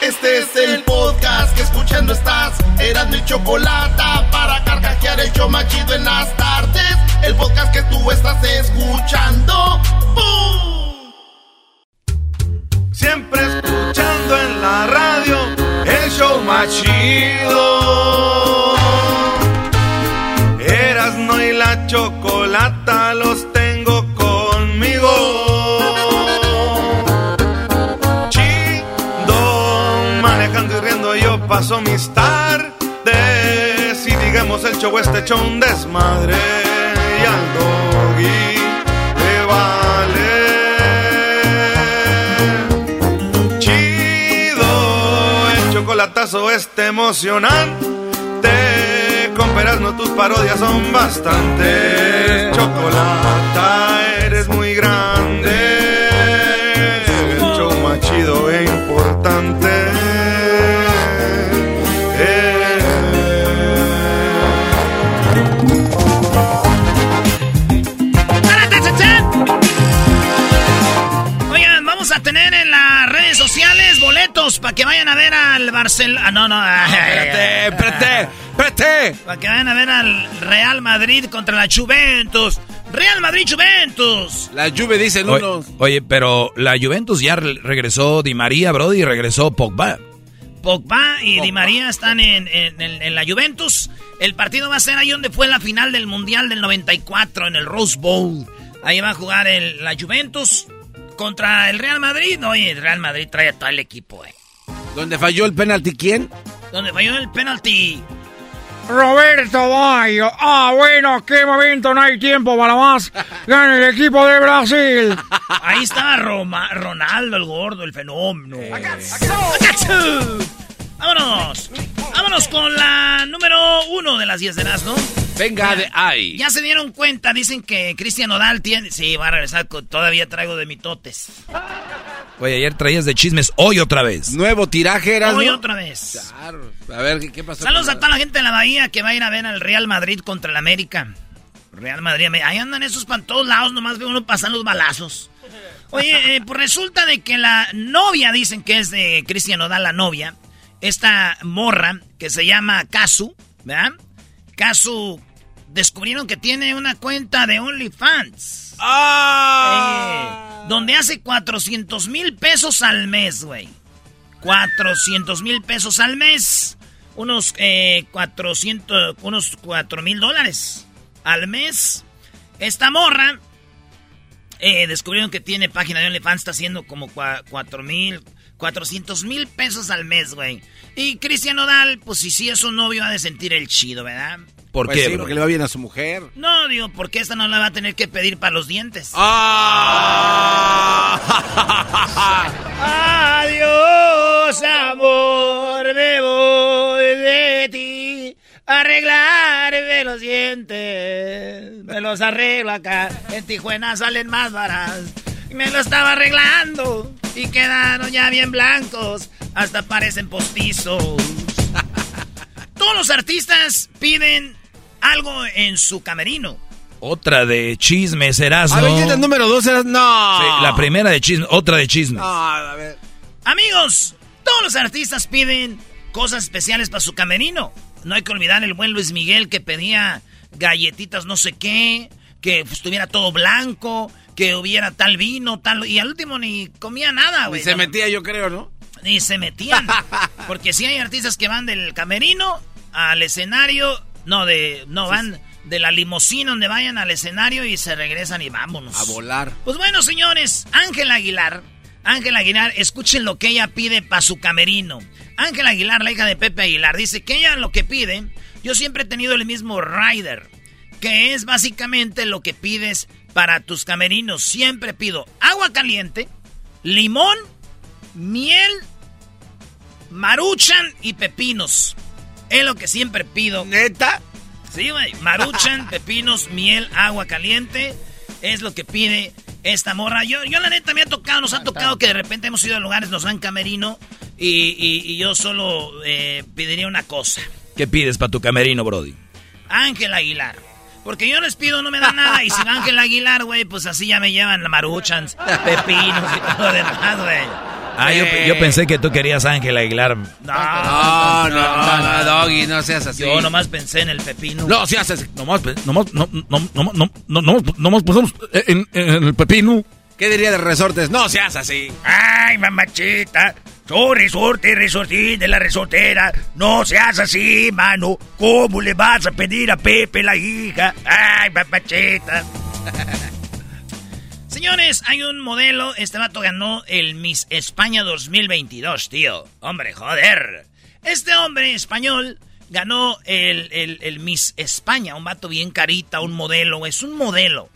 Este es el podcast que escuchando estás. Eran mi chocolate para carcajear el show machido en las tardes. El podcast que tú estás escuchando. ¡Bum! Siempre escuchando en la radio el show machido. Erasno y la chocolata paso mis tardes. Y digamos el show este hecho desmadre. Y al doggy le vale. Chido, el chocolatazo este emocionante. Con no tus parodias son bastantes. Chocolata, eres muy grande. Vamos a tener en las redes sociales boletos para que vayan a ver al Barcelona. No, no, espérate, espérate, espérate. Para que vayan a ver al Real Madrid contra la Juventus. Real Madrid Juventus. La Juve dicen unos. oye, pero la Juventus ya re- regresó Di María, Brody, y regresó Pogba. Pogba y Di María están en, en- en- en la Juventus. El partido va a ser ahí donde fue la final del Mundial del 94, en el Rose Bowl. Ahí va a jugar el- la Juventus contra el Real Madrid. Oye, el Real Madrid trae a todo el equipo, eh. ¿Dónde falló el penalti quién? Donde falló el penalti. Roberto Bayo. Ah, bueno, qué momento, no hay tiempo para más. Gana el equipo de Brasil. Ahí estaba Roma- Ronaldo, el gordo, el fenómeno. Vámonos. Vámonos con la número uno de las 10 de las, ¿no? Venga de ahí. Ya se dieron cuenta, dicen que Cristian Odal tiene... Sí, va a regresar, con- todavía traigo de mitotes. Oye, ayer traías de chismes, hoy otra vez. Nuevo tiraje, eras, Hoy ¿no? otra vez. Claro. A ver, ¿qué, pasó? Saludos a la- toda la gente de la Bahía que va a ir a ver al Real Madrid contra el América. Real Madrid, ahí andan esos para todos lados, nomás ve uno pasan los balazos. Oye, eh, pues resulta de que la novia, dicen que es de Cristian Odal, la novia, esta morra que se llama Kazu, ¿verdad? Kazu, descubrieron que tiene una cuenta de OnlyFans. ¡Ah! Eh, donde hace 400 mil pesos al mes, güey. 400 mil pesos al mes. Unos eh, 400, unos 4 mil dólares al mes. Esta morra eh, descubrieron que tiene página de OnlyFans, está haciendo como 4 mil, 400 mil pesos al mes, güey. Y Cristian Odal, pues si sí es su novio, ha de sentir el chido, ¿verdad? ¿Por Pues qué, sí, bro? porque le va bien a su mujer. No, digo, porque esta no la va a tener que pedir para los dientes. ¡Ah! Adiós, amor, me voy de ti. Arreglarme los dientes. Me los arreglo acá. En Tijuana salen más baratos. Me lo estaba arreglando y quedaron ya bien blancos. Hasta parecen postizos. Todos los artistas piden algo en su camerino. Otra de chismes, serás, A ver, ¿quién es el número dos? Eras- No. Sí, la primera de chismes, otra de chismes. No, a ver. Amigos, todos los artistas piden cosas especiales para su camerino. No hay que olvidar el buen Luis Miguel que pedía galletitas no sé qué, que estuviera todo blanco, que hubiera tal vino, tal... Y al último ni comía nada, Ni güey. se No, metía, yo creo, ¿no? ni se metían. Porque si hay artistas que van del camerino al escenario, no, de, no van de la limusina donde vayan al escenario y se regresan y vámonos. A volar. Pues bueno, señores, Ángel Aguilar, Ángel Aguilar, escuchen lo que ella pide para su camerino. Ángel Aguilar, la hija de Pepe Aguilar, dice que ella lo que pide, yo siempre he tenido el mismo rider, que es básicamente lo que pides para tus camerinos. Siempre pido agua caliente, limón, miel, maruchan y pepinos. Es lo que siempre pido. ¿Neta? Sí, güey. Maruchan, pepinos, miel, agua caliente. Es lo que pide esta morra. Yo, yo la neta me ha tocado, nos ha tocado que de repente hemos ido a lugares, nos dan camerino y, y- y yo solo eh, pediría una cosa. ¿Qué pides para tu camerino, Brody? Ángel Aguilar. Porque yo les pido, no me dan nada. Y si va Ángel Aguilar, güey, pues así ya me llevan la maruchans, pepinos y todo lo demás, güey. Ah, yo, yo pensé que tú querías Ángel Aguilar. No, No, no, no, no, Doggy, no seas así. Yo nomás pensé en el pepino. No seas así. Nomás, nomás, no, no, no, no, no, no, nomás pasamos en, en el pepino. ¿Qué diría de resortes? No seas así. Ay, mamachita. Soy resorte, de la resortera. No seas así, mano. ¿Cómo le vas a pedir a Pepe la hija? Ay, mamachita. Señores, hay un modelo. Este vato ganó el Miss España 2022, tío. Hombre, joder. Este hombre español ganó el, el- el Miss España. Un vato bien carita, un modelo. Es un modelo.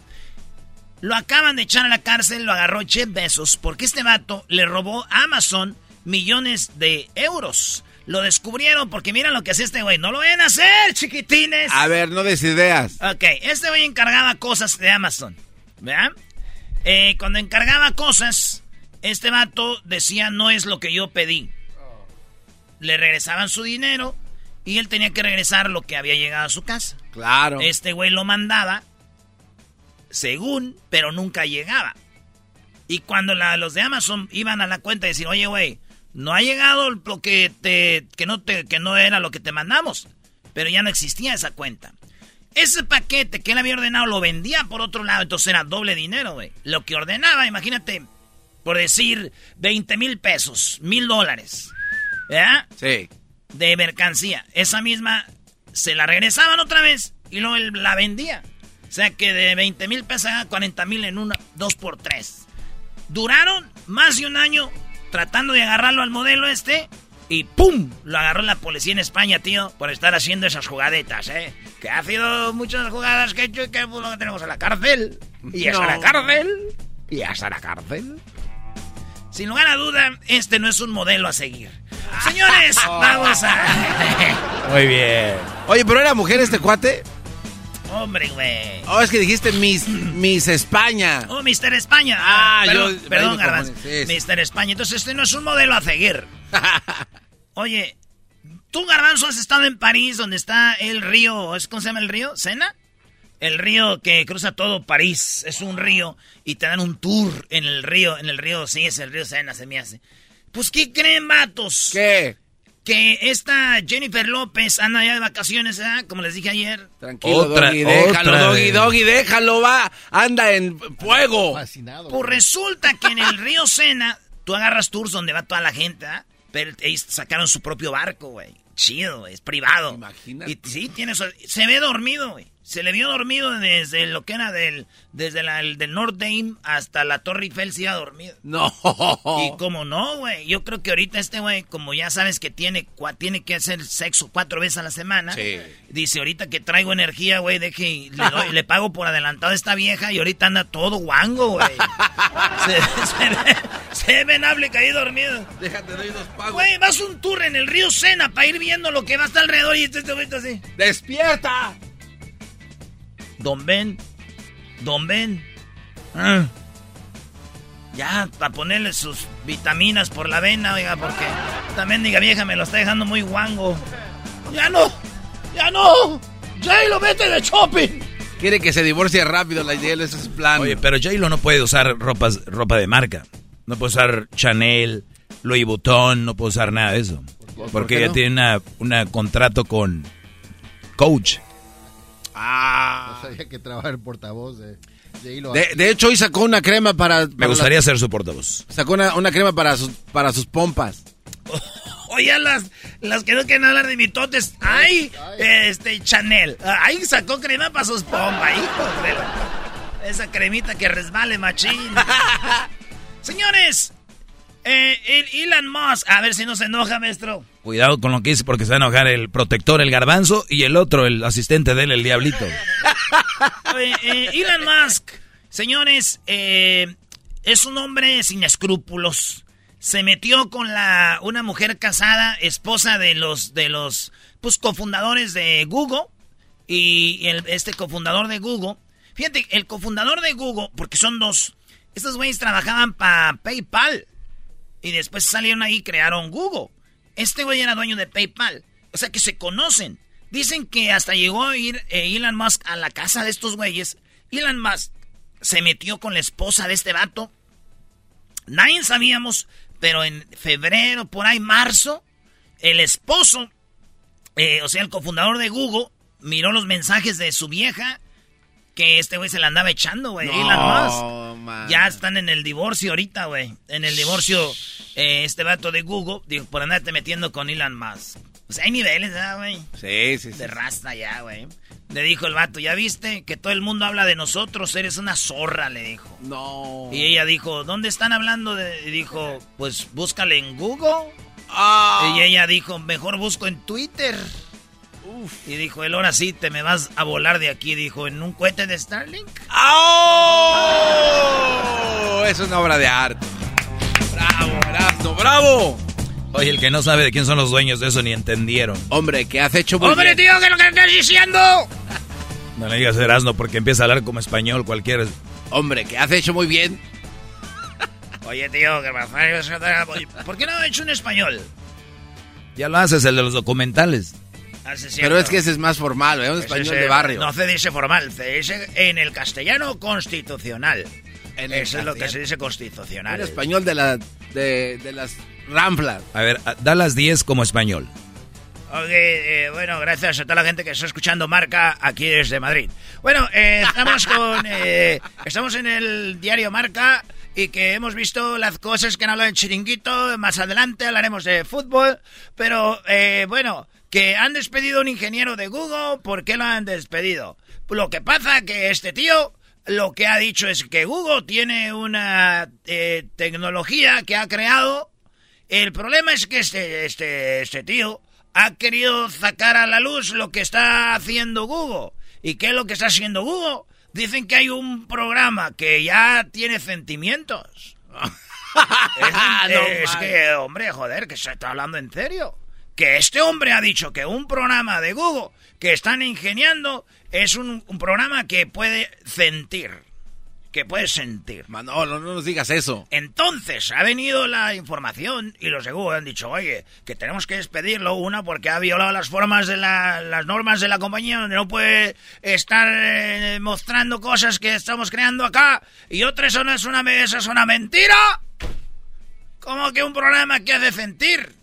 Lo acaban de echar a la cárcel, lo agarró Jeff Bezos porque este vato le robó a Amazon millones de euros. Lo descubrieron porque mira lo que hace este güey. No lo vayan a hacer, chiquitines. A ver, no des ideas. Ok, este güey encargaba cosas de Amazon. ¿Verdad? Eh, cuando encargaba cosas, este vato decía no es lo que yo pedí. Le regresaban su dinero y él tenía que regresar lo que había llegado a su casa. Claro. Este güey lo mandaba, según, pero nunca llegaba. Y cuando la- los de Amazon iban a la cuenta y decían, oye, güey, no ha llegado lo que te, que no te, que no era lo que te mandamos. Pero ya no existía esa cuenta. Ese paquete que él había ordenado lo vendía por otro lado, entonces era doble dinero, güey. Lo que ordenaba, imagínate, por decir 20 mil pesos, mil dólares. ¿Verdad? Sí. de mercancía. Esa misma se la regresaban otra vez y luego él la vendía. O sea que de 20 mil pesos a 40 mil en una, dos por tres. Duraron más de un año tratando de agarrarlo al modelo este y ¡pum! Lo agarró la policía en España, tío, por estar haciendo esas jugadetas, ¿eh? Que ha sido muchas jugadas que he hecho y que pues, lo tenemos a la cárcel. Y hasta No. la cárcel. Y hasta la cárcel. Sin lugar a duda, este no es un modelo a seguir. Señores, vamos a... Muy bien. Oye, pero era mujer este cuate. Hombre, güey. Oh, es que dijiste Miss, Miss España. Oh, Mr. España. Ah, perdón, yo- perdón, Garbanzo. Mr. España. Entonces, este no es un modelo a seguir. Oye, tú, Garbanzo, has estado en París, donde está el río, ¿es cómo se llama el río? ¿Sena? El río que cruza todo París. Es un río y te dan un tour en el río. En el río, sí, es el río Sena, se me hace. Pues, ¿qué creen, vatos? ¿Qué? Que esta Jennifer López anda ya de vacaciones, ¿eh? Como les dije ayer. Tranquilo, Otra- Doggy, déjalo, otra Doggy. Doggy, déjalo, va. Anda en fuego. Pues resulta que en el río Sena, tú agarras tours donde va toda la gente, ¿ah? Pero ellos sacaron su propio barco, güey. Chido, güey, es privado. Imagínate. Y sí, tiene su- Se ve dormido, güey. Se le vio dormido desde lo que era del, desde la, el del North Dame hasta la Torre Eiffel, se iba dormido. No. Y como no, güey. Yo creo que ahorita este güey, como ya sabes que tiene, cua- tiene que hacer sexo cuatro veces a la semana. Sí. Dice, ahorita que traigo energía, güey, deje y le, doy- le pago por adelantado a esta vieja y ahorita anda todo guango, güey. se, se ve, se ve venable caí dormido. Déjate, doy dos pagos. Güey, vas un tour en el río Sena para ir viendo lo que va hasta alrededor y este está así. ¡Despierta! Don Ben, Don Ben. Ah. Ya, para ponerle sus vitaminas por la vena, oiga, porque esta mendiga vieja me lo está dejando muy guango. ¡Ya no! ¡Ya no! ¡Jay, lo mete de shopping! Quiere que se divorcie rápido, la idea, ese es plan. Oye, pero J-Lo no puede usar ropas, ropa de marca. No puede usar Chanel, Louis Vuitton, no puede usar nada de eso. Porque ella no? tiene una, una contrato con Coach. Ah. No sabía que trabajaba el portavoz de J-Lo. De, de hecho, hoy sacó una crema para... Me para gustaría ser su portavoz. sacó una, una crema para sus, para sus pompas. Oye, las, las que no quieren hablar de mitotes. Ay, este, Chanel. Ay, sacó crema para sus pompas, hijos de la- Esa cremita que resbale, machín. Señores, eh, el Elon Musk. A ver si no se enoja, maestro. Cuidado con lo que dice porque se va a enojar el protector, el garbanzo, y el otro, el asistente de él, el diablito. Eh, Elon Musk, señores, eh, es un hombre sin escrúpulos. Se metió con la una mujer casada, esposa de los de los pues cofundadores de Google y el- este cofundador de Google. Fíjate, el cofundador de Google, porque son dos, estos güeyes trabajaban para PayPal y después salieron ahí y crearon Google. Este güey era dueño de PayPal. O sea que se conocen. Dicen que hasta llegó a ir eh, Elon Musk a la casa de estos güeyes. Elon Musk se metió con la esposa de este vato. Nadie sabíamos, pero en febrero, por ahí, marzo, el esposo, eh, o sea, el cofundador de Google, miró los mensajes de su vieja que este güey se la andaba echando, güey. Elon Musk. Man. Ya están en el divorcio ahorita, güey. En el divorcio, eh, este vato de Google, digo, por andarte metiendo con Elon Musk. O sea, hay niveles, ¿verdad, güey? Sí, sí, sí. De rasta ya, güey. Le dijo el vato, ¿ya viste? Que todo el mundo habla de nosotros, eres una zorra, le dijo. No. Y ella dijo, ¿dónde están hablando de...? Y dijo, pues búscale en Google. Ah. Y ella dijo, mejor busco en Twitter. Y dijo, él ahora sí te me vas a volar de aquí, dijo, en un cohete de Starlink. ¡Oh! Es una obra de arte. Bravo, Erasmo, bravo. Oye, el que no sabe de quién son los dueños de eso ni entendieron. Hombre, ¿qué has hecho muy ¡Hombre, bien? tío, ¿qué es lo que estás diciendo? No le digas Erasmo porque empieza a hablar como español cualquiera. Hombre, ¿qué has hecho muy bien? Oye, tío, ¿qué pasa? ¿Por qué no ha hecho un español? Ya lo haces, el de los documentales. Ah, Pero es que ese es más formal, es un español es, de eh, barrio. No se dice formal, se dice en el castellano constitucional. En el Eso es lo que castellano. se dice constitucional. Un español de, la, de, de las ramplas. A ver, da las 10 como español. Ok, eh, bueno, gracias a toda la gente que está escuchando Marca aquí desde Madrid. Bueno, eh, estamos con, eh, estamos en el diario Marca y que hemos visto las cosas que han hablado en Chiringuito. Más adelante hablaremos de fútbol, pero eh, bueno, que han despedido a un ingeniero de Google. ¿Por qué lo han despedido? Lo que pasa que este tío lo que ha dicho es que Google tiene una eh, tecnología que ha creado el problema es que este, este, este tío ha querido sacar a la luz lo que está haciendo Google. ¿Y qué es lo que está haciendo Google? Dicen que hay un programa que ya tiene sentimientos. es, No, es man. que, hombre, joder, que se está hablando en serio. Que este hombre ha dicho que un programa de Google que están ingeniando es un, un programa que puede sentir. Que puede sentir. Manolo, no nos digas eso. Entonces ha venido la información y los de Google han dicho, oye, que tenemos que despedirlo, una porque ha violado las formas de la- las normas de la compañía, donde no puede estar eh, mostrando cosas que estamos creando acá, y otra eso no es una, eso es una mentira. ¿Cómo que un programa que hace sentir?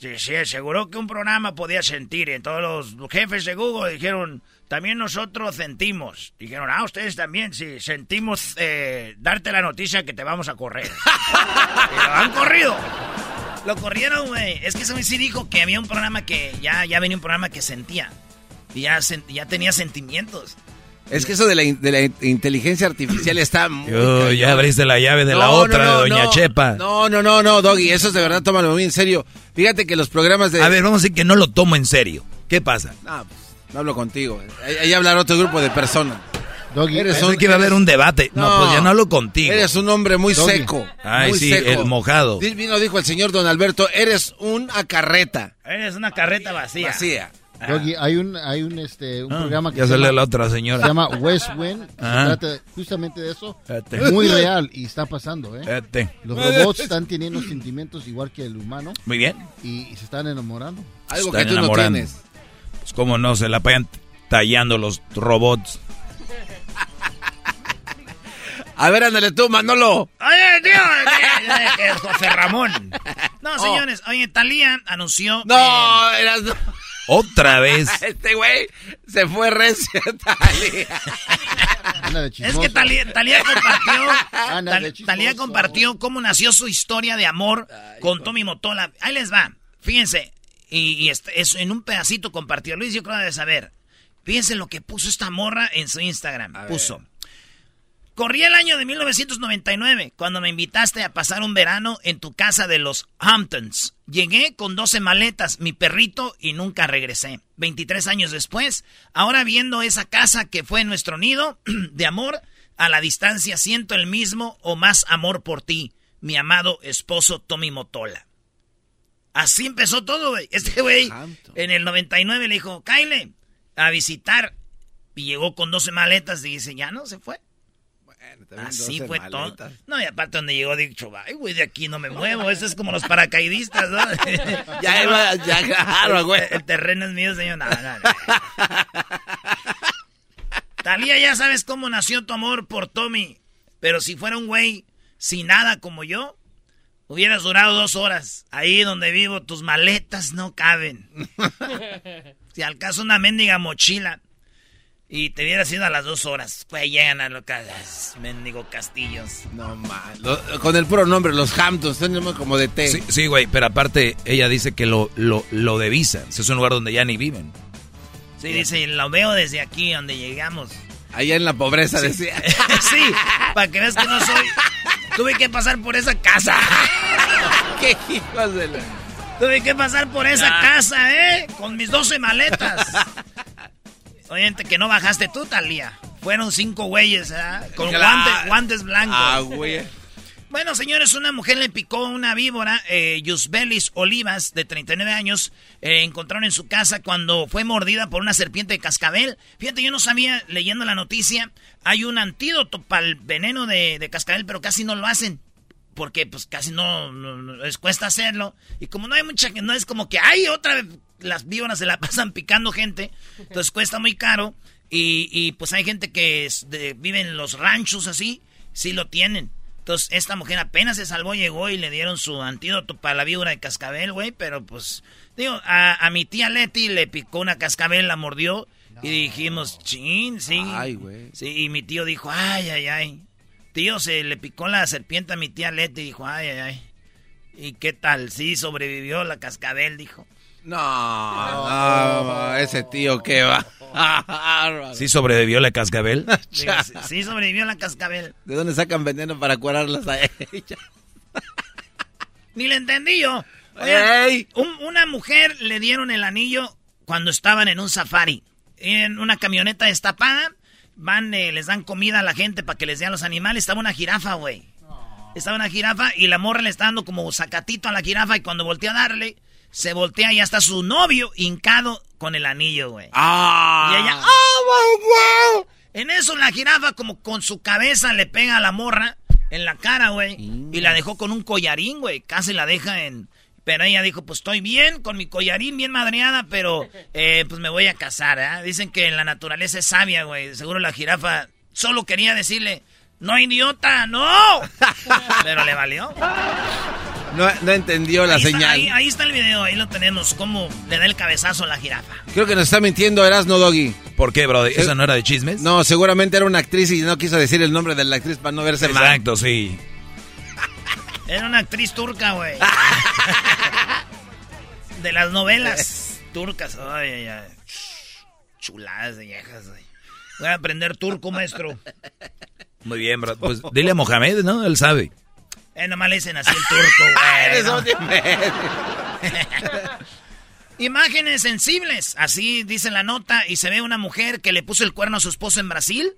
Sí, sí, seguro que un programa podía sentir. Y todos los jefes de Google dijeron, también nosotros sentimos. Dijeron, ah, ustedes también, sí, sentimos eh, darte la noticia que te vamos a correr. y lo han corrido. Lo corrieron, güey. Es que güey sí dijo que había un programa que ya, ya venía un programa que sentía. Y ya, ya tenía sentimientos. Es que eso de la, in- de la in- inteligencia artificial está muy... Ya abriste la llave de la otra, no, Doña no. Chepa. No, no, no, no, Doggy, eso es de verdad, tómalo muy en serio. Fíjate que los programas de... A ver, vamos a decir que no lo tomo en serio. ¿Qué pasa? No, pues, no hablo contigo. Ahí, hablará otro grupo de personas. Doggy, Eres un- que iba a haber un debate. No, pues ya no hablo contigo. Eres un hombre muy Doggy. seco. Ay, muy sí, seco. el mojado. Vino, dijo el señor Don Alberto, eres una carreta Eres una carreta vacía. vacía. Doggy, hay un, hay un, este, un Ah, programa que ya se llama, la otra se señora. llama West Wing. Se Ah. trata justamente de eso. Espérate. Muy real y está pasando, ¿eh? Los robots están teniendo sentimientos igual que el humano Muy bien. y, y se están enamorando. Algo Están que tú no enamorando. tienes. Pues cómo no, se la pagan tallando los robots. A ver, ándale tú, Manolo. Oye, tío, José Ramón. No, señores, oye, Talía anunció. No, eras... Otra vez. Este güey se fue recio, Talía. Es que Talía, Talía compartió. Talía compartió cómo nació su historia de amor con Tommy Motola. Ahí les va. fíjense, y, y este- es en un pedacito compartido. Luis, yo creo de saber. Fíjense lo que puso esta morra en su Instagram. Puso. Corría el año de 1999 cuando me invitaste a pasar un verano en tu casa de los Hamptons. Llegué con 12 maletas, mi perrito y nunca regresé. 23 años después, ahora viendo esa casa que fue nuestro nido de amor, a la distancia siento el mismo o más amor por ti, mi amado esposo Tommy Motola. Así empezó todo, güey. Este güey en el 99 le dijo, Kyle, a visitar. Y llegó con 12 maletas y dice, ya no, se fue. Así 12 fue maletas. todo. No, y aparte donde llegó, dicho, ay, güey, de aquí no me muevo. Eso es como los paracaidistas, ¿no? Ya iba- ya, claro, güey. El, el terreno es mío, señor. No, no, no. Talía, ya sabes cómo nació tu amor por Tommy. Pero si fuera un güey sin nada como yo, hubieras durado dos horas. Ahí donde vivo, tus maletas no caben. Si al caso una mendiga mochila y te hubieras ido a las dos horas, pues llegan a lo que mendigo castillos. No más. Con el puro nombre, los Hamptons, tenemos como de té. Sí, sí, güey, pero aparte ella dice que lo, lo, lo devisa. Es un lugar donde ya ni viven. Sí, dice, lo veo desde aquí donde llegamos. Allá en la pobreza Sí. decía. sí, para que veas que no soy. Tuve que pasar por esa casa. ¡Qué hijos de la... Tuve que pasar por esa Ah. casa, ¿eh? Con mis 12 maletas. Oye, que no bajaste tú, Talía. Fueron cinco güeyes, ¿ah? Con guantes, guantes blancos. Ah, güey. Bueno, señores, una mujer le picó una víbora, eh, Yusbelis Olivas, de 39 años, eh, encontraron en su casa cuando fue mordida por una serpiente de cascabel. Fíjate, yo no sabía, leyendo la noticia, hay un antídoto para el veneno de, de cascabel, pero casi no lo hacen. Porque pues casi no, no- no- les cuesta hacerlo. Y como no hay mucha, no es como que, ay, otra vez las víboras se la pasan picando gente. Entonces cuesta muy caro. Y, y, pues hay gente que es de- vive en los ranchos así, sí lo tienen. Entonces, esta mujer apenas se salvó, llegó y le dieron su antídoto para la víbora de cascabel, güey. Pero pues, digo, a, a mi tía Leti le picó una cascabel, la mordió. Y dijimos, chin, sí. Ay, güey. Sí, y mi tío dijo, ay, ay, ay. Tío, se le picó la serpiente a mi tía Leti y dijo, ay, ay, ay. ¿Y qué tal? Sí, sobrevivió la cascabel, dijo. No, no, ese tío que va. ¿Sí sobrevivió la cascabel? Digo, sí, sí, sobrevivió la cascabel. ¿De dónde sacan veneno para curarlas a ella? Ni le entendí yo. Oigan, un- una mujer le dieron el anillo cuando estaban en un safari. En una camioneta destapada. Van, eh, les dan comida a la gente para que les den a los animales. Estaba una jirafa, güey. Estaba una jirafa y la morra le está dando como sacatito a la jirafa y cuando voltea a darle, se voltea y ya está su novio hincado con el anillo, güey. Ah. Y ella, ¡oh, my God! En eso la jirafa como con su cabeza le pega a la morra en la cara, güey. Y la dejó con un collarín, güey. Casi la deja en... Pero ella dijo, pues estoy bien, con mi collarín bien madreada, pero eh, pues me voy a casar, ¿eh? Dicen que la naturaleza es sabia, güey. Seguro la jirafa solo quería decirle, no idiota, no. pero le valió. No, no entendió la Ahí está, señal. ahí, ahí está el video, ahí lo tenemos, cómo le da el cabezazo a la jirafa. Creo que nos está mintiendo Erasno Doggy. ¿Por qué, bro? ¿Eso no era de chismes? No, seguramente era una actriz y no quiso decir el nombre de la actriz para no verse mal. Exacto, sí. Era una actriz turca, güey. de las novelas turcas. Ay, ay, ay. Chuladas de viejas, güey. Voy a aprender turco, maestro. Muy bien, bro. Pues dile a Mohamed, ¿no? Él sabe. Eh, nomás le dicen así el turco, güey. Eres ¿no? Imágenes sensibles, así dice la nota, y se ve una mujer que le puso el cuerno a su esposo en Brasil.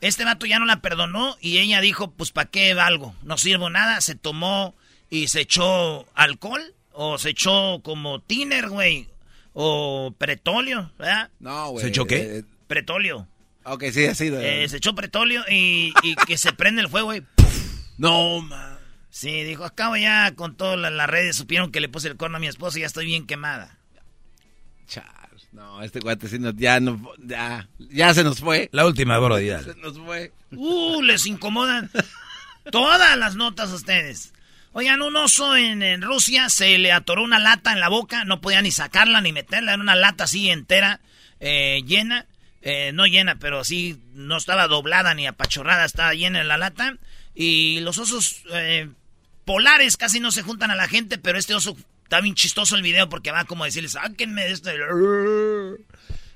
Este vato ya no la perdonó y ella dijo, pues ¿para qué valgo? No sirvo nada, se tomó y se echó alcohol o se echó como tiner, güey, o pretolio, ¿verdad? No, güey. ¿Se echó qué? Eh, Pretolio. ok, sí, ha sido. Eh, se echó pretolio y, y que se prende el fuego y No, man. Sí, dijo, acabo ya con todas la- las redes, supieron que le puse el corno a mi esposo y ya estoy bien quemada. Char, No, este cuate sí nos, ya no, ya, ya se nos fue. La última, bro, Se nos fue. Uh, les incomodan todas las notas a ustedes. Oigan, un oso en, en Rusia se le atoró una lata en la boca, no podía ni sacarla ni meterla, era una lata así entera, eh, llena, eh, no llena, pero así no estaba doblada ni apachorrada, estaba llena la lata. Y los osos eh, polares casi no se juntan a la gente, pero este oso Está bien chistoso el video porque va como a decirles, sáquenme de este...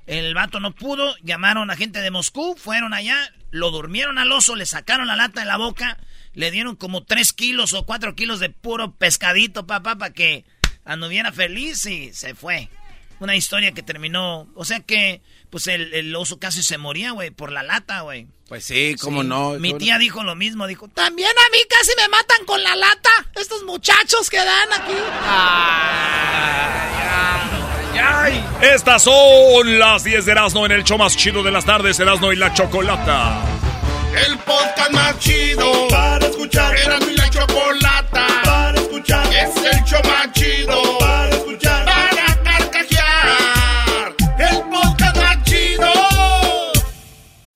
El vato no pudo, llamaron a gente de Moscú, fueron allá, lo durmieron al oso, le sacaron la lata de la boca, le dieron como 3 kilos o 4 kilos de puro pescadito, papá, para que anduviera feliz y se fue. Una historia que terminó, o sea que, pues el, oso casi se moría, güey, por la lata, güey. Pues sí, cómo no. Mi tía dijo lo mismo, dijo, también a mí casi me matan con la lata, estos muchachos que dan aquí. Estas son las 10 de Erasmo en el show más chido de las tardes, Erasmo y la Chocolata. El podcast más chido para escuchar. Erasmo y la Chocolata para escuchar. Es el show más chido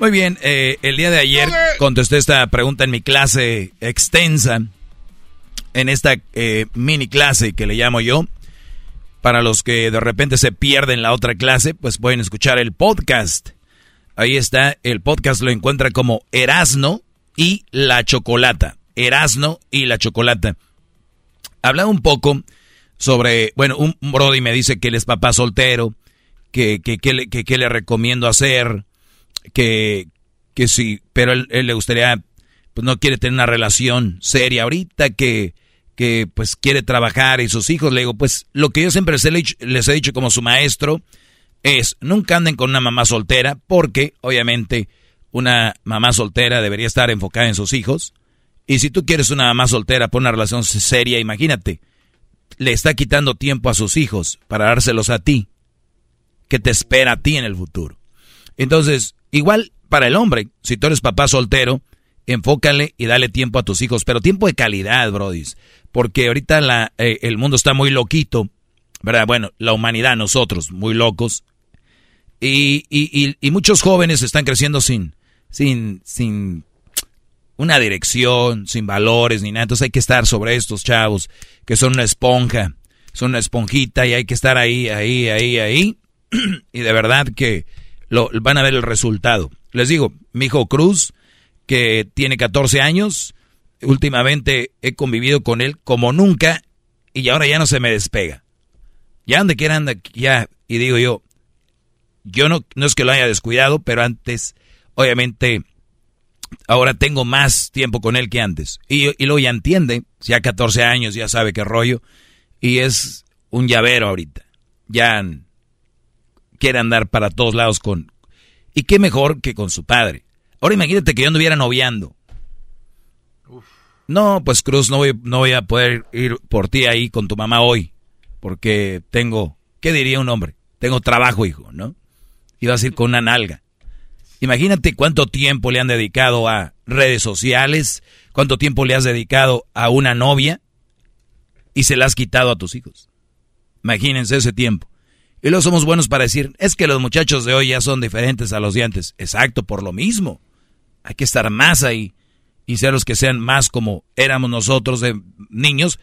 Muy bien, eh, el día de ayer contesté esta pregunta en mi clase extensa, en esta eh, mini clase que le llamo yo. Para los que de repente se pierden la otra clase, pues pueden escuchar el podcast. Ahí está, el podcast lo encuentra como Erasno y la Chocolata. Erasno y la Chocolata. Hablaba un poco sobre, bueno, un Brody me dice que él es papá soltero, que, que, que, le, que, le recomiendo hacer, que, que sí, pero él, le gustaría, pues no quiere tener una relación seria ahorita, que, que pues quiere trabajar y sus hijos, le digo, pues lo que yo siempre les he dicho como su maestro es, nunca anden con una mamá soltera, porque obviamente una mamá soltera debería estar enfocada en sus hijos, y si tú quieres una mamá soltera por una relación seria, imagínate, le está quitando tiempo a sus hijos para dárselos a ti. Que te espera a ti en el futuro. Entonces, igual para el hombre, si tú eres papá soltero, enfócale y dale tiempo a tus hijos, pero tiempo de calidad, brodis, porque ahorita la, eh, el mundo está muy loquito, ¿verdad? Bueno, la humanidad, nosotros, muy locos, y, y, y, muchos jóvenes están creciendo sin, sin, sin una dirección, sin valores ni nada, entonces hay que estar sobre estos chavos que son una esponja, son una esponjita y hay que estar ahí, ahí, ahí, ahí, y de verdad que lo, van a ver el resultado. Les digo, mi hijo Cruz, que tiene 14 años, últimamente he convivido con él como nunca y ahora ya no se me despega. Ya donde quiera anda, ya, y digo yo, yo no, no es que lo haya descuidado, pero antes, obviamente, ahora tengo más tiempo con él que antes. Y, y luego ya entiende, ya 14 años, ya sabe qué rollo, y es un llavero ahorita. Ya quiere andar para todos lados con... ¿Y qué mejor que con su padre? Ahora imagínate que yo anduviera noviando. No, pues Cruz, no voy, a poder ir por ti ahí con tu mamá hoy, porque tengo, ¿qué diría un hombre? Tengo trabajo, hijo, ¿no? Y a ir con una nalga. Imagínate cuánto tiempo le han dedicado a redes sociales, cuánto tiempo le has dedicado a una novia y se la has quitado a tus hijos. Imagínense ese tiempo. Y luego somos buenos para decir, es que los muchachos de hoy ya son diferentes a los de antes. Exacto, por lo mismo. Hay que estar más ahí y ser los que sean más como éramos nosotros de niños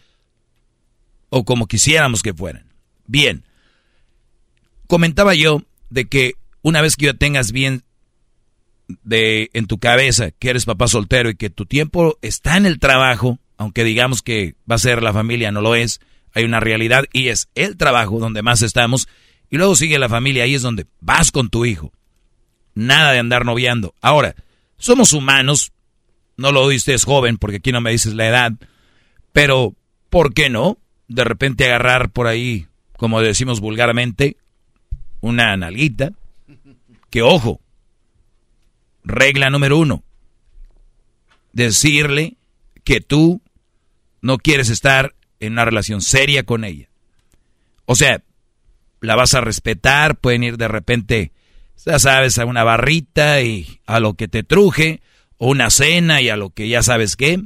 o como quisiéramos que fueran. Bien, comentaba yo de que una vez que ya tengas bien de en tu cabeza que eres papá soltero y que tu tiempo está en el trabajo, aunque digamos que va a ser la familia, no lo es, hay una realidad y es el trabajo donde más estamos y luego sigue la familia, ahí es donde vas con tu hijo. Nada de andar noviando. Ahora, somos humanos, no lo oíste, es joven, porque aquí no me dices la edad. Pero, ¿por qué no? De repente agarrar por ahí, como decimos vulgarmente, una nalguita. Que ojo, regla número uno, decirle que tú no quieres estar en una relación seria con ella. O sea, la vas a respetar, pueden ir de repente, ya sabes, a una barrita y a lo que te truje, o una cena y a lo que ya sabes qué,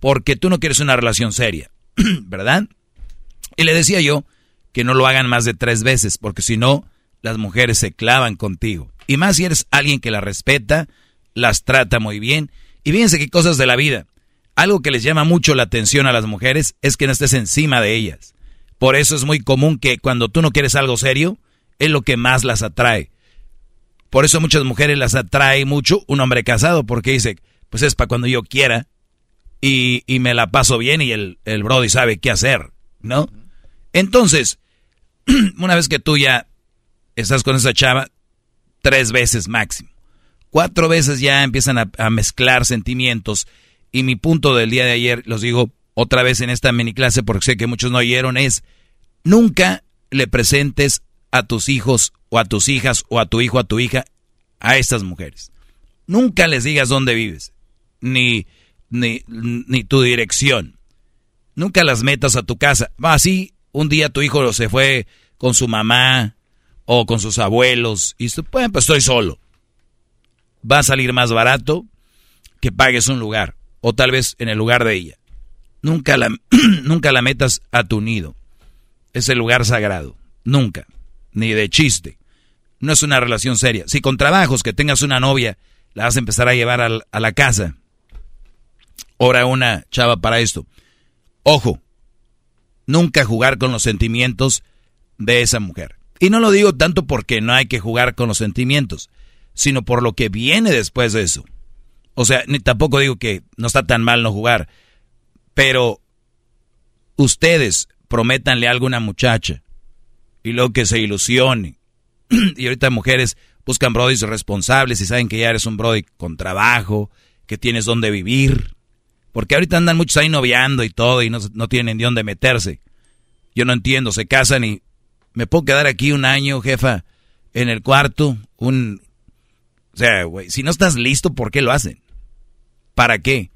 porque tú no quieres una relación seria, ¿verdad? Y le decía yo que no lo hagan más de tres veces, porque si no, las mujeres se clavan contigo. Y más si eres alguien que la respeta, las trata muy bien. Y fíjense qué cosas de la vida. Algo que les llama mucho la atención a las mujeres es que no estés encima de ellas. Por eso es muy común que cuando tú no quieres algo serio, es lo que más las atrae. Por eso muchas mujeres las atrae mucho un hombre casado, porque dice, pues es para cuando yo quiera y, y, me la paso bien y el, el Brody sabe qué hacer, ¿no? Entonces, una vez que tú ya estás con esa chava, tres veces máximo. Cuatro veces ya empiezan a, a mezclar sentimientos. Y mi punto del día de ayer, los digo otra vez en esta mini clase porque sé que muchos no oyeron, es nunca le presentes a tus hijos o a tus hijas o a tu hijo, a tu hija, a estas mujeres. Nunca les digas dónde vives, ni, ni, tu dirección. Nunca las metas a tu casa. Así, un día tu hijo se fue con su mamá o con sus abuelos y pues, pues estoy solo. Va a salir más barato que pagues un lugar o tal vez en el lugar de ella. Nunca la, nunca la metas a tu nido. Es el lugar sagrado. Nunca. Ni de chiste. No es una relación seria. Si con trabajos que tengas una novia, la vas a empezar a llevar a, la casa. Ahora una chava para esto. Ojo. Nunca jugar con los sentimientos de esa mujer. Y no lo digo tanto porque no hay que jugar con los sentimientos, sino por lo que viene después de eso. O sea, ni tampoco digo que no está tan mal no jugar, pero ustedes prométanle algo a una muchacha y luego que se ilusione. y ahorita mujeres buscan brodis responsables y saben que ya eres un brody con trabajo, que tienes donde vivir. Porque ahorita andan muchos ahí noviando y todo y no, no tienen ni dónde meterse. Yo no entiendo, se casan y me puedo quedar aquí un año, jefa, en el cuarto, un... O sea, güey, si no estás listo, ¿por qué lo hacen? ¿Para qué?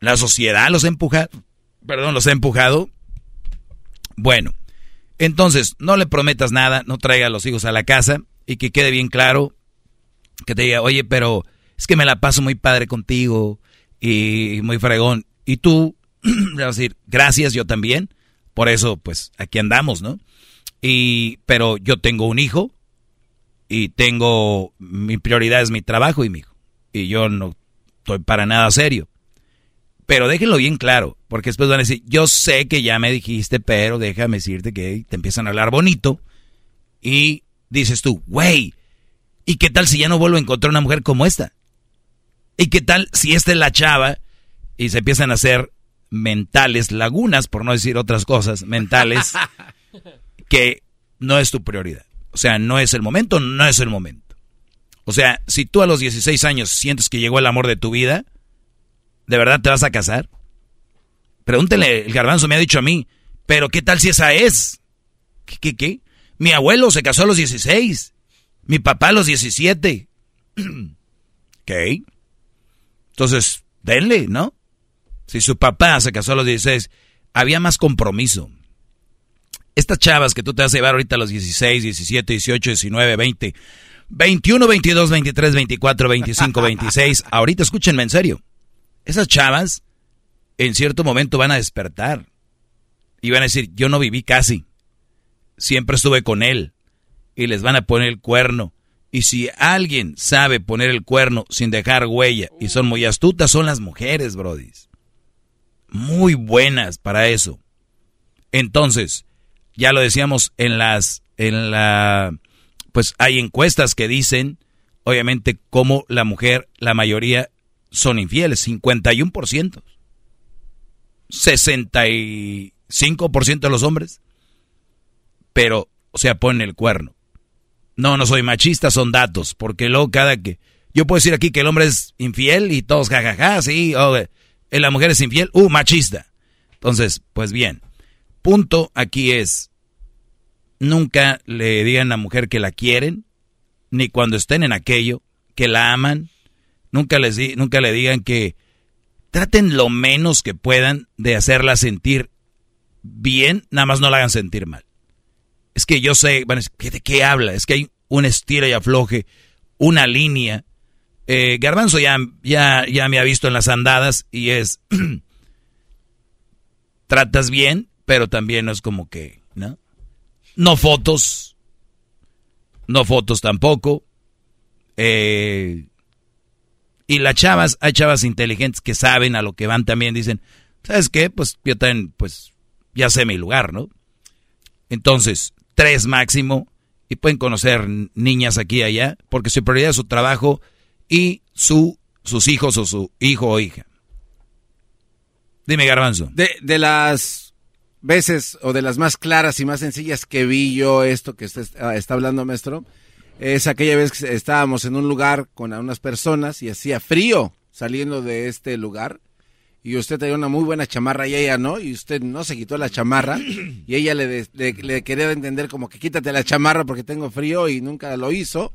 La sociedad los ha empujado, perdón, los ha empujado. Bueno, entonces, no le prometas nada, no traiga a los hijos a la casa y que quede bien claro que te diga, oye, pero es que me la paso muy padre contigo y muy fregón. Y tú vas a decir, gracias, yo también. Por eso, pues, aquí andamos, ¿no? Y, pero yo tengo un hijo y tengo, mi prioridad es mi trabajo y mi hijo. Y yo no estoy para nada serio. Pero déjenlo bien claro, porque después van a decir, yo sé que ya me dijiste, pero déjame decirte que te empiezan a hablar bonito y dices tú, güey, ¿y qué tal si ya no vuelvo a encontrar una mujer como esta? ¿Y qué tal si esta es la chava y se empiezan a hacer mentales lagunas, por no decir otras cosas, mentales, que no es tu prioridad? O sea, no es el momento, no es el momento. O sea, si tú a los 16 años sientes que llegó el amor de tu vida, ¿De verdad te vas a casar? Pregúntele, el garbanzo me ha dicho a mí, pero ¿qué tal si esa es? ¿Qué, qué, qué? Mi abuelo se casó a los 16, mi papá a los 17. ok. Entonces, denle, ¿no? Si su papá se casó a los 16, había más compromiso. Estas chavas que tú te vas a llevar ahorita a los 16, 17, 18, 19, 20, 21, 22, 23, 24, 25, 26, ahorita escúchenme en serio. Esas chavas en cierto momento van a despertar y van a decir, yo no viví casi, siempre estuve con él y les van a poner el cuerno. Y si alguien sabe poner el cuerno sin dejar huella y son muy astutas, son las mujeres, brodis. Muy buenas para eso. Entonces, ya lo decíamos en las, en la, pues hay encuestas que dicen, obviamente, cómo la mujer, la mayoría son infieles, 51%. 65% de los hombres, pero, o sea, ponen el cuerno. No, no soy machista, son datos, porque luego cada que... Yo puedo decir aquí que el hombre es infiel y todos jajaja, sí, o eh, la mujer es infiel, uh, machista. Entonces, pues bien, punto aquí es, nunca le digan a la mujer que la quieren, ni cuando estén en aquello, que la aman, nunca, les nunca le digan que traten lo menos que puedan de hacerla sentir bien, nada más no la hagan sentir mal. Es que yo sé, bueno, ¿de qué habla? Es que hay un estilo y afloje, una línea. Eh, Garbanzo ya, ya, ya me ha visto en las andadas y es, tratas bien, pero también no es como que, ¿no? No fotos, no fotos tampoco. Eh, y las chavas, hay chavas inteligentes que saben a lo que van también, dicen, ¿sabes qué? Pues yo también, pues ya sé mi lugar, ¿no? Entonces, tres máximo, y pueden conocer niñas aquí y allá, porque su prioridad es su trabajo y su, sus hijos o su hijo o hija. Dime, Garbanzo. De, de las veces o de las más claras y más sencillas que vi yo esto que está, está hablando, maestro, es aquella vez que estábamos en un lugar con unas personas y hacía frío saliendo de este lugar. Y usted tenía una muy buena chamarra y ella no, y usted no se quitó la chamarra. Y ella le, le, quería entender como que quítate la chamarra porque tengo frío y nunca lo hizo.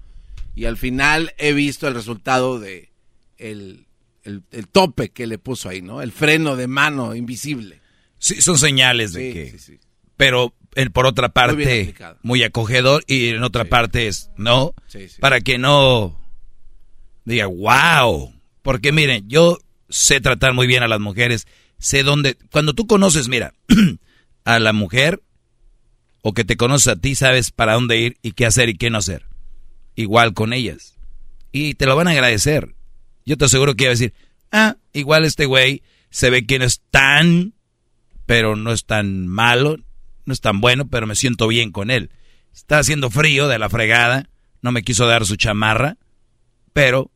Y al final he visto el resultado de el, el, tope que le puso ahí, ¿no? El freno de mano invisible. Sí, son señales de que... Sí, Pero por otra parte, muy, acogedor y en otra parte es, ¿no? Para que no diga, wow. Porque miren, yo sé tratar muy bien a las mujeres, sé dónde, cuando tú conoces, mira, a la mujer o que te conoces a ti, sabes para dónde ir y qué hacer y qué no hacer. Igual con ellas. Y te lo van a agradecer. Yo te aseguro que iba a decir, ah, igual este güey se ve que no es tan, pero no es tan malo, no es tan bueno, pero me siento bien con él. Está haciendo frío de la fregada, no me quiso dar su chamarra, pero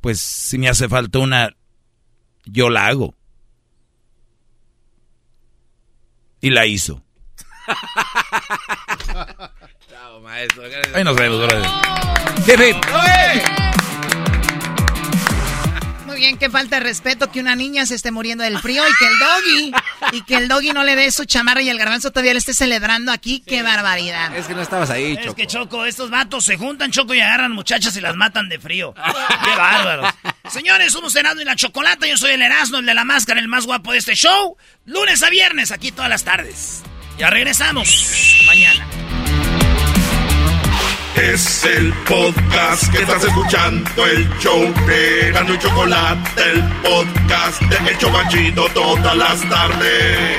pues si me hace falta una, yo la hago. Y la hizo. Chao, maestro. Ahí nos vemos, brother bien, qué falta de respeto que una niña se esté muriendo del frío y que el doggy, y que el doggy no le dé su chamarra y el garbanzo todavía le esté celebrando aquí. ¡Qué barbaridad! Es que no estabas ahí, Choco. Es que, Choco, estos vatos se juntan, Choco, y agarran muchachas y las matan de frío. ¡Qué bárbaros! Señores, somos Erasmo y la Chocolata. Yo soy el Erasmo, el de la máscara, el más guapo de este show. Lunes a viernes, aquí todas las tardes. Ya regresamos mañana. Es el podcast que estás escuchando, el show de Gano y Chocolate, el podcast de El Chocachito todas las tardes.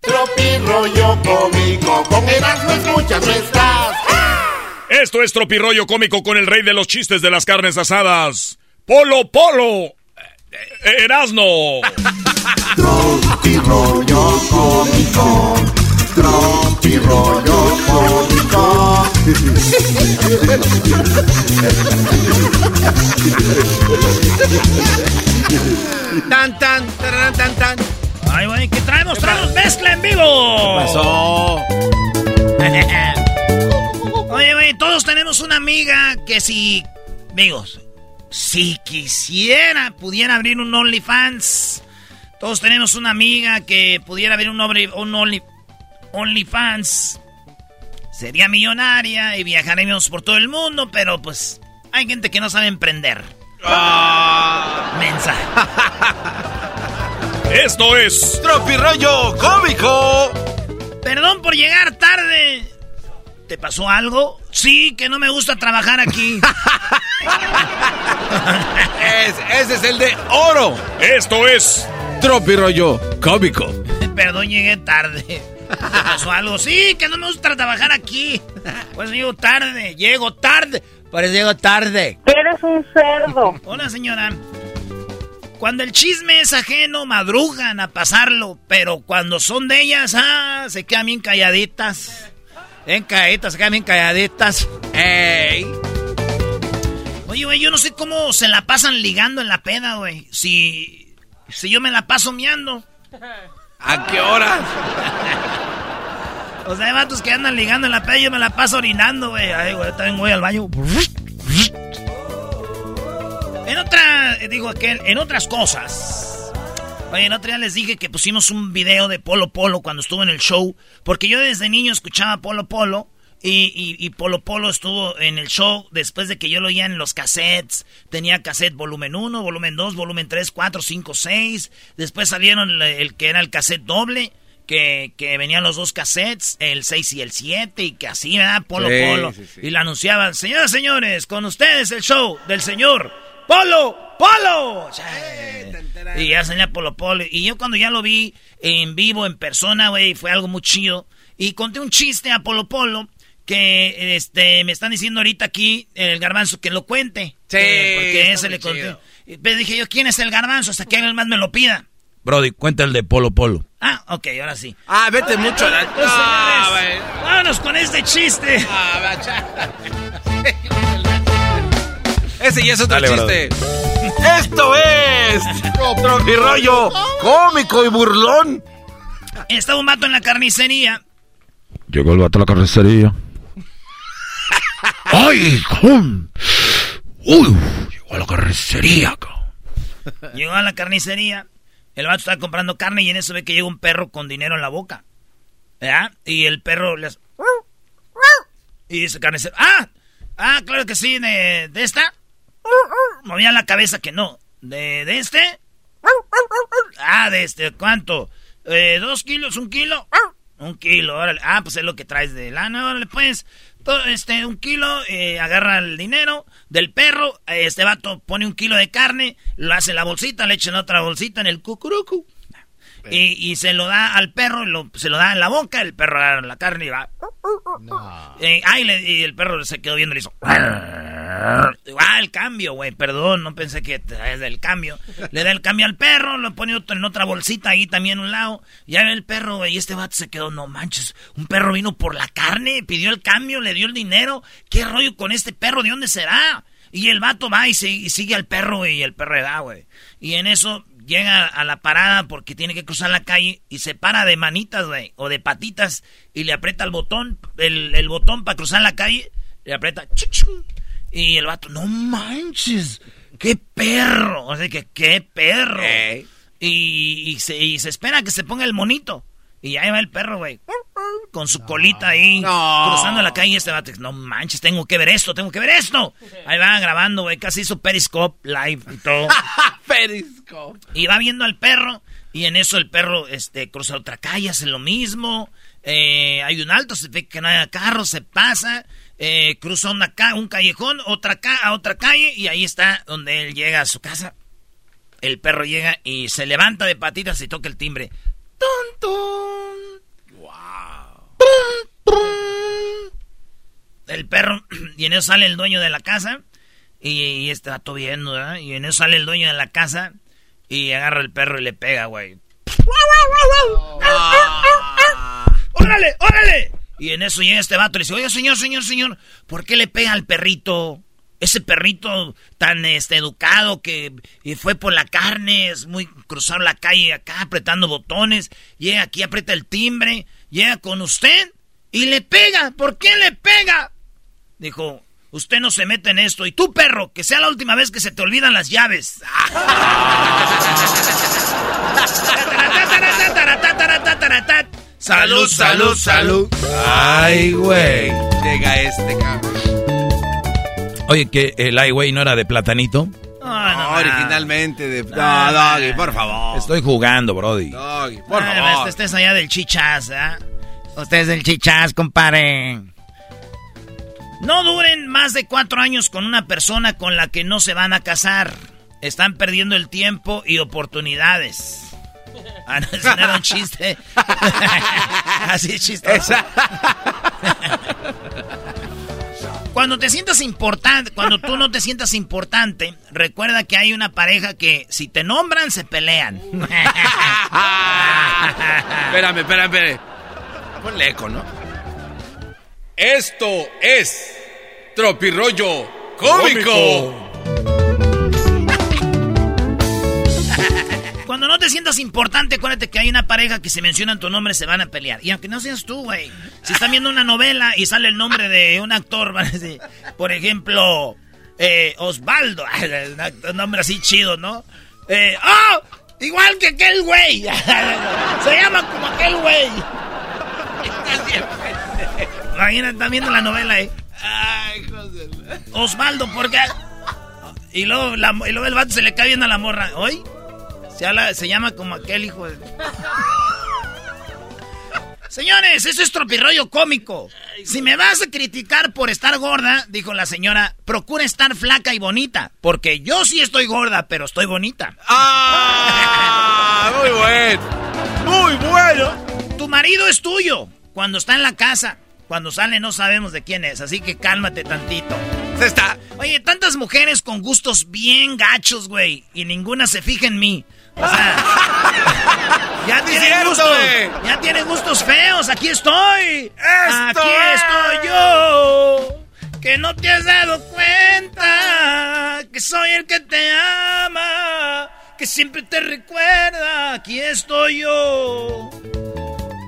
Tropi rollo cómico, con Erasmo escuchas no estás. Esto es Tropirollo Cómico con el rey de los chistes de las carnes asadas. Polo Polo. Eh, Erasno. Tropi rollo cómico, tropi rollo cómico. Tan, tan, tarán, tan, tan. Ay, güey, ¿qué traemos? ¡Traemos mezcla en vivo! ¿Qué pasó? Oye, güey, todos tenemos una amiga que si... Amigos, si quisiera, pudiera abrir un OnlyFans. Todos tenemos una amiga que pudiera abrir un, un Only, OnlyFans. Sería millonaria y viajaremos por todo el mundo, pero pues hay gente que no sabe emprender. Mensa. Esto es Tropirollo Cómico. Perdón por llegar tarde. ¿Te pasó algo? Sí, que no me gusta trabajar aquí. Es- ese es el de oro. Esto es Tropirollo Cómico. Perdón, llegué tarde. ¿Te pasó algo? Sí, que no me gusta trabajar aquí. Pues llego tarde, llego tarde. Pues llego tarde. Eres un cerdo. Hola, señora. Cuando el chisme es ajeno, madrugan a pasarlo. Pero cuando son de ellas, ah, se quedan bien calladitas. Bien calladitas, se quedan bien calladitas. ¡Ey! Oye, güey, yo no sé cómo se la pasan ligando en la peda, güey. Si, si yo me la paso miando. ¿A qué horas? O sea, hay vatos que andan ligando en la peda y yo me la paso orinando, güey. Ay, güey, también voy al baño. En otra, eh, digo aquel, en otras cosas. Oye, el otro día les dije que pusimos un video de Polo Polo cuando estuvo en el show. Porque yo desde niño escuchaba Polo Polo. Y, y- y Polo Polo estuvo en el show después de que yo lo oía en los cassettes. Tenía cassette volumen 1, volumen 2, volumen 3, 4, 5, 6. Después salieron el, el que era el cassette doble. Que, que venían los dos cassettes, el 6 y el 7, y que así, ¿verdad? Polo Sí, Polo. sí, sí. Y lo anunciaban, señoras señores, con ustedes el show del señor Polo Polo. Y ya salía Polo Polo. Y yo cuando ya lo vi en vivo, en persona, güey, fue algo muy chido. Y conté un chiste a Polo Polo que este me están diciendo ahorita aquí el garbanzo que lo cuente. Sí, Eh, porque ese le conté. Y pues dije yo, ¿quién es el garbanzo? Hasta que alguien más me lo pida. Brody, cuenta el de Polo Polo. Ah, ok, ahora sí. Ah, vete mucho a la... Pues, Ah, señores, vámonos con este chiste. Ese ya es otro Dale, chiste. Esto es Tropirollo Cómico y Burlón. Estaba un vato en la carnicería. Llegó el vato a la carnicería. ¡Ay, con! ¡Uy! Llegó a la carnicería, cabrón. Llegó a la carnicería. El vato estaba comprando carne y en eso ve que llega un perro con dinero en la boca. ¿Verdad? Y el perro le hace... Y dice carnicero... ¡Ah! Ah, claro que sí, de, de esta. Movía la cabeza que no. ¿De, de este? Ah, de este, ¿cuánto? Eh, ¿Dos kilos? ¿Un kilo? Un kilo, órale. Ah, pues es lo que traes de lana, órale, pues. Todo, este, un kilo, eh, agarra el dinero del perro. Este vato pone un kilo de carne, lo hace en la bolsita, le echa en otra bolsita en el cucurucu. Y, y se lo da al perro, lo- se lo da en la boca, el perro agarra la carne y va. Eh, ay, le- y el perro se quedó viendo y le hizo. Ah, el cambio, güey, perdón, no pensé que es del cambio. Le da el cambio al perro, lo pone otro- en otra bolsita ahí también a un lado. Ya el perro, güey, y este vato se quedó, no manches, un perro vino por la carne, pidió el cambio, le dio el dinero. ¿Qué rollo con este perro? ¿De dónde será? Y el vato va y, se- y sigue al perro, güey, y el perro le da, güey. Y en eso llega a la parada porque tiene que cruzar la calle y se para de manitas, güey, o de patitas y le aprieta el botón, el, el botón para cruzar la calle, le aprieta, y el vato, no manches, qué perro, o sea que qué perro. y, y se, y se espera que se ponga el monito. Y ahí va el perro, güey. Con su colita ahí, cruzando la calle. Este vato, no manches, tengo que ver esto, tengo que ver esto. Ahí va grabando, güey. Casi hizo Periscope live y todo. Periscope. Y va viendo al perro. Y en eso el perro este, cruza otra calle, hace lo mismo. Eh, hay un alto, se ve que no hay carro, se pasa. Eh, cruza una ca un callejón, otra ca a otra calle. Y ahí está donde él llega a su casa. El perro llega y se levanta de patitas y toca el timbre. ¡Tun, tun! ¡Wow! El perro, y en eso sale el dueño de la casa. Y, y está todo viendo, ¿verdad? Y en eso sale el dueño de la casa. Y agarra el perro y le pega, güey. ¡Órale, órale! Y en eso llega este vato y le dice, oye, señor, señor, señor, ¿por qué le pega al perrito? Ese perrito tan este, educado que y fue por la carne, es muy cruzar la calle acá apretando botones, llega aquí, aprieta el timbre, llega con usted y le pega. ¿Por qué le pega? Dijo, usted no se mete en esto. Y tú, perro, que sea la última vez que se te olvidan las llaves. Salud, salud, salud. Ay, güey. Llega este cabrón. Oye, que el ay, güey, no era de platanito. Ah, No, originalmente de. No, Ah, Doggy, por favor. Estoy jugando, Brody. Doggy, por Ah, favor. Este es allá del chichas, ¿ah? Usted es del chichas, compadre. No duren más de cuatro años con una persona con la que no se van a casar. Están perdiendo el tiempo y oportunidades. Ah, no, ese no era un chiste. Así es chistoso. Cuando te sientas importante, cuando tú no te sientas importante, recuerda que hay una pareja que si te nombran se pelean. espérame, espérame, espérame. Ponle eco, ¿no? Esto es Tropirollo Cómico. Cuando sientas importante, acuérdate que hay una pareja que si mencionan tu nombre se van a pelear. Y aunque no seas tú, güey. Si están viendo una novela y sale el nombre de un actor, por ejemplo, eh, Osvaldo. un nombre así chido, ¿no? Eh, ¡Oh! Igual que aquel güey. se llama como aquel güey. Imagínate, están viendo la novela, eh. Ay, José. Osvaldo, ¿por qué? Y luego, la- y luego el vato se le cae viendo a la morra. ¿Hoy? Se, habla- se llama como aquel hijo de... Señores, eso es tropirroyo cómico. Si me vas a criticar por estar gorda, dijo la señora, procura estar flaca y bonita. Porque yo sí estoy gorda, pero estoy bonita. ¡Ah! Muy bueno. Muy bueno. Tu marido es tuyo cuando está en la casa. Cuando sale no sabemos de quién es, así que cálmate tantito. Se está. Oye, tantas mujeres con gustos bien gachos, güey, y ninguna se fija en mí. O sea, ya cierto, gustos, ya tienen gustos feos. Aquí estoy, Esto aquí es. estoy yo. Que no te has dado cuenta que soy el que te ama, que siempre te recuerda. Aquí estoy yo.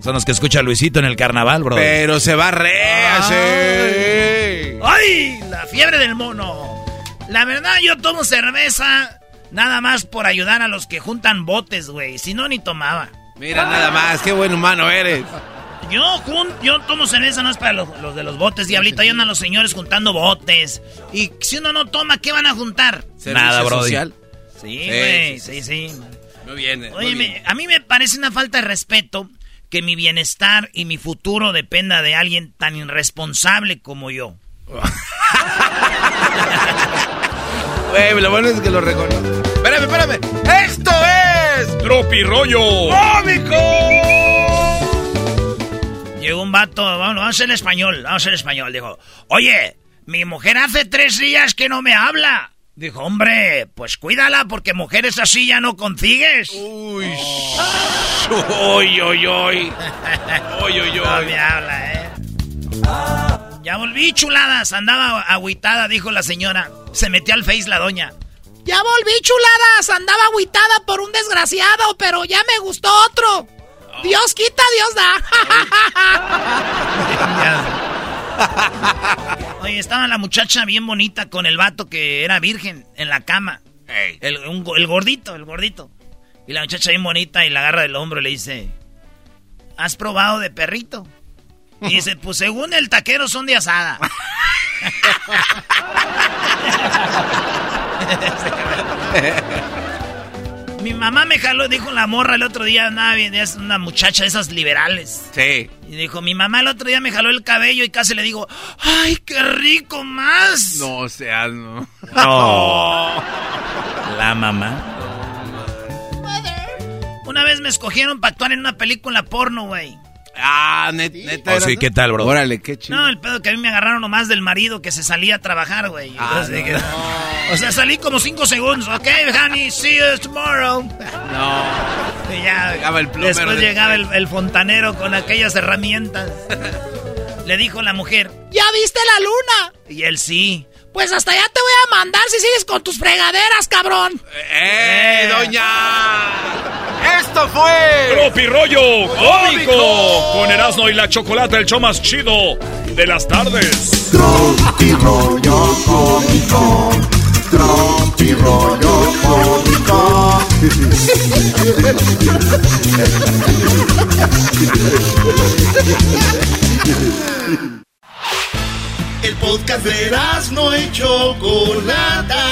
Son los que escucha Luisito en el carnaval, bro. Pero se va re así. ¡Ay! La fiebre del mono. La verdad, yo tomo cerveza nada más por ayudar a los que juntan botes, güey. Si no, ni tomaba. Mira nada más, qué buen humano eres. Yo, jun- yo tomo cerveza no es para los, los de los botes, diablito. Ahí andan los señores juntando botes. Y si uno no toma, ¿qué van a juntar? Nada, social. Sí, Sí, güey, sí, sí, sí. Muy bien. muy Oye, bien. me- a mí me parece una falta de respeto que mi bienestar y mi futuro dependa de alguien tan irresponsable como yo. Güey, lo bueno es que lo reconozco. Espérame. ¡Esto es Tropirollo. Cómico! Llegó un vato, vamos, vamos hacer español, vamos hacer español. Dijo, oye, mi mujer hace tres días que no me habla. Dijo, hombre, pues cuídala porque mujeres así ya no consigues. Uy. Uy, uy, uy. Uy, uy, No uy. me habla, eh. Ya volví, chuladas. Andaba agüitada, dijo la señora. Se metió al face la doña. Ya volví, chuladas. Andaba agüitada por un desgraciado, pero ya me gustó otro. Dios quita, Dios da. Oye, estaba la muchacha bien bonita con el vato que era virgen en la cama. El, un el gordito, el gordito. Y la muchacha bien bonita y la agarra del hombro y le dice, ¿has probado de perrito? Y dice, pues según el taquero son de asada. Mi mamá me jaló, dijo la morra el otro día, nada bien, es una muchacha de esas liberales. Sí. Y dijo, mi mamá el otro día me jaló el cabello y casi le digo, ¡ay, qué rico más! No seas, no. No. La mamá. Una vez me escogieron para actuar en una película porno, güey. Ah, net- neta. Oh, sí, ¿qué tal, bro? Órale, qué chido. No, el pedo que a mí me agarraron nomás del marido que se salía a trabajar, güey. Ah, no. O sea, salí como cinco segundos. Ok, honey, see you tomorrow. No. Y ya, Llegaba el plomero después de- llegaba el, el fontanero con aquellas herramientas. Le dijo la mujer, ¿ya viste la luna? Y él sí. Pues hasta allá te voy a mandar si sigues con tus fregaderas, cabrón. ¡Eh, doña! ¡Esto fue! Tropi rollo cómico con Erasmo y la Chocolata, el show más chido de las tardes. Tropi rollo cómico. Tropi rollo cómico. El podcast de no y Chocolata.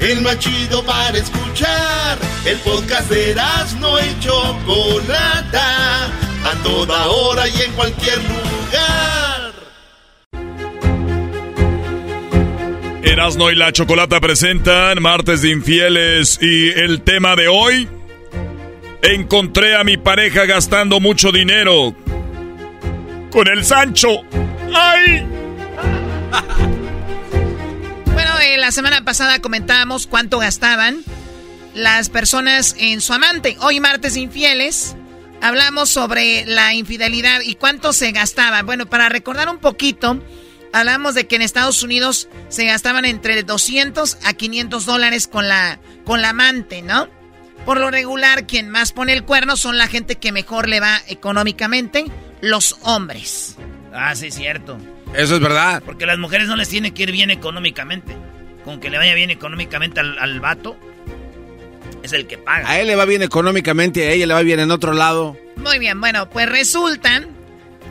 El más chido para escuchar. El podcast de no y Chocolata. A toda hora y en cualquier lugar. Erasmo y la Chocolata presentan Martes de Infieles y el tema de hoy. Encontré a mi pareja gastando mucho dinero con el Sancho. ¡Ay! Bueno, eh, la semana pasada comentábamos cuánto gastaban las personas en su amante. Hoy, martes infieles, hablamos sobre la infidelidad y cuánto se gastaba. Bueno, para recordar un poquito, hablamos de que en Estados Unidos se gastaban entre 200 a 500 dólares con la, con la amante, ¿no? Por lo regular, quien más pone el cuerno son la gente que mejor le va económicamente, los hombres. Ah, sí, cierto. Eso es verdad. Porque a las mujeres no les tiene que ir bien económicamente. Con que le vaya bien económicamente al, al vato, es el que paga. A él le va bien económicamente y a ella le va bien en otro lado. Muy bien, bueno, pues resulta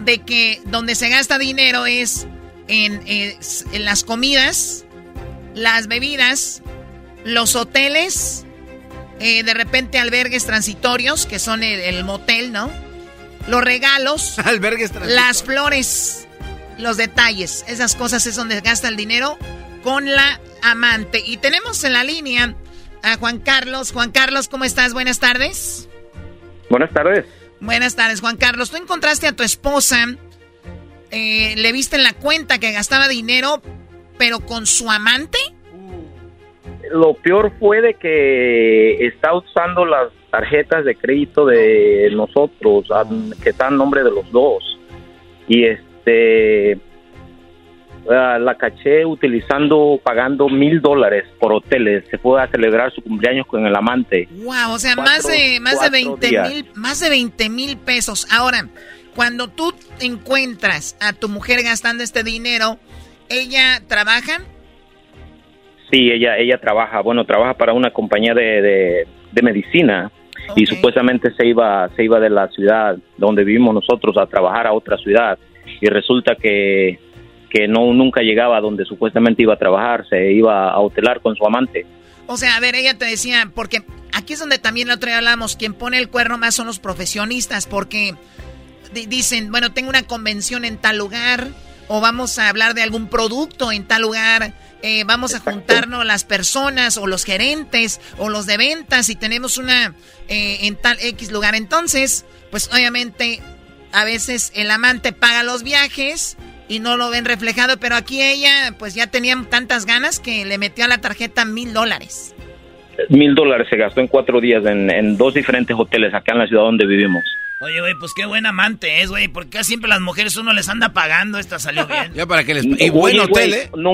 de que donde se gasta dinero es en, las comidas, las bebidas, los hoteles, eh, de repente albergues transitorios, que son el, el motel, ¿no? Los regalos, Albergues las flores, los detalles, esas cosas es donde gasta el dinero con la amante. Y tenemos en la línea a Juan Carlos. Juan Carlos, ¿cómo estás? Buenas tardes. Buenas tardes. Buenas tardes, Juan Carlos. Tú encontraste a tu esposa, eh, le viste en la cuenta que gastaba dinero, pero con su amante. Lo peor fue de que está usando las tarjetas de crédito de nosotros, que están en nombre de los dos. Y este ah, la caché utilizando, pagando mil dólares por hoteles. Se fue a celebrar su cumpleaños con el amante. Wow, o sea, Cuatro- más de más de cuatro 20 días. mil, más de 20 mil pesos. Ahora, cuando tú encuentras a tu mujer gastando este dinero, ella trabaja. Sí, ella, ella trabaja, bueno, trabaja para una compañía de, de, de medicina y supuestamente se iba, se iba de la ciudad donde vivimos nosotros a trabajar a otra ciudad y resulta que, que no nunca llegaba a donde supuestamente iba a trabajar, se iba a hotelar con su amante. O sea, a ver, ella te decía, porque aquí es donde también el otro día hablamos, quien pone el cuerno más son los profesionistas, porque di- dicen, bueno, tengo una convención en tal lugar, o vamos a hablar de algún producto en tal lugar, eh, vamos a juntarnos las personas, o los gerentes, o los de ventas, y tenemos una eh, en tal X lugar. Entonces, pues obviamente, a veces el amante paga los viajes y no lo ven reflejado, pero aquí ella, pues ya tenía tantas ganas que le metió a la tarjeta mil dólares. Mil dólares se gastó en cuatro días en, en dos diferentes hoteles acá en la ciudad donde vivimos. Oye, güey, pues qué buen amante es, güey, porque casi siempre las mujeres uno les anda pagando, esta salió bien. Ya para que les... Y buen hotel, ¿eh? No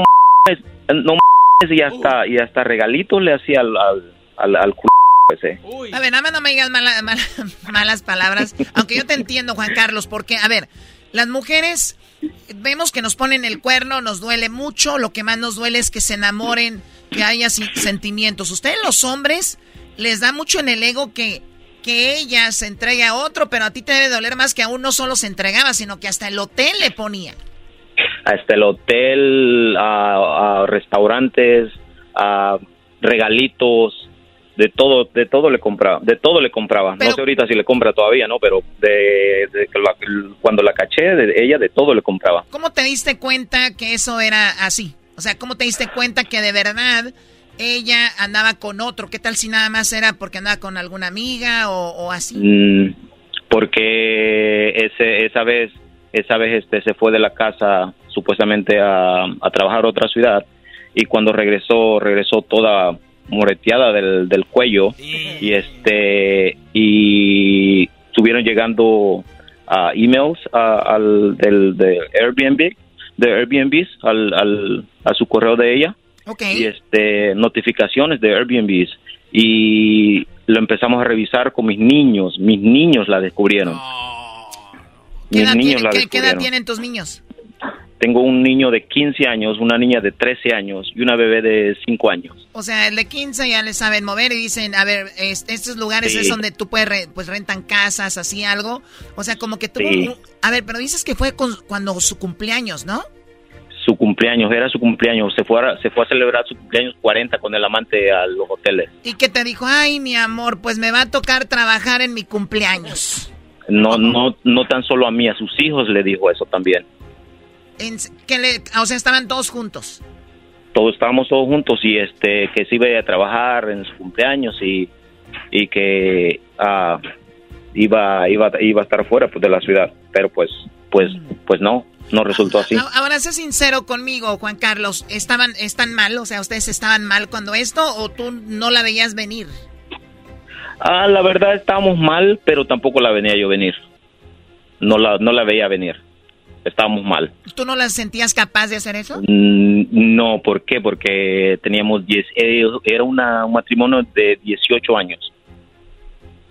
mames, no mames, y hasta, y hasta regalito le hacía al, al, al, al culo ese. A ver, nada más no me digas mala- mala- malas palabras, aunque yo te entiendo, Juan Carlos, porque, a ver, las mujeres vemos que nos ponen el cuerno, nos duele mucho, lo que más nos duele es que se enamoren, que haya sentimientos. Ustedes los hombres les da mucho en el ego que, que ella se entregue a otro, pero a ti te debe doler más que aún no solo se entregaba, sino que hasta el hotel le ponía. Hasta el hotel, a, a restaurantes, a regalitos, de todo, de todo le compraba, de todo le compraba. no sé ahorita si le compra todavía, ¿no? Pero de, de que la- cuando la caché, de ella de todo le compraba. ¿Cómo te diste cuenta que eso era así? O sea, ¿cómo te diste cuenta que de verdad ella andaba con otro? ¿Qué tal si nada más era porque andaba con alguna amiga o, o así? Mm, porque ese, esa vez, esa vez este se fue de la casa supuestamente a, a trabajar a otra ciudad y cuando regresó, regresó toda moreteada del, del cuello y este y estuvieron llegando a emails a- al del de Airbnb de Airbnbs al, al a su correo de ella y este notificaciones de Airbnbs y lo empezamos a revisar con mis niños mis niños la descubrieron ¿Qué mis niños tiene- la qué- qué edad descubrieron tienen tus niños? tengo un niño de 15 años una niña de 13 años y una bebé de 5 años O sea, el de 15 ya le saben mover y dicen, a ver, es- estos lugares Sí. es donde tú puedes, re- pues rentan casas, así algo. O sea, como que tuvo... Sí. a ver, pero dices que fue con- cuando su cumpleaños, ¿no? Su cumpleaños era su cumpleaños se fue a, se fue a celebrar su cumpleaños 40 con el amante a los hoteles. Y que te dijo, ay, mi amor, pues me va a tocar trabajar en mi cumpleaños. no no no tan solo a mí a sus hijos le dijo eso también. En- que le, o sea, estaban todos juntos. todos estábamos todos juntos y este que se iba a trabajar en su cumpleaños y y que ah, iba iba iba a estar fuera pues, de la ciudad. Pero pues pues pues no no resultó así Ahora, sé sincero conmigo, Juan Carlos. ¿Estaban, ¿Están mal? O sea, ¿ustedes estaban mal cuando esto o tú no la veías venir? ah la verdad estábamos mal pero tampoco la venía yo venir no la no la veía venir estábamos mal ¿Tú no la sentías capaz de hacer eso? Mm, No, ¿por qué? Porque teníamos 10, eh, era una, un matrimonio de 18 años.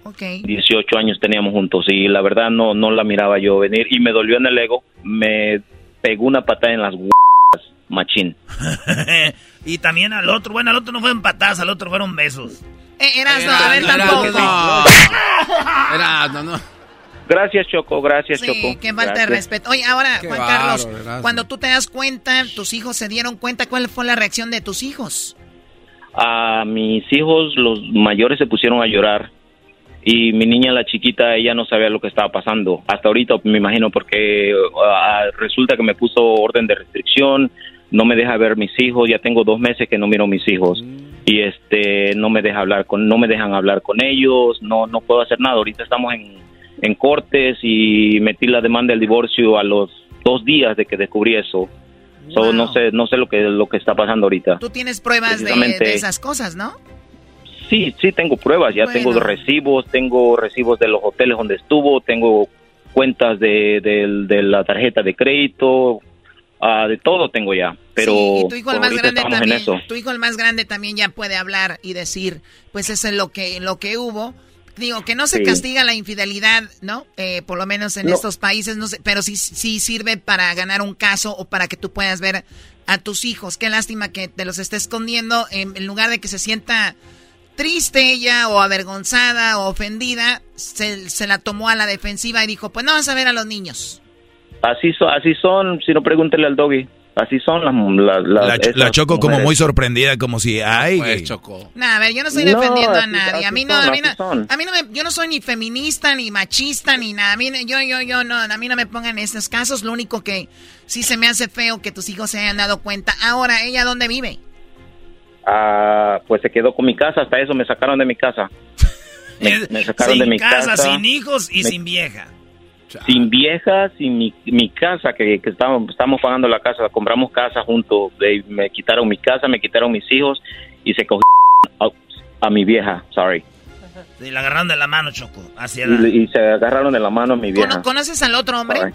Ok. 18 años teníamos juntos y la verdad no no la miraba yo venir y me dolió en el ego, me pegó una patada en las huevas, machín. y también al otro. Bueno, al otro no fueron patadas, al otro fueron besos. Eh, Erasno, Era- a ver, era- tampoco. no. Era, no, no. Gracias, Choco, gracias, Sí, Choco. qué falta de respeto. Oye, ahora, Qué Juan Carlos, cuando tú te das cuenta, tus hijos se dieron cuenta, ¿cuál fue la reacción de tus hijos? A mis hijos, los mayores se pusieron a llorar y mi niña, la chiquita, ella no sabía lo que estaba pasando. Hasta ahorita, me imagino, porque ah, resulta que me puso orden de restricción, no me deja ver mis hijos, ya tengo dos meses que no miro mis hijos y este no me deja hablar con, no me dejan hablar con ellos, no no puedo hacer nada. Ahorita estamos en, en cortes y metí la demanda del divorcio a los dos días de que descubrí eso. So, no sé no sé lo que lo que está pasando ahorita. Tú tienes pruebas de esas cosas, ¿no? Sí, sí, tengo pruebas. Ya Bueno. tengo recibos, tengo recibos de los hoteles donde estuvo, tengo cuentas de, de- de la tarjeta de crédito, ah, de todo tengo ya. Pero Sí, y tu hijo el más grande también, en eso. tu hijo el más grande también ya puede hablar y decir, pues eso es lo que lo que hubo. Digo que no se Sí. castiga la infidelidad, ¿no? Eh, por lo menos en No. estos países, no sé, pero sí sí sirve para ganar un caso o para que tú puedas ver a tus hijos. Qué lástima que te los esté escondiendo en, en lugar de que se sienta triste ella o avergonzada o ofendida, se, se la tomó a la defensiva y dijo, pues no vas a ver a los niños. Así, so- así son, si no pregúntele al doggy. Así son las... las- las- La, la Choco como muy sorprendida, como si, ay, Pues, Choco. Nah, a ver, yo no estoy No, defendiendo a nadie. A mí no, son, a mí no, a mí no me, yo no soy ni feminista ni machista ni nada. A mí, no- yo, yo, yo no, a mí no me pongan en estos casos. Lo único que sí se me hace feo que tus hijos se hayan dado cuenta. Ahora, ¿ella dónde vive? Ah, pues se quedó con mi casa, hasta eso me sacaron de mi casa. Me, me sacaron sin de mi casa, casa. sin hijos y Me- sin vieja. sin vieja, sin mi, mi casa, que, que estábamos, estamos pagando la casa, compramos casa juntos, de- me quitaron mi casa, me quitaron mis hijos y se cogió a, a mi vieja, sorry. Sí, la agarraron de la mano, Choco. Hacia Y, y se agarraron de la mano a mi vieja. ¿Conoces al otro hombre?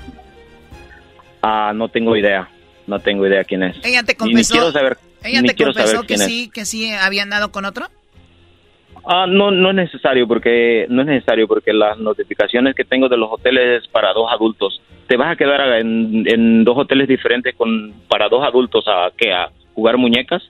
Ah, no tengo idea, no tengo idea quién es. Ella te Y ni quiero saber, Ella ni te quiero confesó saber que sí, que sí habían dado con otro. Ah, no, no es necesario porque no es necesario porque las notificaciones que tengo de los hoteles es para dos adultos. Te vas a quedar en, en dos hoteles diferentes con para dos adultos a qué a jugar muñecas.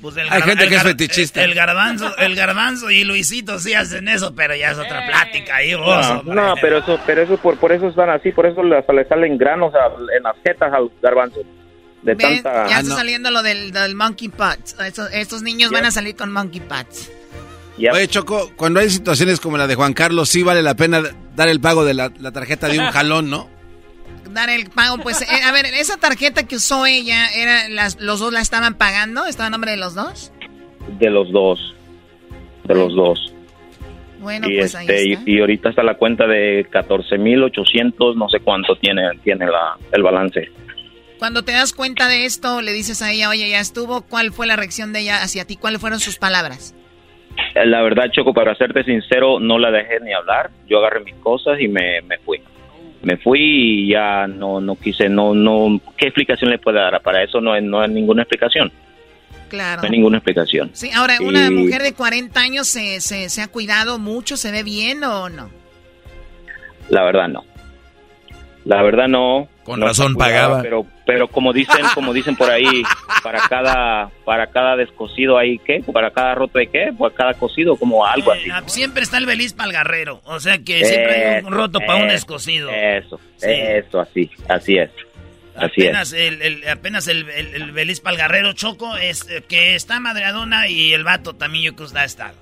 Pues el Hay gente el que es fetichista. El, garbanzo, el garbanzo y Luisito sí hacen eso, pero ya es otra plática ahí, vos. No, no, pero eso, pero eso por, por eso están así, por eso hasta le salen granos a- en las jetas al garbanzo. De ¿Ves? tanta... Ya está saliendo lo del, del monkey pots. Estos, estos niños van a salir con monkey pots. Oye, Choco, cuando hay situaciones como la de Juan Carlos, sí vale la pena dar el pago de la, la tarjeta de un jalón, ¿no? Dar el pago, pues, eh, a ver, esa tarjeta que usó ella, era las, ¿los dos la estaban pagando? ¿Estaba a nombre de los dos? De los dos. De los dos. Bueno, y pues ahí este está. y, y ahorita está la cuenta de 14.800, no sé cuánto tiene tiene la, el balance. Cuando te das cuenta de esto, le dices a ella, oye, ya estuvo, ¿cuál fue la reacción de ella hacia ti? ¿Cuáles fueron sus palabras? Eh, La verdad, Choco, para serte sincero, no la dejé ni hablar. Yo agarré mis cosas y me, me fui. Me fui y ya no no quise, no no ¿qué explicación le puede dar? Para eso no hay, no hay ninguna explicación. Claro. No hay ninguna explicación. Sí, ahora, ¿una Y- mujer de 40 años se, se, se ha cuidado mucho? ¿Se ve bien o no? La verdad no. La verdad no. Con No razón pagaba. Pero pero como dicen como dicen por ahí para cada para cada descosido hay qué para cada roto hay qué para cada cosido como algo así. Ah, Siempre está el beliz para el garrero. O sea que siempre hay un roto para un descosido. Eso, eso así así es. Así es. Apenas el, el- apenas el, el, el beliz para el garrero choco es eh, que está madreadona y el vato también yo creo que está estado.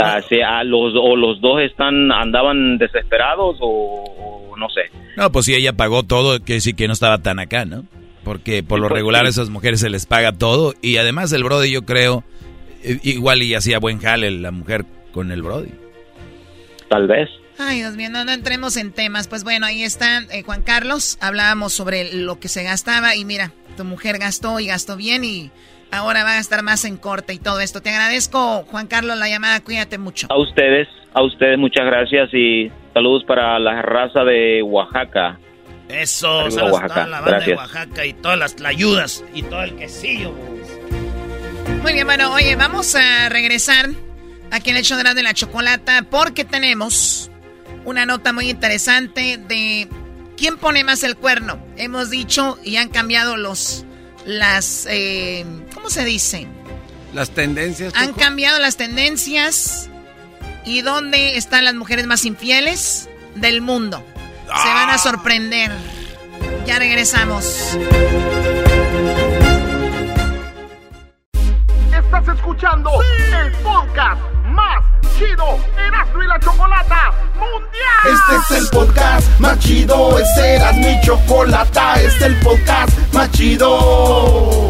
Así, a los o los dos están andaban desesperados o, o no sé. No, pues si ella pagó todo, quiere decir que no estaba tan acá, ¿no? Porque por lo pues, regular sí. a esas mujeres se les paga todo. Y además el Brody, yo creo, eh, igual y hacía buen jale la mujer con el Brody. Tal vez. Ay, Dios mío, no, no entremos en temas. Pues bueno, ahí está eh, Juan Carlos. Hablábamos sobre lo que se gastaba y mira, tu mujer gastó y gastó bien y ahora va a gastar más en corte y todo esto. Te agradezco, Juan Carlos, la llamada. Cuídate mucho. A ustedes, a ustedes muchas gracias y saludos para la raza de Oaxaca. Eso, Arriba, saludos a Oaxaca. toda la banda de Gracias. Oaxaca y todas las ayudas y todo el quesillo. Muy bien, bueno, oye, vamos a regresar aquí en el show de la, de la chocolata porque tenemos una nota muy interesante de quién pone más el cuerno. Hemos dicho y han cambiado los, las, eh, ¿cómo se dice? Las tendencias. Han cambiado las tendencias y dónde están las mujeres más infieles del mundo. Se van a sorprender. Ya regresamos. Estás escuchando el podcast más chido Erasmo y la Chocolata Mundial. Este es el podcast más chido, este era mi chocolata, este es el podcast más chido.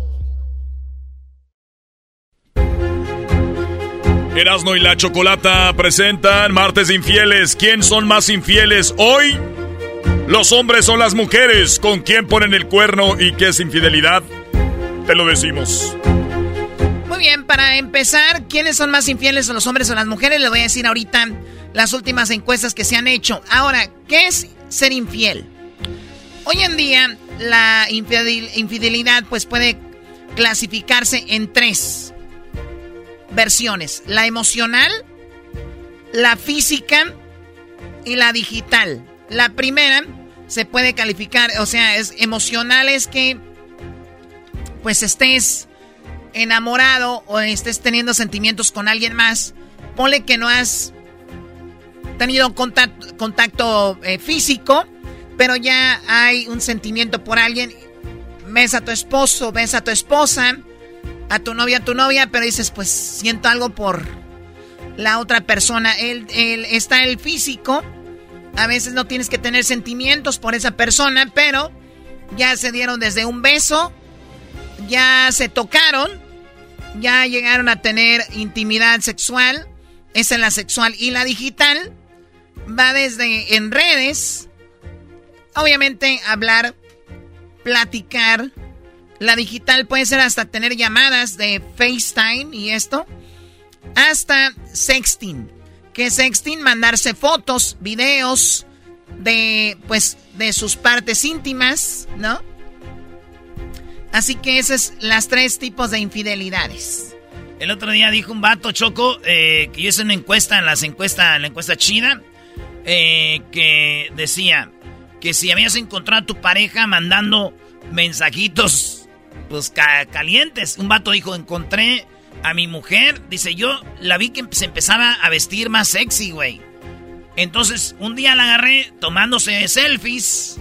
Erasno y la Chocolata presentan Martes Infieles. ¿Quién son más infieles hoy? Los hombres o las mujeres. ¿Con quién ponen el cuerno y qué es infidelidad? Te lo decimos. Muy bien, para empezar, ¿quiénes son más infieles, los hombres o las mujeres? Les voy a decir ahorita las últimas encuestas que se han hecho. Ahora, ¿qué es ser infiel? Hoy en día, la infidel- infidelidad pues puede clasificarse en tres versiones. La emocional, la física y la digital. La primera se puede calificar, o sea, es emocional es que pues estés enamorado o estés teniendo sentimientos con alguien más, ponle que no has tenido contacto, contacto eh, físico, pero ya hay un sentimiento por alguien. Ves a tu esposo, ves a tu esposa, a tu novia, a tu novia, pero dices, pues siento algo por la otra persona. Él, está el físico. A veces no tienes que tener sentimientos por esa persona, pero ya se dieron desde un beso, ya se tocaron, ya llegaron a tener intimidad sexual. Esa es la sexual. Y la digital va desde en redes, obviamente hablar, platicar. La digital puede ser hasta tener llamadas de FaceTime y esto. hasta sexting. Que sexting, mandarse fotos, videos de, pues, de sus partes íntimas, ¿no? Así que esos es las tres tipos de infidelidades. El otro día dijo un vato choco eh, que yo hice una encuesta en las encuestas, en la encuesta china, eh, que decía que si habías encontrado a tu pareja mandando mensajitos, pues calientes. Un vato dijo, encontré a mi mujer, dice yo, la vi que se empezaba a vestir más sexy, güey. Entonces, un día la agarré tomándose selfies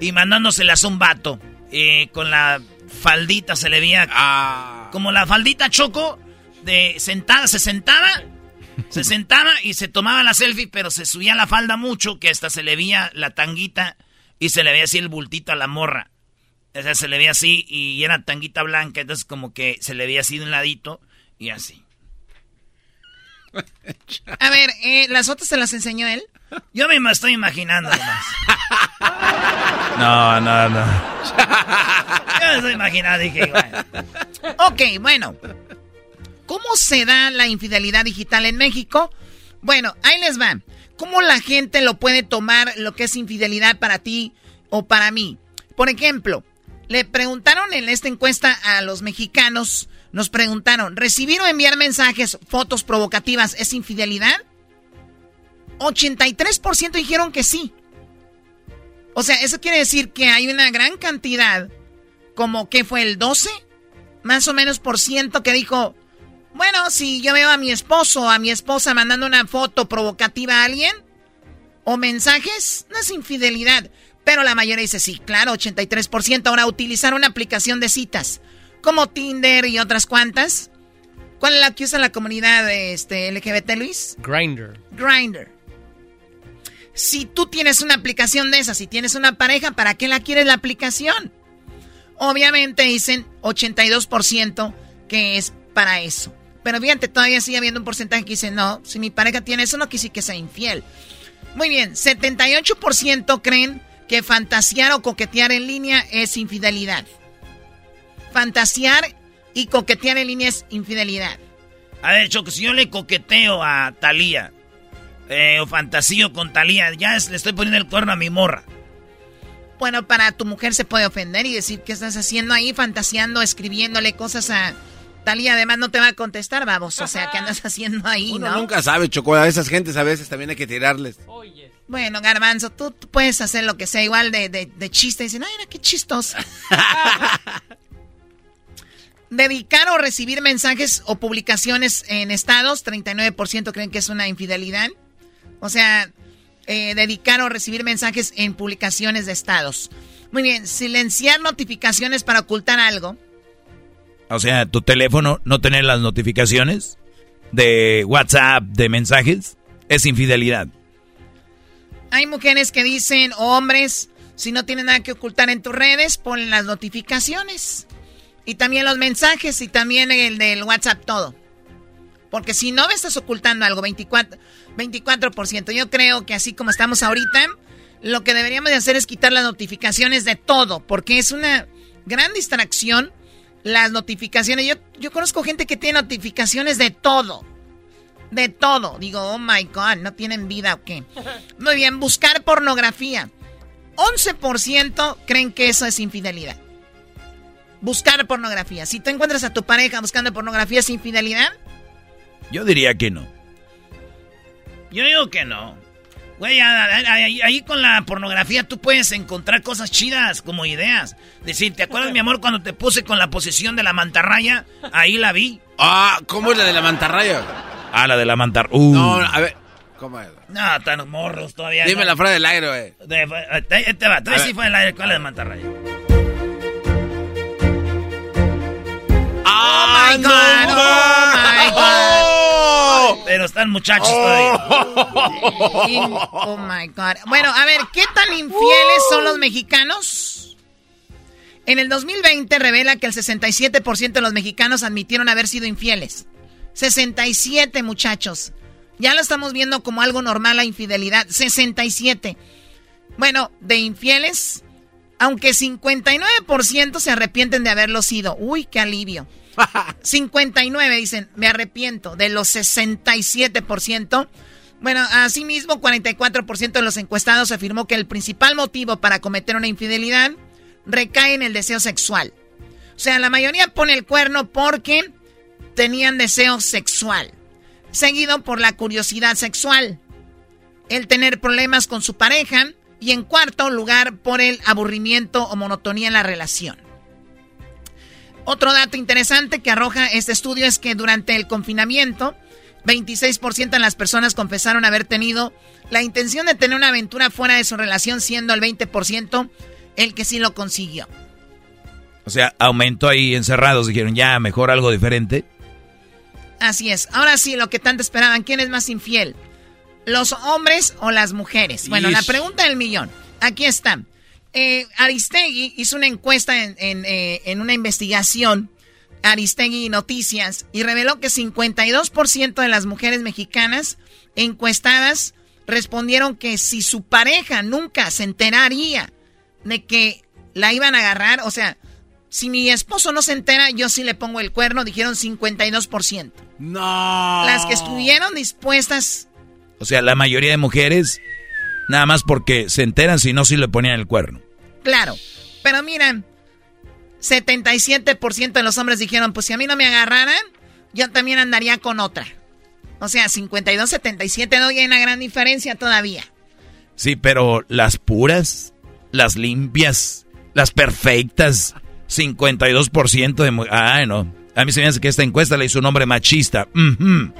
y mandándoselas a un vato. Eh, con la faldita se le veía ah. como la faldita choco de sentada, se sentaba, se sentaba y se tomaba la selfie, pero se subía la falda mucho que hasta se le veía la tanguita y se le veía así el bultito a la morra. O sea, se le veía así y era tanguita blanca, entonces como que se le veía así de un ladito y así. A ver, eh, ¿las fotos se las enseñó él? Yo me estoy imaginando nomás. No, no, no. Yo me estoy imaginando, dije, igual. Ok, bueno. ¿Cómo se da la infidelidad digital en México? Bueno, ahí les va. ¿Cómo la gente lo puede tomar lo que es infidelidad para ti o para mí? Por ejemplo, le preguntaron en esta encuesta a los mexicanos, nos preguntaron, ¿recibir o enviar mensajes, fotos provocativas es infidelidad? 83% dijeron que sí. O sea, eso quiere decir que hay una gran cantidad, como que fue el 12, más o menos por ciento que dijo, bueno, si yo veo a mi esposo o a mi esposa mandando una foto provocativa a alguien, o mensajes, no es infidelidad. Pero la mayoría dice, sí, claro, 83%. Ahora, utilizar una aplicación de citas, como Tinder y otras cuantas. ¿Cuál es la que usa la comunidad este, LGBT, Luis? Grinder. Grinder. Si tú tienes una aplicación de esas, si tienes una pareja, ¿para qué la quieres la aplicación? Obviamente dicen 82% que es para eso. Pero fíjate, todavía sigue habiendo un porcentaje que dice, no, si mi pareja tiene eso, no quise que sea infiel. Muy bien, 78% creen que fantasear o coquetear en línea es infidelidad. Fantasear y coquetear en línea es infidelidad. A ver, Choco, si yo le coqueteo a Talía, eh, o fantasío con Talía, ya le estoy poniendo el cuerno a mi morra. Bueno, para tu mujer se puede ofender y decir que estás haciendo ahí, fantaseando, escribiéndole cosas a Talía. Además, no te va a contestar, vamos. O sea, ¿qué andas haciendo ahí, Uno nunca sabe, Choco. A esas gentes a veces también hay que tirarles. Bueno, Garbanzo, tú, puedes hacer lo que sea, igual de, de, de chiste. Dicen, ay, mira, qué chistoso. Dedicar o recibir mensajes o publicaciones en estados, 39% creen que es una infidelidad. O sea, eh, dedicar o recibir mensajes en publicaciones de estados. Muy bien, silenciar notificaciones para ocultar algo. O sea, tu teléfono no tener las notificaciones de WhatsApp, de mensajes, es infidelidad. Hay mujeres que dicen, hombres, si no tienen nada que ocultar en tus redes, ponen las notificaciones. Y también los mensajes y también el del WhatsApp, todo. Porque si no estás ocultando algo, 24, 24%. Yo creo que así como estamos ahorita, lo que deberíamos de hacer es quitar las notificaciones de todo, porque es una gran distracción las notificaciones. Yo, yo conozco gente que tiene notificaciones de todo. De todo. Digo, oh my God, ¿no tienen vida o qué? Muy bien, buscar pornografía. 11% creen que eso es infidelidad. Buscar pornografía. Si tú encuentras a tu pareja buscando pornografía, ¿es infidelidad? Yo diría que no. Yo digo que no. Güey, ahí, con la pornografía tú puedes encontrar cosas chidas como ideas. Decir, ¿te acuerdas, mi amor, cuando te puse con la posición de la mantarraya? Ahí la vi. Ah, ¿cómo es la de la mantarraya? Ah, la de la mantarraya. Uh. No, a ver. ¿Cómo es? No, tan morros todavía. Dime la frase del aire, güey. Te, te va, tú sí fue el aire. ¿Cuál es la mantarraya? Oh my God, oh my God. Pero están muchachos todavía. oh my God. Bueno, a ver, ¿qué tan infieles son los mexicanos? En el 2020 revela que el 67% de los mexicanos admitieron haber sido infieles. 67 muchachos. Ya lo estamos viendo como algo normal la infidelidad. 67. Bueno, de infieles, aunque 59% se arrepienten de haberlo sido. Uy, qué alivio. 59 dicen, me arrepiento. De los 67%. Bueno, asimismo, 44% de los encuestados afirmó que el principal motivo para cometer una infidelidad recae en el deseo sexual. O sea, la mayoría pone el cuerno porque tenían deseo sexual, seguido por la curiosidad sexual, el tener problemas con su pareja y en cuarto lugar por el aburrimiento o monotonía en la relación. Otro dato interesante que arroja este estudio es que durante el confinamiento, 26% de las personas confesaron haber tenido la intención de tener una aventura fuera de su relación, siendo el 20% el que sí lo consiguió. O sea, aumentó ahí encerrados, dijeron ya, mejor algo diferente. Así es. Ahora sí, lo que tanto esperaban, ¿quién es más infiel? ¿Los hombres o las mujeres? Bueno, la pregunta del millón. Aquí está. Eh, Aristegui hizo una encuesta en, eh, en, una investigación, Aristegui Noticias, y reveló que 52% de las mujeres mexicanas encuestadas respondieron que si su pareja nunca se enteraría de que la iban a agarrar, o sea, si mi esposo no se entera, yo sí le pongo el cuerno, dijeron 52%. No. Las que estuvieron dispuestas. O sea, la mayoría de mujeres, nada más porque se enteran, si no, sí le ponían el cuerno. Claro. Pero miren, 77% de los hombres dijeron, pues si a mí no me agarraran, yo también andaría con otra. O sea, 52-77 no hay una gran diferencia todavía. Sí, pero las puras, las limpias, las perfectas, 52% de... Ah, no. A mí se me hace que esta encuesta le hizo un hombre machista. no,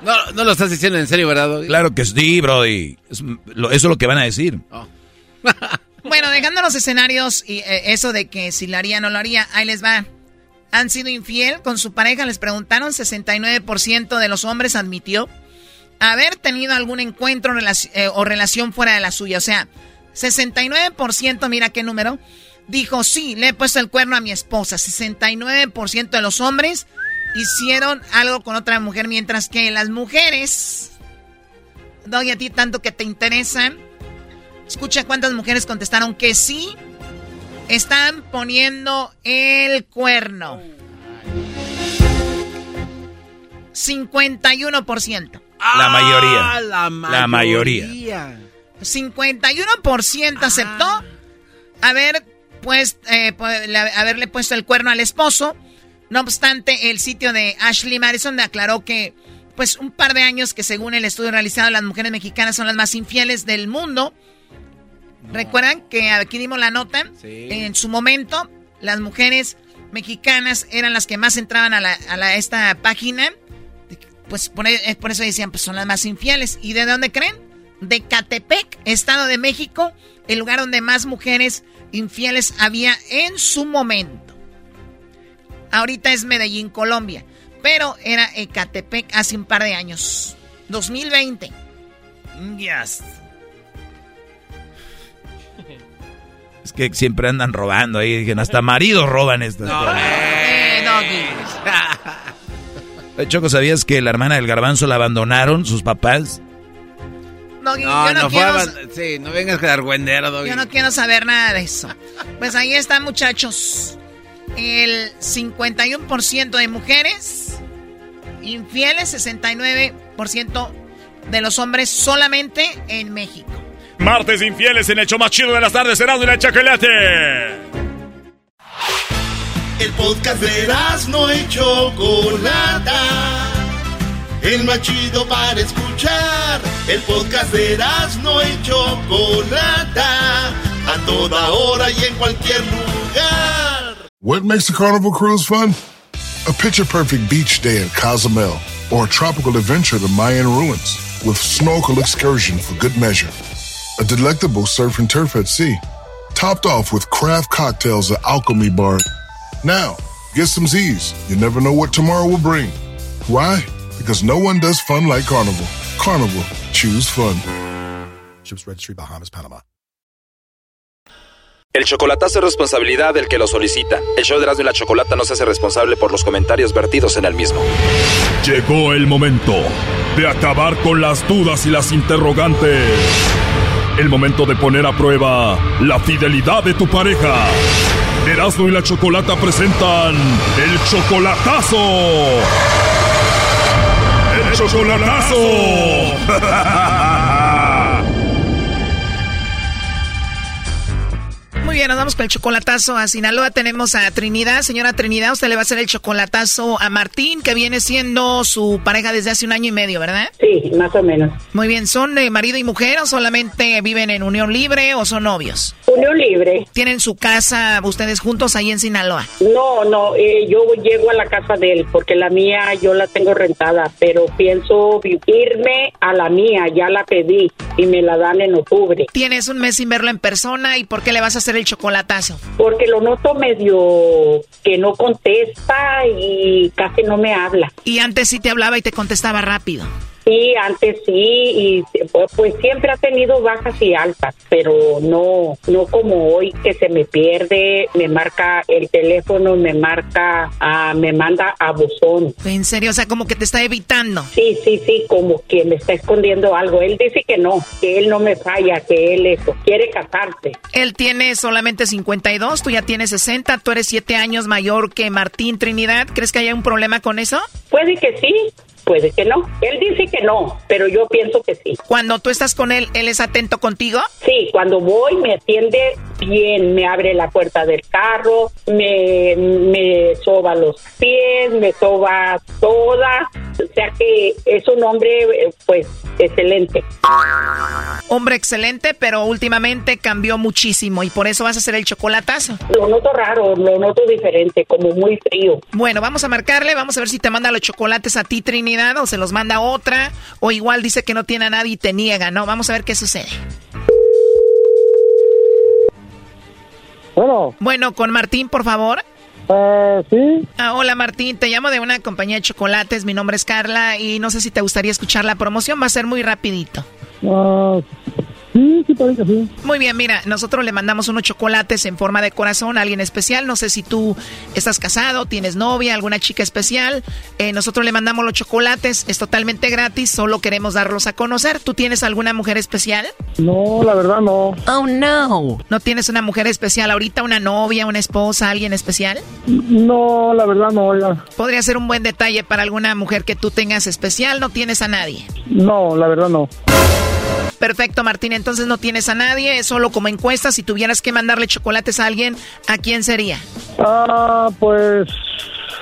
no lo estás diciendo en serio, ¿verdad? Claro que sí, Brody. eso es lo que van a decir. Oh. bueno, dejando los escenarios y eh, eso de que si lo haría o no lo haría, ahí les va. ¿Han sido infiel con su pareja? Les preguntaron, 69% de los hombres admitió haber tenido algún encuentro eh, o relación fuera de la suya. O sea, 69%, mira qué número, dijo, sí, le he puesto el cuerno a mi esposa. 69% de los hombres hicieron algo con otra mujer, mientras que las mujeres, doy a ti tanto que te interesan, escucha cuántas mujeres contestaron que sí, están poniendo el cuerno. 51%. La mayoría. Ah, la mayoría. La mayoría. 51% aceptó haber pues, eh, haberle puesto el cuerno al esposo. No obstante, el sitio de Ashley Madison aclaró que, pues, un par de años que según el estudio realizado, las mujeres mexicanas son las más infieles del mundo. ¿Recuerdan que aquí dimos la nota? En su momento, las mujeres mexicanas eran las que más entraban a, la, esta página. Pues por, e, por eso decían, pues son las más infieles. ¿Y de dónde creen? De Catepec, Estado de México, el lugar donde más mujeres infieles había en su momento. Ahorita es Medellín, Colombia, pero era Ecatepec hace un par de años. 2020. Yes. Es que siempre andan robando ahí. Dije, hasta maridos roban estas no, eh, Choco, ¿sabías que la hermana del garbanzo la abandonaron sus papás? No, yo no, quiero... Sí, no vengas a dar Doggy. Yo no quiero saber nada de eso. Pues ahí están, muchachos. El 51% de mujeres infieles, 69% de los hombres solamente en México. Martes infieles en el show más chido de las tardes, será de la chocolate. El podcast de no y Chocolata el más chido para escuchar. El podcast de no y Chocolata, a toda hora y en cualquier lugar. What makes a carnival cruise fun? A picture perfect beach day in Cozumel, or a tropical adventure to Mayan ruins with snorkel excursion for good measure. A delectable surf and turf at sea, topped off with craft cocktails at Alchemy Bar. Now, get some Z's. You never know what tomorrow will bring. Why? Because no one does fun like Carnival. Carnival, choose fun. Ships Registry, Bahamas, Panama. El chocolatazo es responsabilidad del que lo solicita. El show de Erasmo y la Chocolata no se hace responsable por los comentarios vertidos en el mismo. Llegó el momento de acabar con las dudas y las interrogantes. El momento de poner a prueba la fidelidad de tu pareja. Erasmo y la Chocolata presentan El Chocolatazo chocolatazo. Muy bien, nos vamos con el chocolatazo a Sinaloa. Tenemos a Trinidad. Señora Trinidad, usted le va a hacer el chocolatazo a Martín, que viene siendo su pareja desde hace un año y medio, ¿verdad? Sí, más o menos. Muy bien, ¿son marido y mujer o solamente viven en unión libre o son novios? Unión libre. ¿Tienen su casa ustedes juntos ahí en Sinaloa? No, no, eh, yo llego a la casa de él porque la mía yo la tengo rentada, pero pienso irme a la mía, ya la pedí y me la dan en octubre. Tienes un mes sin verlo en persona y ¿por qué le vas a hacer el chocolatazo? Porque lo noto medio que no contesta y casi no me habla. Y antes sí te hablaba y te contestaba rápido. Sí, antes sí, y pues, pues, siempre ha tenido bajas y altas, pero no, no como hoy que se me pierde, me marca el teléfono, me marca, ah, me manda a buzón. ¿En serio? O sea, como que te está evitando. Sí, sí, sí, como que me está escondiendo algo. Él dice que no, que él no me falla, que él eso, quiere casarse. Él tiene solamente 52, tú ya tienes 60, tú eres 7 años mayor que Martín Trinidad. ¿Crees que haya un problema con eso? Puede que sí, puede que no. Él dice que no, pero yo pienso que sí. Cuando tú estás con él, ¿él es atento contigo? Sí, cuando voy me atiende bien, me abre la puerta del carro, me, me soba los pies, me soba toda. O sea que es un hombre, pues, excelente. Hombre excelente, pero últimamente cambió muchísimo y por eso vas a hacer el chocolatazo. Lo noto raro, lo noto diferente, como muy frío. Bueno, vamos a marcarle, vamos a ver si te manda los chocolates a ti, Trinidad, o se los manda otra, o igual dice que no tiene a nadie y te niega, ¿no? Vamos a ver qué sucede. Bueno. Bueno, con Martín, por favor. Uh, sí. Ah, hola Martín, te llamo de una compañía de chocolates, mi nombre es Carla y no sé si te gustaría escuchar la promoción, va a ser muy rapidito. Uh, Sí, sí, parece sí. Muy bien, mira, nosotros le mandamos unos chocolates en forma de corazón a alguien especial. No sé si tú estás casado, tienes novia, alguna chica especial. Eh, nosotros le mandamos los chocolates, es totalmente gratis, solo queremos darlos a conocer. ¿Tú tienes alguna mujer especial? No, la verdad no. Oh, no. ¿No tienes una mujer especial ahorita, una novia, una esposa, alguien especial? No, la verdad no, oiga. Podría ser un buen detalle para alguna mujer que tú tengas especial, no tienes a nadie. No, la verdad no. Perfecto, Martín. Entonces no tienes a nadie, es solo como encuesta. Si tuvieras que mandarle chocolates a alguien, ¿a quién sería? Ah, pues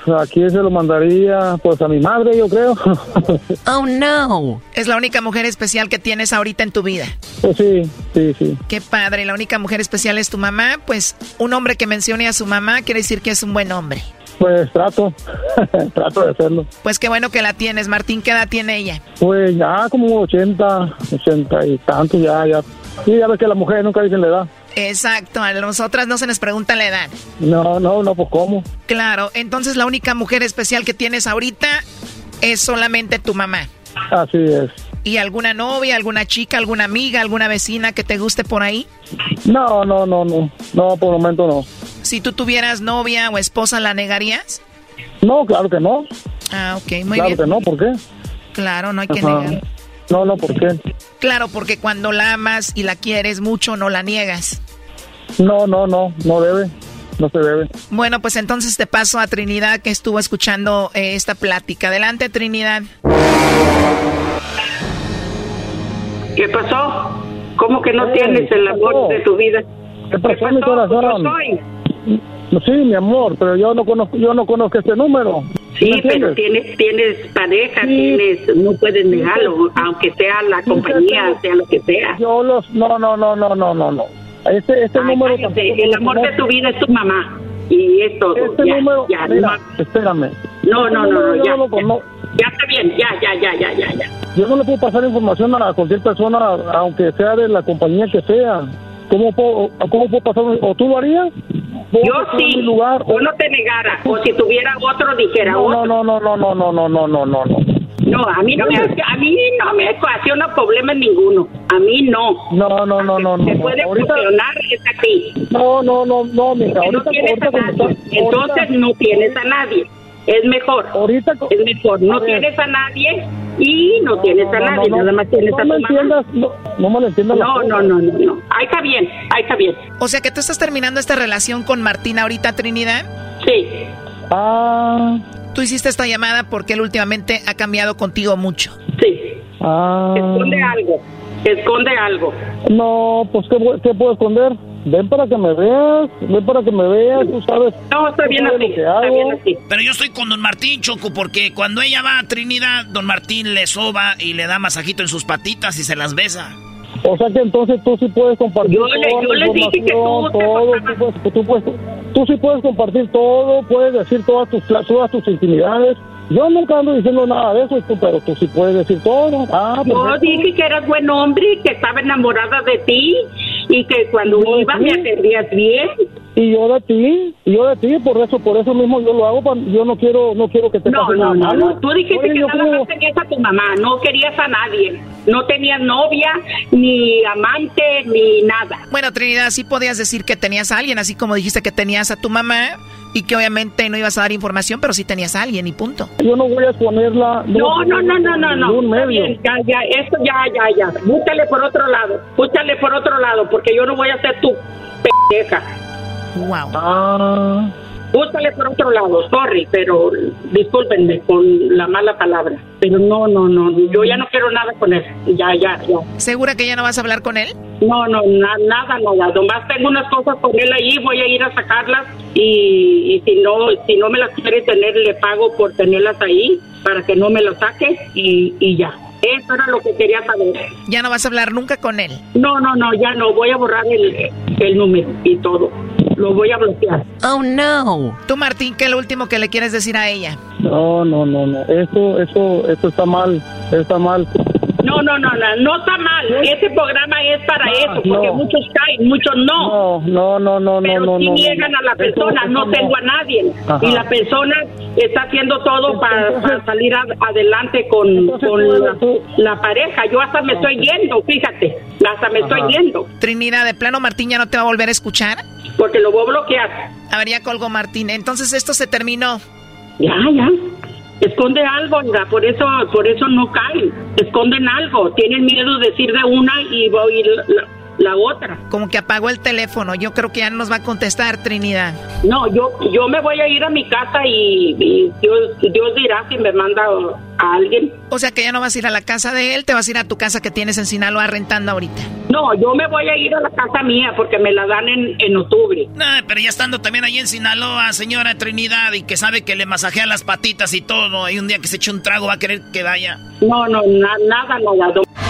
¿A quién se lo mandaría? Pues a mi madre, yo creo. oh, no. ¿Es la única mujer especial que tienes ahorita en tu vida? Pues sí, sí, sí. Qué padre, la única mujer especial es tu mamá. Pues un hombre que mencione a su mamá quiere decir que es un buen hombre. Pues trato, trato de hacerlo. Pues qué bueno que la tienes, Martín. ¿Qué edad tiene ella? Pues ya como 80, 80 y tanto, ya, ya. Sí, ya ves que la mujer nunca dicen la edad. Exacto, a nosotras no se nos pregunta la edad. No, no, no, pues cómo. Claro, entonces la única mujer especial que tienes ahorita es solamente tu mamá. Así es. ¿Y alguna novia, alguna chica, alguna amiga, alguna vecina que te guste por ahí? No, no, no, no. No, por el momento no. Si tú tuvieras novia o esposa, ¿la negarías? No, claro que no. Ah, ok, muy claro bien. Claro que no, ¿por qué? Claro, no hay que negar. No, no, ¿por qué? Claro, porque cuando la amas y la quieres mucho, no la niegas. No, no, no, no debe. No se debe. Bueno, pues entonces te paso a Trinidad que estuvo escuchando eh, esta plática. Adelante, Trinidad. ¿Qué pasó? ¿Cómo que no tienes el amor de tu vida? ¿Qué pasó, ¿Qué pasó? mi corazón? Sí, mi amor, pero yo no conozco, yo no conozco este número. Sí, pero tienes, tienes pareja, sí. tienes, no puedes negarlo, aunque sea la compañía, sea lo que sea. Yo los, no, no, no, no, no, no, no. Este, este Ay, número. Cállate, el amor de tu vida es tu mamá y es todo. Este ya, número, ya, mira, no. espérame. No, no, no, no, ya, no, ya, no, ya está bien, ya, ya, ya, ya, ya, ya. Yo no le puedo pasar información a cualquier persona, aunque sea de la compañía que sea. ¿Cómo puedo, cómo puedo pasar? ¿O tú lo harías? Yo sí, lugar, o no te negara, o si tuviera otro dijera no, otro. No, no, no, no, no, no, no, no, no, no. No, a mí no me, a mí no me ocasiona problemas ninguno. A mí no. No, no, no, no. Se puede ahorita, funcionar es aquí. No, no, no, no, mija. Ahorita, no tienes ahorita, a nadie. Entonces no tienes a nadie. Es mejor. Ahorita es mejor. No tienes a nadie y no, tienes a nadie, nada más tienes a tu me mamá. entiendas, no, no me lo entiendas. No, no, no, no, no. Ahí está bien, ahí está bien. O sea que tú estás terminando esta relación con Martín ahorita, Trinidad. Sí. Ah. Tú hiciste esta llamada porque él últimamente ha cambiado contigo mucho. Sí. Ah. Esconde algo. Esconde algo. No, pues ¿qué, qué puedo esconder? Ven para que me veas, ven para que me veas, tú sabes. No, está bien así, está bien así. Pero yo estoy con don Martín, Choco, porque cuando ella va a Trinidad, don Martín le soba y le da masajito en sus patitas y se las besa. O sea que entonces tú sí puedes compartir Yo le- toda yo la le dije que tú todo, tú, puedes, tú, puedes, tú sí puedes compartir todo, puedes decir todas tus, todas tus intimidades. Yo nunca ando diciendo nada de eso, tú- pero tú sí puedes decir todo. Ah, Yo perfecto. dije que eras buen hombre, que estaba enamorada de ti y que cuando Yo ibas me atendías bien. Y yo de ti, y yo de ti, por eso, por eso mismo yo lo hago, pa- yo no quiero, no quiero que te No, pase no, nada no, no. Tú dijiste Oye, que nada creo- más tenías a tu mamá, no querías a nadie. No tenías novia, ni amante, ni nada. Bueno, Trinidad, sí podías decir que tenías a alguien, así como dijiste que tenías a tu mamá y que obviamente no ibas a dar información, pero sí tenías a alguien y punto. Yo no voy a exponerla. No, no, no, no, no, no. medio. bien, ya, ya, esto ya, ya, ya. Búscale por otro lado. Búscale por otro lado, porque yo no voy a ser tu pendeja. Wow. Ah. Búscale por otro lado, sorry, pero discúlpenme con la mala palabra. Pero no, no, no, yo ya no quiero nada con él. Ya, ya, ya. ¿Segura que ya no vas a hablar con él? No, no, na- nada, nada. Nomás tengo unas cosas con él ahí, voy a ir a sacarlas y, y si no si no me las quiere tener, le pago por tenerlas ahí para que no me las saque y, y ya. Eso era lo que quería saber. Ya no vas a hablar nunca con él. No, no, no, ya no. Voy a borrar el, el número y todo. Lo voy a bloquear. Oh, no. Tú, Martín, ¿qué es lo último que le quieres decir a ella? No, no, no, no. Eso, eso, eso está mal. Está mal. No, no, no, no, no está mal. Ese programa es para No, eso, porque no. muchos caen, muchos no. No, no, no, no, Pero no, si no. niegan a la persona, eso no tengo a nadie. Ajá. Y la persona está haciendo todo para, para salir a- adelante con, con la, la pareja. Yo hasta me estoy yendo, fíjate. Hasta me estoy yendo, Trinidad, ¿de plano Martín ya no te va a volver a escuchar? porque lo voy a bloquear. A ver, ya colgó Martín. Entonces esto se terminó. Ya, ya. Esconde algo, oiga, por eso, por eso no caen. Esconden algo. Tienen miedo de decir de una y oír la, otra. Como que apagó el teléfono. Yo creo que ya no nos va a contestar, Trinidad. No, yo, yo me voy a ir a mi casa y, y Dios, Dios dirá si me manda a alguien. O sea que ya no vas a ir a la casa de él, te vas a ir a tu casa que tienes en Sinaloa rentando ahorita. No, yo me voy a ir a la casa mía porque me la dan en, en octubre. Nah, pero ya estando también ahí en Sinaloa, señora Trinidad, y que sabe que le masajea las patitas y todo, y un día que se eche un trago va a querer que vaya. No, no, na- nada, nada. no.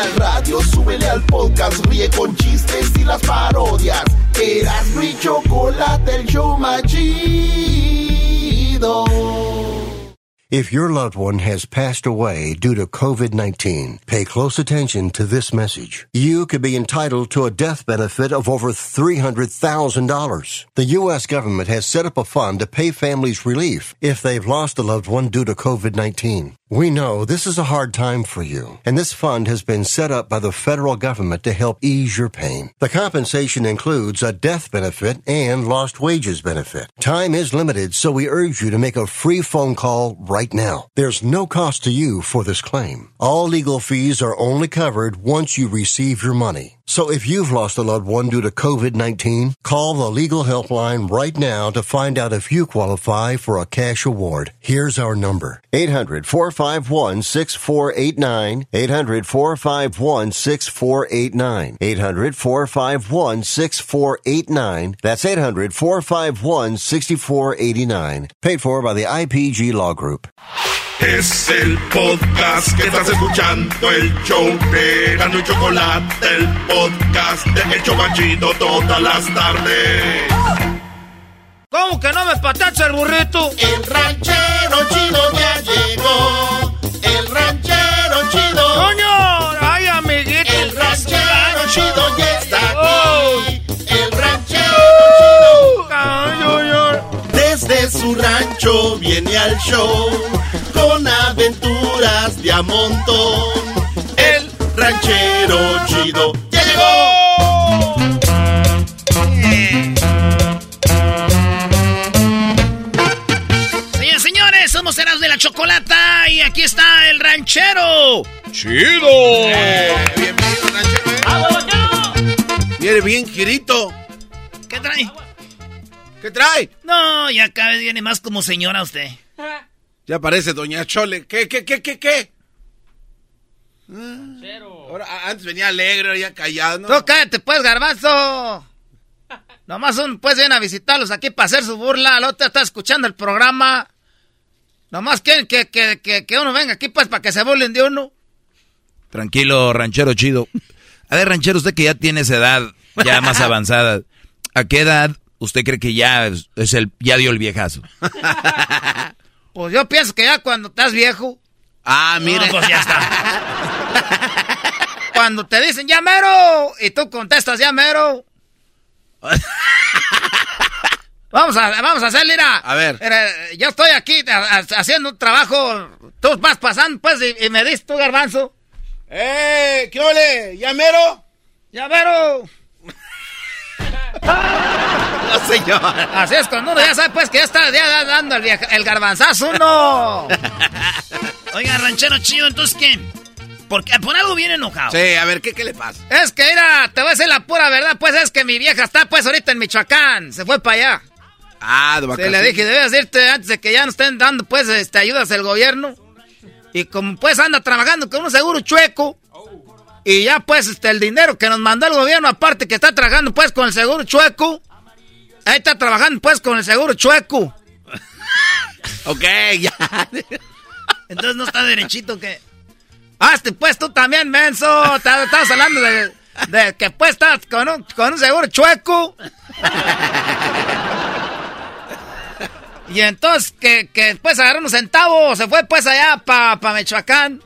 al radio, súbele al podcast, ríe con chistes y las parodias. Eras mi chocolate, el show más chido. If your loved one has passed away due to COVID 19, pay close attention to this message. You could be entitled to a death benefit of over $300,000. The U.S. government has set up a fund to pay families relief if they've lost a loved one due to COVID 19. We know this is a hard time for you, and this fund has been set up by the federal government to help ease your pain. The compensation includes a death benefit and lost wages benefit. Time is limited, so we urge you to make a free phone call right now. There's no cost to you for this claim. All legal fees are only covered once you receive your money. So if you've lost a loved one due to COVID-19, call the legal helpline right now to find out if you qualify for a cash award. Here's our number. 800-451-6489. 800-451-6489. 800-451-6489. That's 800-451-6489. Paid for by the IPG Law Group. Es el podcast que estás escuchando, el show de y Chocolate, el podcast de El Chobachito todas las tardes. ¿Cómo que no me patacha el burrito? El ranchero chido ya llegó. El ranchero chido. ¡Coño! Viene al show con aventuras de a montón. El ranchero chido ya llegó. Señores, señores, somos Eras de la Chocolata y aquí está el ranchero. ¡Chido! bienvenido, ranchero. Viene bien girito. ¿Qué trae? ¿Qué trae? No, ya cada vez viene más como señora usted. Ya parece Doña Chole. ¿Qué, qué, qué, qué, qué? Ahora, antes venía alegre, ya callado. ¿no? Tú cállate, pues, garbanzo. Nomás un, pues, viene a visitarlos aquí para hacer su burla. El otro está escuchando el programa. Nomás quieren que, que, que, que uno venga aquí, pues, para que se burlen de uno. Tranquilo, ranchero chido. A ver, ranchero, usted que ya tiene esa edad ya más avanzada, ¿a qué edad usted cree que ya es, el ya dio el viejazo? Pues yo pienso que ya cuando estás viejo. Ah, mire. No, pues ya está. cuando te dicen ya mero y tú contestas ya mero. vamos a vamos a hacer, mira. A ver. Mira, yo estoy aquí a- a- haciendo un trabajo. Tú vas pasando, pues, y, y me dices tú, garbanzo. ¡Eh! ¿Qué ole? ¿Ya mero? ¡Ya mero! No, señor. Así es, cuando uno ya sabe, pues, que ya está ya dando el, el garbanzazo, uno. Oiga, ranchero chido, entonces ¿qué? Porque por algo viene enojado. Sí, a ver, ¿qué, qué le pasa? Es que, mira, te voy a decir la pura verdad, pues, es que mi vieja está, pues, ahorita en Michoacán. Se fue para allá. Ah, de Se vacaciones. le dije, debes irte antes de que ya nos estén dando, pues, este, ayudas del gobierno. Y como, pues, anda trabajando con un seguro chueco. Y ya, pues, este, el dinero que nos mandó el gobierno, aparte que está trabajando, pues, con el seguro chueco. Ahí está trabajando, pues, con el seguro chueco. Ok, ya. Entonces no está derechito que... Hazte, pues, tú también, menso. Estás hablando de, de que, pues, estás con un, con un seguro chueco. Y entonces, que, que después agarró unos centavos, se fue, pues, allá para pa Michoacán.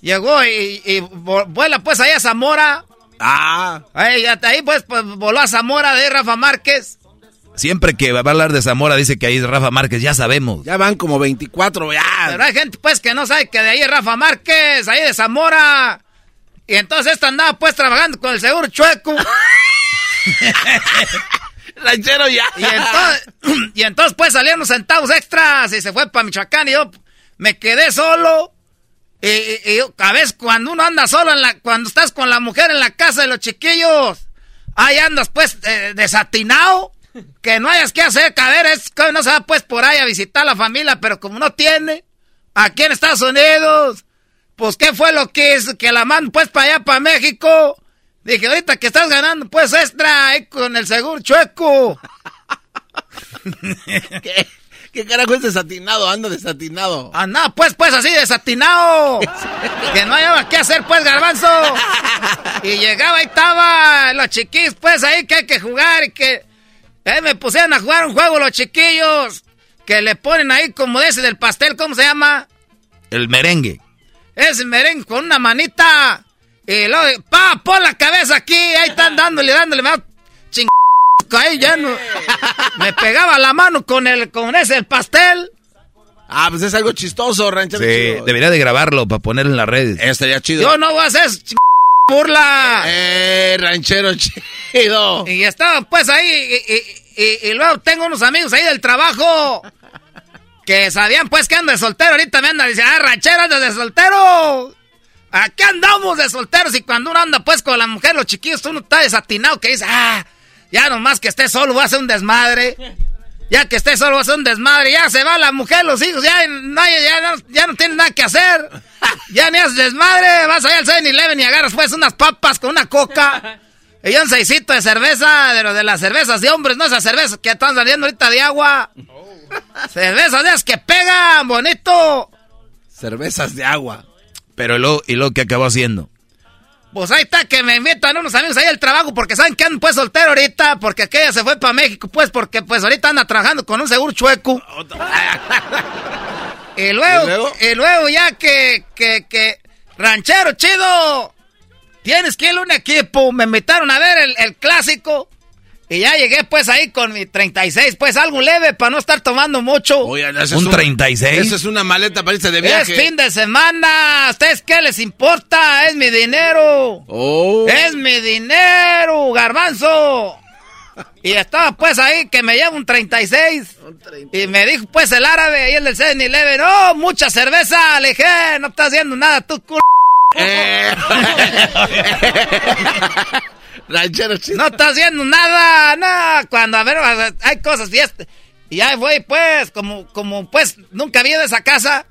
Llegó y, vuela, pues, allá a Zamora. Ah. Ahí, hasta ahí, pues, pues, voló a Zamora de ahí Rafa Márquez. Siempre que va a hablar de Zamora dice que ahí es Rafa Márquez, ya sabemos. Ya van como 24, ya. Pero hay gente, pues, que no sabe que de ahí es Rafa Márquez, ahí de Zamora. Y entonces esta andaba, pues, trabajando con el seguro chueco. Ranchero ya. Y entonces, y entonces, pues, salieron los centavos extras y se fue para Michoacán y yo me quedé solo. Y- y yo, a veces cuando uno anda solo, en la, cuando estás con la mujer en la casa de los chiquillos, ahí andas, pues, eh, desatinado. Que no hayas que hacer, que es no se va, pues, por ahí a visitar a la familia, pero como no tiene, aquí en Estados Unidos, pues, ¿qué fue lo que hizo? Que la mando, pues, para allá, para México. Dije, ahorita que estás ganando, pues, extra, ahí con el seguro chueco. ¿Qué, ¿Qué carajo es desatinado? Anda desatinado. Ah, no, pues, pues, así, desatinado. que no haya qué hacer, pues, garbanzo. Y llegaba y estaba los chiquillos, pues, ahí que hay que jugar y que... Ahí me pusieron a jugar un juego los chiquillos. Que le ponen ahí como de ese del pastel, ¿cómo se llama? El merengue. Ese merengue con una manita. Y luego, pa, pon la cabeza aquí. Ahí están dándole, dándole. Me da ching... Ahí ya no... Me pegaba la mano con el, con ese el pastel. Ah, pues es algo chistoso, ranchero. Sí, chido. debería de grabarlo para ponerlo en las redes. Estaría chido. Yo no voy a hacer burla. Eh, ranchero chido. Y estaban pues ahí, y, y- y- y luego tengo unos amigos ahí del trabajo que sabían pues que ando de soltero. Ahorita me andan diciendo, ah, ranchero, andas de soltero. Aquí andamos de solteros y cuando uno anda pues con la mujer, los chiquillos, uno está desatinado que dice, ah, ya nomás que esté solo voy a hacer un desmadre. Ya que esté solo voy a hacer un desmadre. Ya se va la mujer, los hijos, ya no, ya no, ya no tienen nada que hacer. Ya ni haces desmadre, vas allá al 7-Eleven y agarras pues unas papas con una coca. Y un seisito de cerveza, de lo de las cervezas de hombres, no esas cervezas que están saliendo ahorita de agua. Cervezas de esas que pegan, bonito. Cervezas de agua. Pero ¿y luego, y luego qué acabó haciendo? Pues ahí está que me invitan unos amigos ahí al trabajo porque saben que ando pues soltero ahorita, porque aquella se fue para México, pues porque pues ahorita anda trabajando con un seguro chueco. y luego, y luego, ya que, que, que, ranchero chido, tienes que ir a un equipo, me invitaron a ver el, el clásico. Y ya llegué pues ahí con mi 36, pues algo leve para no estar tomando mucho. ¿Un 36? Eso es una maleta para irse de viaje. Es fin de semana. ¿A ustedes qué les importa? Es mi dinero. Oh. Es mi dinero, garbanzo. Y estaba pues ahí que me lleva un 36. Y me dijo pues el árabe ahí el del 7-Eleven, no, mucha cerveza. Le dije, "Eh, no estás haciendo nada, tú culo. Eh. Ranchero chido. No está haciendo nada, nada. Cuando, a ver, hay cosas y este. Y ahí voy, pues, como, como, pues, nunca había de esa casa.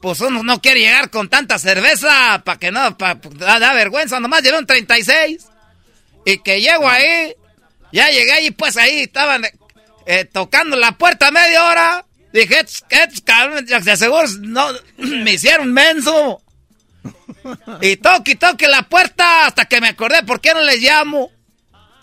Pues uno no quiere llegar con tanta cerveza, para que no, para, da, da vergüenza. Nomás llevé un 36. Y que llego ahí, ya llegué ahí, pues ahí estaban eh, tocando la puerta media hora. Dije, "Estos- estos cabrones, de seguro no, me hicieron menso. Y toque y toque la puerta hasta que me acordé por qué no les llamo.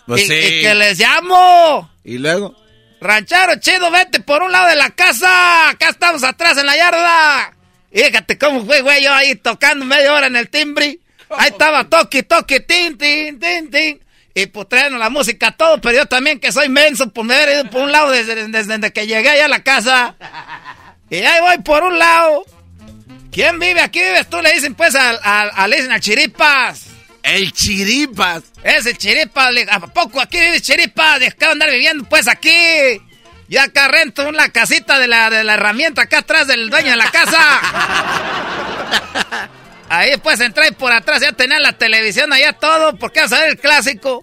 Pues y, sí. y que les llamo. Y luego. Ranchero chido, vete por un lado de la casa. Acá estamos atrás en la yarda. Y fíjate cómo fue, güey, yo ahí tocando media hora en el timbre. Ahí estaba toque, toque, tin, tin, tin, tin. Y pues traen la música todo, pero yo también que soy menso, pues me haber ido por un lado desde, desde que llegué allá a la casa. Y ahí voy por un lado. ¿Quién vive aquí? ¿Vives tú? Le dicen pues al, al, al- le dicen al Chiripas. El Chiripas. Es el Chiripas. le- ¿A poco aquí vive Chiripas? De acá andar viviendo pues aquí. Yo acá rento una casita de la, de la herramienta acá atrás del dueño de la casa. Ahí pues entré por atrás, ya tenía la televisión allá todo, porque vas a ver el clásico.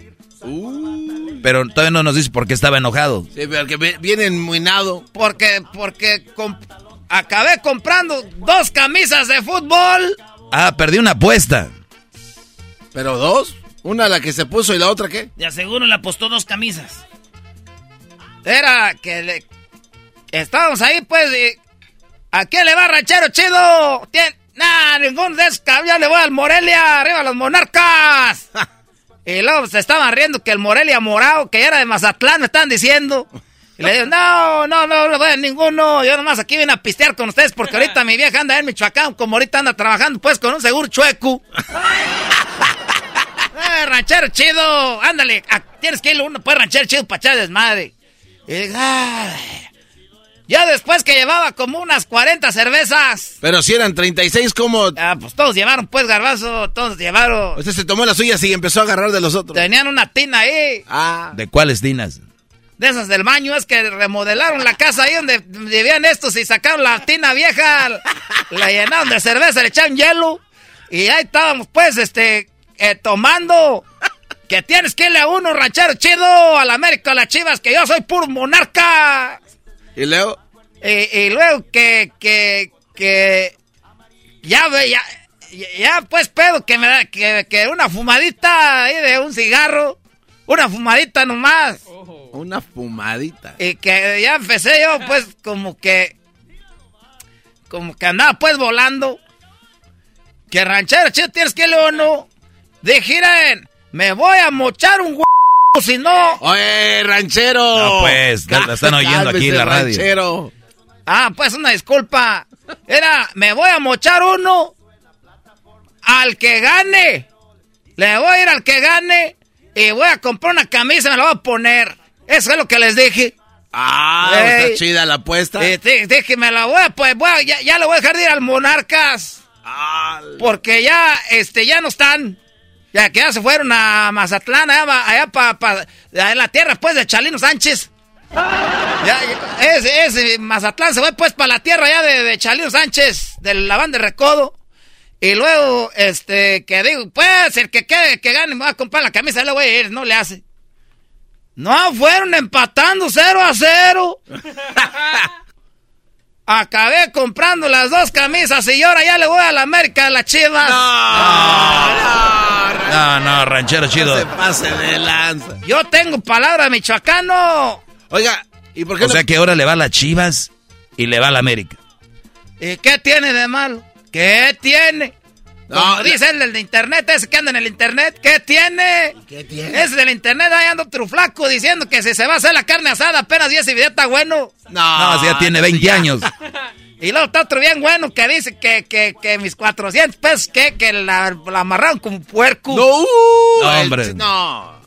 Pero todavía no nos dice por qué estaba enojado. Sí, pero que vi- viene enmuinado. Porque, porque acabé comprando dos camisas de fútbol. Ah, perdí una apuesta. ¿Pero dos? Una la que se puso y la otra qué? De aseguro le apostó dos camisas. Era que le... Estábamos ahí, pues, y... ¿A quién le va, ranchero chido? ¿Tien... Nah, ningún de esos ya le voy al Morelia, arriba los monarcas. y luego se estaban riendo que el Morelia morado, que era de Mazatlán, me estaban diciendo. Y le digo, no, no, no, no voy a ninguno. Yo nomás aquí vine a pistear con ustedes porque ahorita mi vieja anda en Michoacán, como ahorita anda trabajando, pues, con un seguro chueco. Eh, ranchero chido, ándale, a- tienes que ir uno, pues, ranchero chido para echar desmadre. Y digo, "Ay". Ya después que llevaba como unas 40 cervezas. Pero si eran 36, ¿cómo? Ah, pues todos llevaron, pues, garbazo, todos llevaron. Usted se tomó las suyas y empezó a agarrar de los otros. Tenían una tina ahí, Ah. ¿De cuáles dinas? De esas del baño, es que remodelaron la casa ahí donde vivían estos y sacaron la tina vieja, la llenaron de cerveza, le echaron hielo. Y ahí estábamos, pues, este, eh, tomando. Que tienes que irle a uno, ranchero chido, a la América, a las chivas, que yo soy puro monarca. Y luego. Y, y luego que, que, que, ya ve, ya, ya pues pedo que me da, que, que una fumadita ahí de un cigarro, una fumadita nomás. Una fumadita. Y que ya empecé yo pues como que, como que andaba pues volando. Que ranchero, chido, tienes que o no. Dije, "Miren, me voy a mochar un huevo, si no. ¡Oye, ranchero! No, pues, la- la están oyendo aquí en la radio. Ranchero. Ah, pues una disculpa. Era, me voy a mochar uno al que gane. Le voy a ir al que gane y voy a comprar una camisa y me la voy a poner. Eso es lo que les dije. Ah, Ey. está chida la apuesta. Y di- dije, me la voy a, pues, voy a- ya, ya le voy a dejar de ir al Monarcas. Porque ya, este, ya no están. Ya que ya se fueron a Mazatlán, allá, va- allá para en la tierra, pues, de Chalino Sánchez. Ya, ya, ese, ese Mazatlán se fue, pues, para la tierra ya de, de Chalino Sánchez, de la banda de Recodo. Y luego, este, que digo, pues, el que quede, que gane, me va a comprar la camisa, le voy a ir, no le hace. No, fueron empatando 0 a 0. Acabé comprando las dos camisas y ahora ya le voy a la América, a las chivas. No, no, ranchero chido. Se pase de lanza. Yo tengo palabra michoacano. Oiga, ¿y por qué O no? sea que ahora le va a las Chivas y le va a la América. ¿Y qué tiene de malo? ¿Qué tiene? Como No, dice el del internet, ese que anda en el internet, ¿qué tiene? ¿Qué tiene? Ese del internet ahí anda otro flaco diciendo que si se va a hacer la carne asada apenas 10 y video está bueno. No, No, si ya tiene 20 años. Y luego está otro bien bueno que dice que, que, que mis 400 pesos, que, que la, la amarraron como puerco. No, No, el- hombre. no.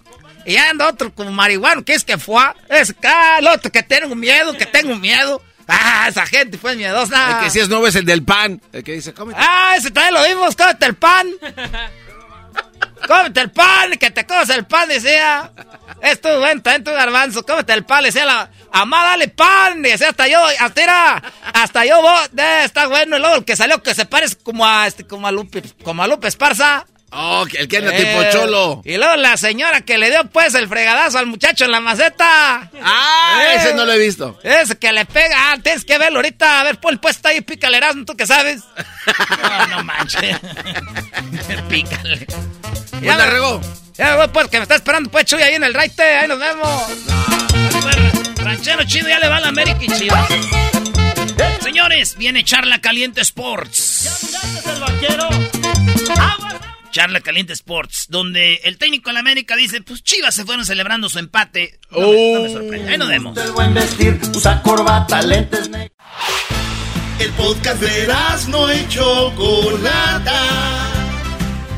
Y anda otro como marihuano, que es que fue. Es acá, el otro que tengo miedo, que tengo miedo. Ah, esa gente fue miedosa. El que si es nuevo es el del pan. El que dice, cómete. Ah, ese también lo vimos, cómete el pan. cómete el pan, que te comes el pan, decía. Esto, ven, también tu garbanzo, cómete el pan, decía la. Amá, dale pan, decía hasta yo, hasta era, hasta yo, vos, eh, está bueno. Y luego el que salió que se parece como a, este, como a Lupe, como a Lupe Esparza. Oh, el que anda tipo Eh, cholo. Y luego la señora que le dio pues el fregadazo al muchacho en la maceta. Ah, Eh, ese no lo he visto. Ese que le pega. Ah, tienes que verlo ahorita. A ver, pon el puesto ahí, pícale Erasmo, tú que sabes. no, no manches. pícale. Ya me regó. Ya me voy, pues, que me está esperando, pues, Chuy, ahí en el raite. Ahí nos vemos. Ranchero chido ya le va a la América y Chivas. Señores, viene Charla Caliente Sports. Charla Caliente Sports, donde el técnico de la América dice, pues Chivas se fueron celebrando su empate. No, me, no me sorprende. Ahí nos vemos. lentes negros. El podcast de no y Chocolata.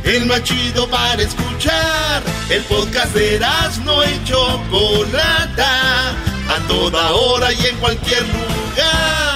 El más chido para escuchar. El podcast de no y Chocolata. A toda hora y en cualquier lugar.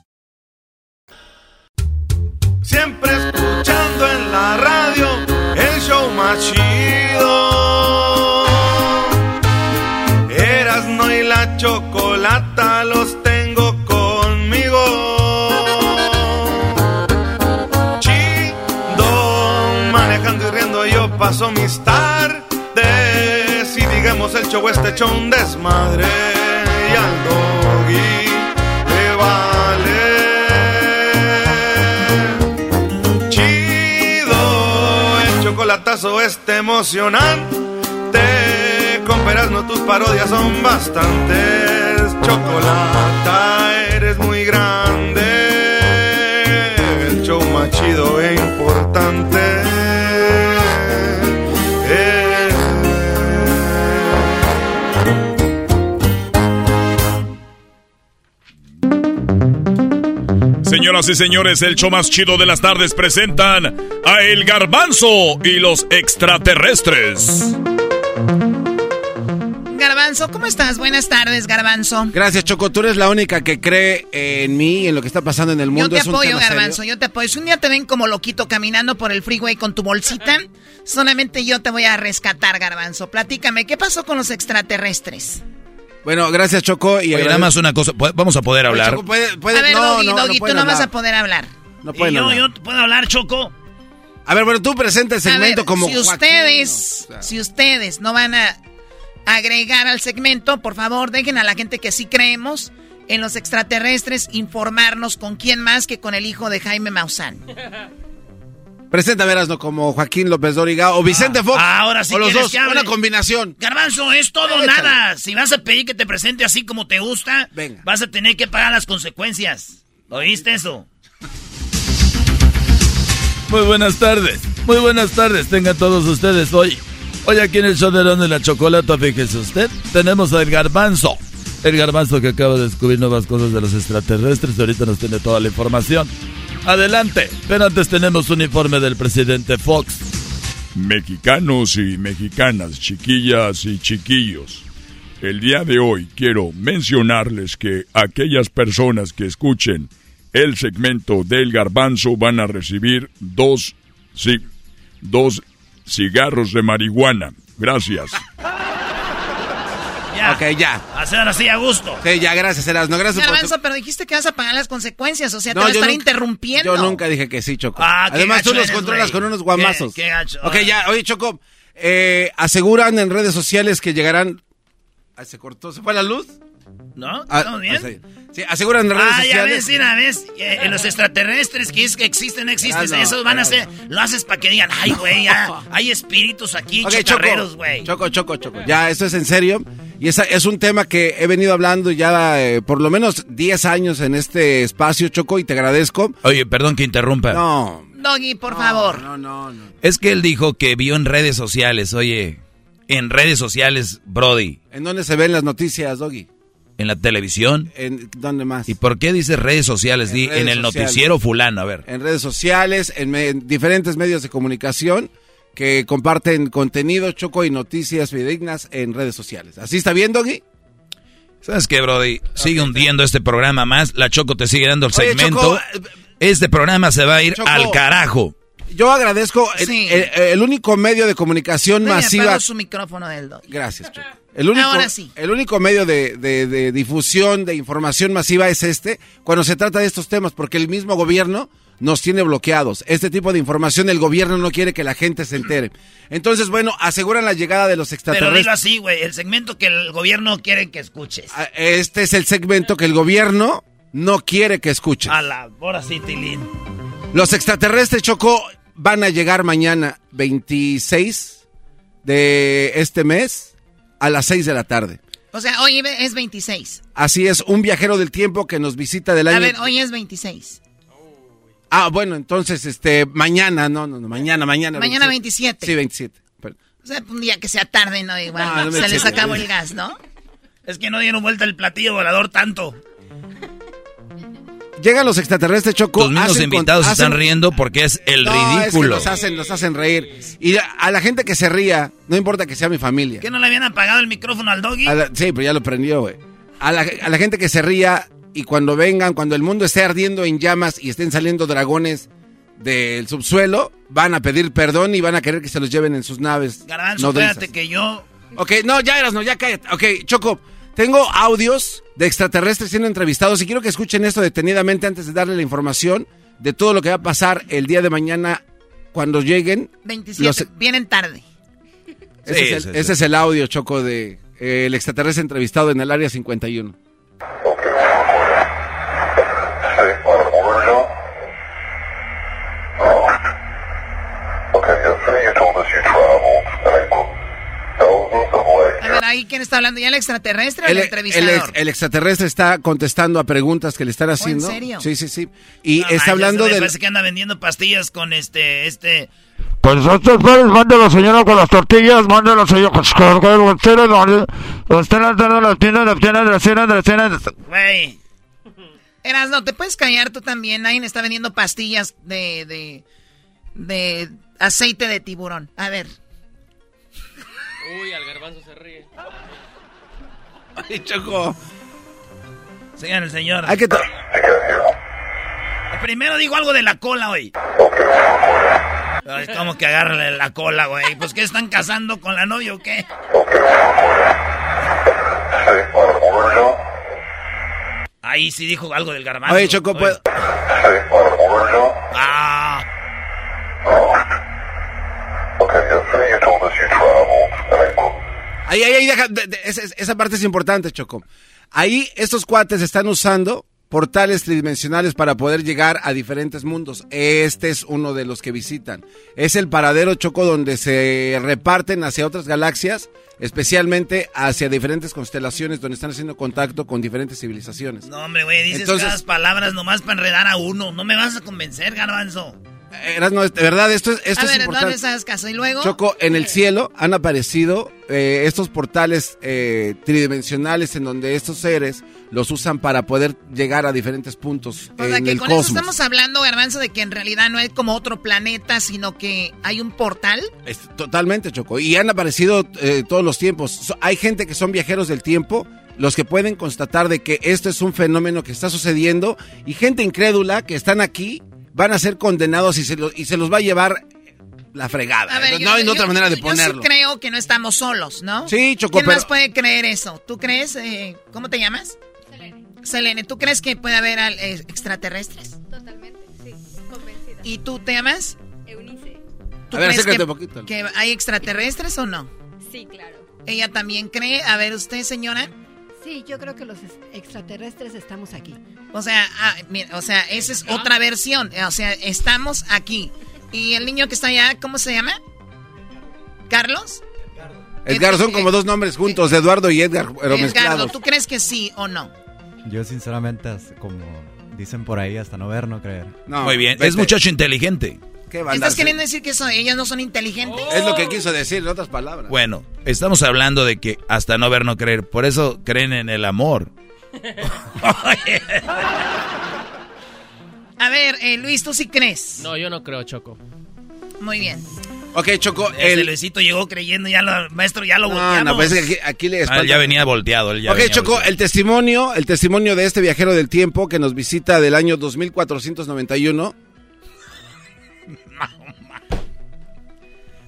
Siempre escuchando en la radio el show más chido. Erasno y la chocolata los tengo conmigo. Chido, manejando y riendo yo paso mis tardes. Y digamos el show este hecho un desmadre. Y al doggy chocolatazo está emocionante. Con peras no tus parodias son bastantes. Chocolata, eres muy grande. Señoras y señores, el show más chido de las tardes presentan a El Garbanzo y los extraterrestres. Garbanzo, ¿cómo estás? Buenas tardes, Garbanzo. Gracias, Choco. Tú eres la única que cree en mí y en lo que está pasando en el Yo mundo. te Es un apoyo, serio. Garbanzo, yo te apoyo. Si un día te ven como loquito caminando por el freeway con tu bolsita, solamente yo te voy a rescatar, Garbanzo. Platícame, ¿qué pasó con los extraterrestres? Bueno, gracias, Choco. Y Oye, nada más una cosa, ¿po- vamos a poder hablar. Choco, puede- puede- a ver, no, Doggy, no, no Doggy, tú pueden no vas hablar. a poder hablar. No pueden Y yo, hablar. yo puedo hablar, Choco. A ver, bueno, tú presenta el A ver, segmento como si Joaquín, ustedes, o sea. si ustedes no van a agregar al segmento, por favor, dejen a la gente que sí creemos en los extraterrestres informarnos con quién más que con el hijo de Jaime Maussan. Presenta, verás, ¿no? Como Joaquín López Dóriga o Vicente Fox. Ah, ahora sí O los dos, que hable. una combinación. Garbanzo, es todo o nada. Si vas a pedir que te presente así como te gusta, vas a tener que pagar las consecuencias. ¿Oíste eso? Muy buenas tardes, muy buenas tardes, tengan todos ustedes hoy. Hoy aquí en el show de y la Chocolata, fíjese usted, tenemos al Garbanzo. El Garbanzo que acaba de descubrir nuevas cosas de los extraterrestres, ahorita nos tiene toda la información. Adelante, pero antes tenemos un informe del presidente Fox. Mexicanos y mexicanas, chiquillas y chiquillos. El día de hoy quiero mencionarles que aquellas personas que escuchen el segmento del garbanzo van a recibir dos, sí, dos cigarros de marihuana. Gracias. Ya. Ok, ya. Hacer así a gusto. Sí, ya, gracias, Erasno. Gracias por Garbanzo, pero dijiste que vas a pagar las consecuencias, o sea, No, te vas a estar nunca- interrumpiendo. Yo nunca dije que sí, Choco. Ah, Además, tú los eres, controlas con unos guamazos. Qué- qué gacho. Ok, ya. Oye, Choco, eh, aseguran en redes sociales que llegarán... Ah, ¿Se cortó? ¿Se fue la luz? ¿No? Ah, ¿Estamos bien? ah, sí. Sí, aseguran en redes ah, ya sociales. ves, mira, ves. eh, los extraterrestres que es que existen, no existen. Ah, no, Esos van a no. ser. Lo haces para que digan, ay, güey, ya, hay espíritus aquí, Ok, chocarreros, güey. Choco, choco, choco. Ya, esto es en serio. Y esa es un tema que he venido hablando ya eh, por lo menos 10 años en este espacio, Choco, y te agradezco. Oye, perdón que interrumpa. No, Doggy, por favor. no, no, no. Es que él dijo que vio en redes sociales, oye, en redes sociales, Brody, ¿En dónde se ven las noticias, Doggy? En la televisión. ¿En dónde más? ¿Y por qué dices redes sociales? Di, redes en el sociales. noticiero fulano, a ver. En redes sociales, en, me- en diferentes medios de comunicación que comparten contenido, Choco, y noticias fidedignas en redes sociales. ¿Así está bien, Doggy? ¿Sabes qué, Brody? Sigue hundiendo este programa más. La Choco te sigue dando el Oye, segmento. Choco, este programa se va a ir Choco. al carajo. Yo agradezco el, Sí. el- el único medio de comunicación Oye, masiva. su micrófono del Doggy. Gracias, Choco. El único, Ahora sí. el único medio de, de- de difusión de información masiva es este, cuando se trata de estos temas, porque el mismo gobierno nos tiene bloqueados. Este tipo de información el gobierno no quiere que la gente se entere. Entonces, bueno, aseguran la llegada de los Pero extraterrestres. dilo así, güey, el segmento que el gobierno quiere que escuches. Ah, Este es el segmento que el gobierno no quiere que escuches. A la hora sí, Tilín. Los extraterrestres, Choco, van a llegar mañana 26 de este mes a las 6 de la tarde. O sea, hoy es 26. Así es, un viajero del tiempo que nos visita del año... A ver, hoy es 26. Ah, bueno, entonces, este, mañana, no, no, no, mañana, mañana. Mañana 27. Sí, 27. Pero- O sea, un día que sea tarde, no igual. No, no me se les acabó el gas, ¿no? Es que no dieron vuelta el platillo volador tanto. Llegan los extraterrestres, Choco. Tus mismos hacen invitados se están hacen- riendo porque es el No, es que ridículo. nos hacen, nos hacen reír. Y a, la gente que se ría, no importa que sea mi familia. ¿Que no le habían apagado el micrófono al doggy? La- sí, pero ya lo prendió, güey. A la, a la gente que se ría y cuando vengan, cuando el mundo esté ardiendo en llamas y estén saliendo dragones del subsuelo, van a pedir perdón y van a querer que se los lleven en sus naves. Garbanzo, nodrizas. espérate que yo... Ok, no, ya eras, no, ya cállate. Ok, Choco, tengo audios de extraterrestres siendo entrevistados y quiero que escuchen esto detenidamente antes de darle la información de todo lo que va a pasar el día de mañana cuando lleguen. 27. los- Vienen tarde. ese, Sí, es el, sí, sí. ese es el audio, Choco, de eh, el extraterrestre entrevistado en el área 51. A ver, ahí quién está hablando, ¿ya el extraterrestre o el, El, el entrevistador? ex- el extraterrestre está contestando a preguntas que le están haciendo. serio? Sí, sí, sí. Y No está hablando del... Parece que anda vendiendo pastillas con este, este... Pues estos padres, mándalo señora con las tortillas, mándalo señor con los ustedes, los están dando las tiendas, las tiendas, las tiendas, las tiendas. Güey, Eras, no, te puedes callar tú también. Alguien está vendiendo pastillas de, de, de aceite de tiburón. A ver. Uy, al garbanzo se ríe. Ay, Choco. sigan el señor. Hay que... to- Primero digo algo de la cola, güey. Ay, como que agarrarle la cola, güey. Pues, ¿qué están casando con la novia o qué? Ahí sí dijo algo del garbanzo. Oye, Choco, pues... Ah, Ahí, ahí, ahí, deja, de- de- esa, esa parte es importante, Choco. Ahí estos cuates están usando portales tridimensionales para poder llegar a diferentes mundos. Este es uno de los que visitan. Es el paradero Choco donde se reparten hacia otras galaxias, especialmente hacia diferentes constelaciones donde están haciendo contacto con diferentes civilizaciones. no, hombre, güey, dices Entonces- palabras nomás para enredar a uno. No me vas a convencer, garbanzo. Eras, no, de verdad, esto es, esto a es ver, no importante. les caso. Y luego. Choco, en el cielo han aparecido eh, estos portales eh, tridimensionales en donde estos seres los usan para poder llegar a diferentes puntos O sea, en que el con eso cosmos. estamos hablando, Garbanzo, de que en realidad no hay como otro planeta, sino que hay un portal. Es- totalmente, Choco. Y han aparecido eh, todos los tiempos. So- hay gente que son viajeros del tiempo, los que pueden constatar de que esto es un fenómeno que está sucediendo, y gente incrédula que están aquí van a ser condenados y se, lo- y se los va a llevar la fregada. A ver, no yo- hay yo- otra manera de yo ponerlo. sí creo que no estamos solos, ¿no? Sí, Choco, ¿Quién pero- más puede creer eso? ¿Tú crees? eh, ¿Cómo te llamas? Selene. Selene, ¿tú crees que puede haber al- eh, extraterrestres? Totalmente, sí, convencida. ¿Y tú te llamas? Eunice. ¿Tú A ver, crees acércate que, un poquito. que hay extraterrestres o no? Sí, claro. Ella también cree. A ver, usted, señora. Sí, yo creo que los es- extraterrestres estamos aquí. O sea, ah, mira, o sea, esa es otra versión. O sea, estamos aquí. ¿Y el niño que está allá, cómo se llama? ¿Carlos? Edgar, son como dos nombres juntos, Eduardo y Edgar, pero Edgardo, mezclados. ¿tú crees que sí o no? Yo sinceramente, como dicen por ahí, hasta no ver, no creer. Muy bien, es muchacho inteligente. ¿Qué va a ¿Estás andarse? queriendo decir que eso- ellas no son inteligentes? Es lo que quiso decir, en otras palabras. Bueno, estamos hablando de que hasta no ver, no creer. Por eso creen en el amor. A ver, eh, Luis, ¿tú sí crees? No, yo no creo, Choco. Muy bien. Ok, Choco, Ese el... Luisito llegó creyendo, ya lo, maestro, ya lo No, volteamos. no, pues aquí, aquí le Ah, ya venía volteado. él ya ok, venía Choco, volteado. el testimonio, el testimonio de este viajero del tiempo que nos visita del año 2491.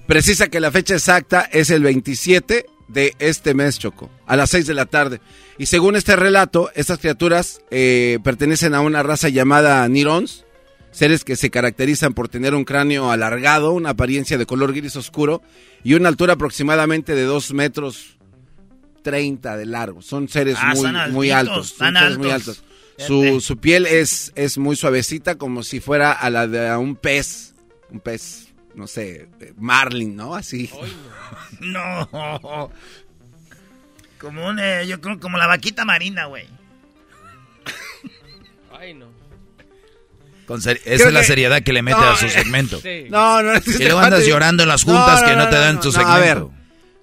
Precisa que la fecha exacta es el 27 de este mes, Choco, a las 6 de la tarde. Y según este relato, estas criaturas eh, pertenecen a una raza llamada Nirons, seres que se caracterizan por tener un cráneo alargado, una apariencia de color gris oscuro y una altura aproximadamente de 2 metros 30 de largo. Son seres Ah, muy, muy altos. Son seres muy altos. Su, su piel es, es muy suavecita, como si fuera a la de un pez. Un pez, no sé, marlin, ¿no? Así. No. Como un, eh, yo creo como la vaquita marina, güey. Ay, no. Con ser- esa Creo es la que- seriedad que le mete No, a su eh, segmento. Sí. No, no. Y luego andas llorando en las juntas que no te dan tu no, segmento. A ver,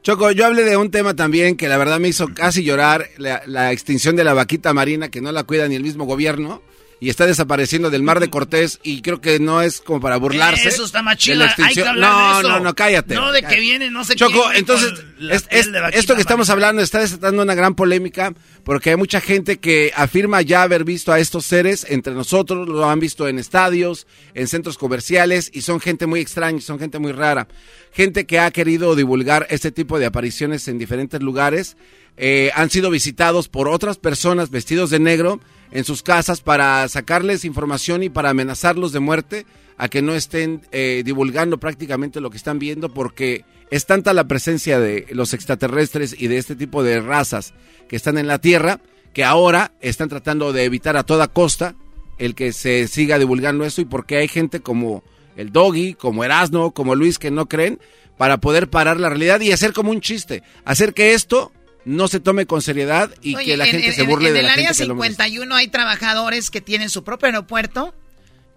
Choco, yo hablé de un tema también que la verdad me hizo casi llorar, la, la extinción de la vaquita marina que no la cuida ni el mismo gobierno y está desapareciendo del mar de Cortés y creo que no es como para burlarse. Eso está más de chido. la Hay que extinción. hablar no, de eso. no, no, cállate. No de que viene no sé Choco, entonces, es- es- vaquita esto que estamos hablando está desatando una gran polémica porque hay mucha gente que afirma ya haber visto a estos seres entre nosotros, lo han visto en estadios, en centros comerciales y son gente muy extraña, son gente muy rara. Gente que ha querido divulgar este tipo de apariciones en diferentes lugares. eh, han sido visitados por otras personas vestidos de negro en sus casas para sacarles información y para amenazarlos de muerte a que no estén eh, divulgando prácticamente lo que están viendo porque es tanta la presencia de los extraterrestres y de este tipo de razas que están en la Tierra que ahora están tratando de evitar a toda costa el que se siga divulgando eso y porque hay gente como el Doggy, como Erasno, como Luis que no creen para poder parar la realidad y hacer como un chiste, hacer que esto no se tome con seriedad y Oye, que la en- gente en- se burle en de el la área gente que lo merece. 51 hay trabajadores que tienen su propio aeropuerto,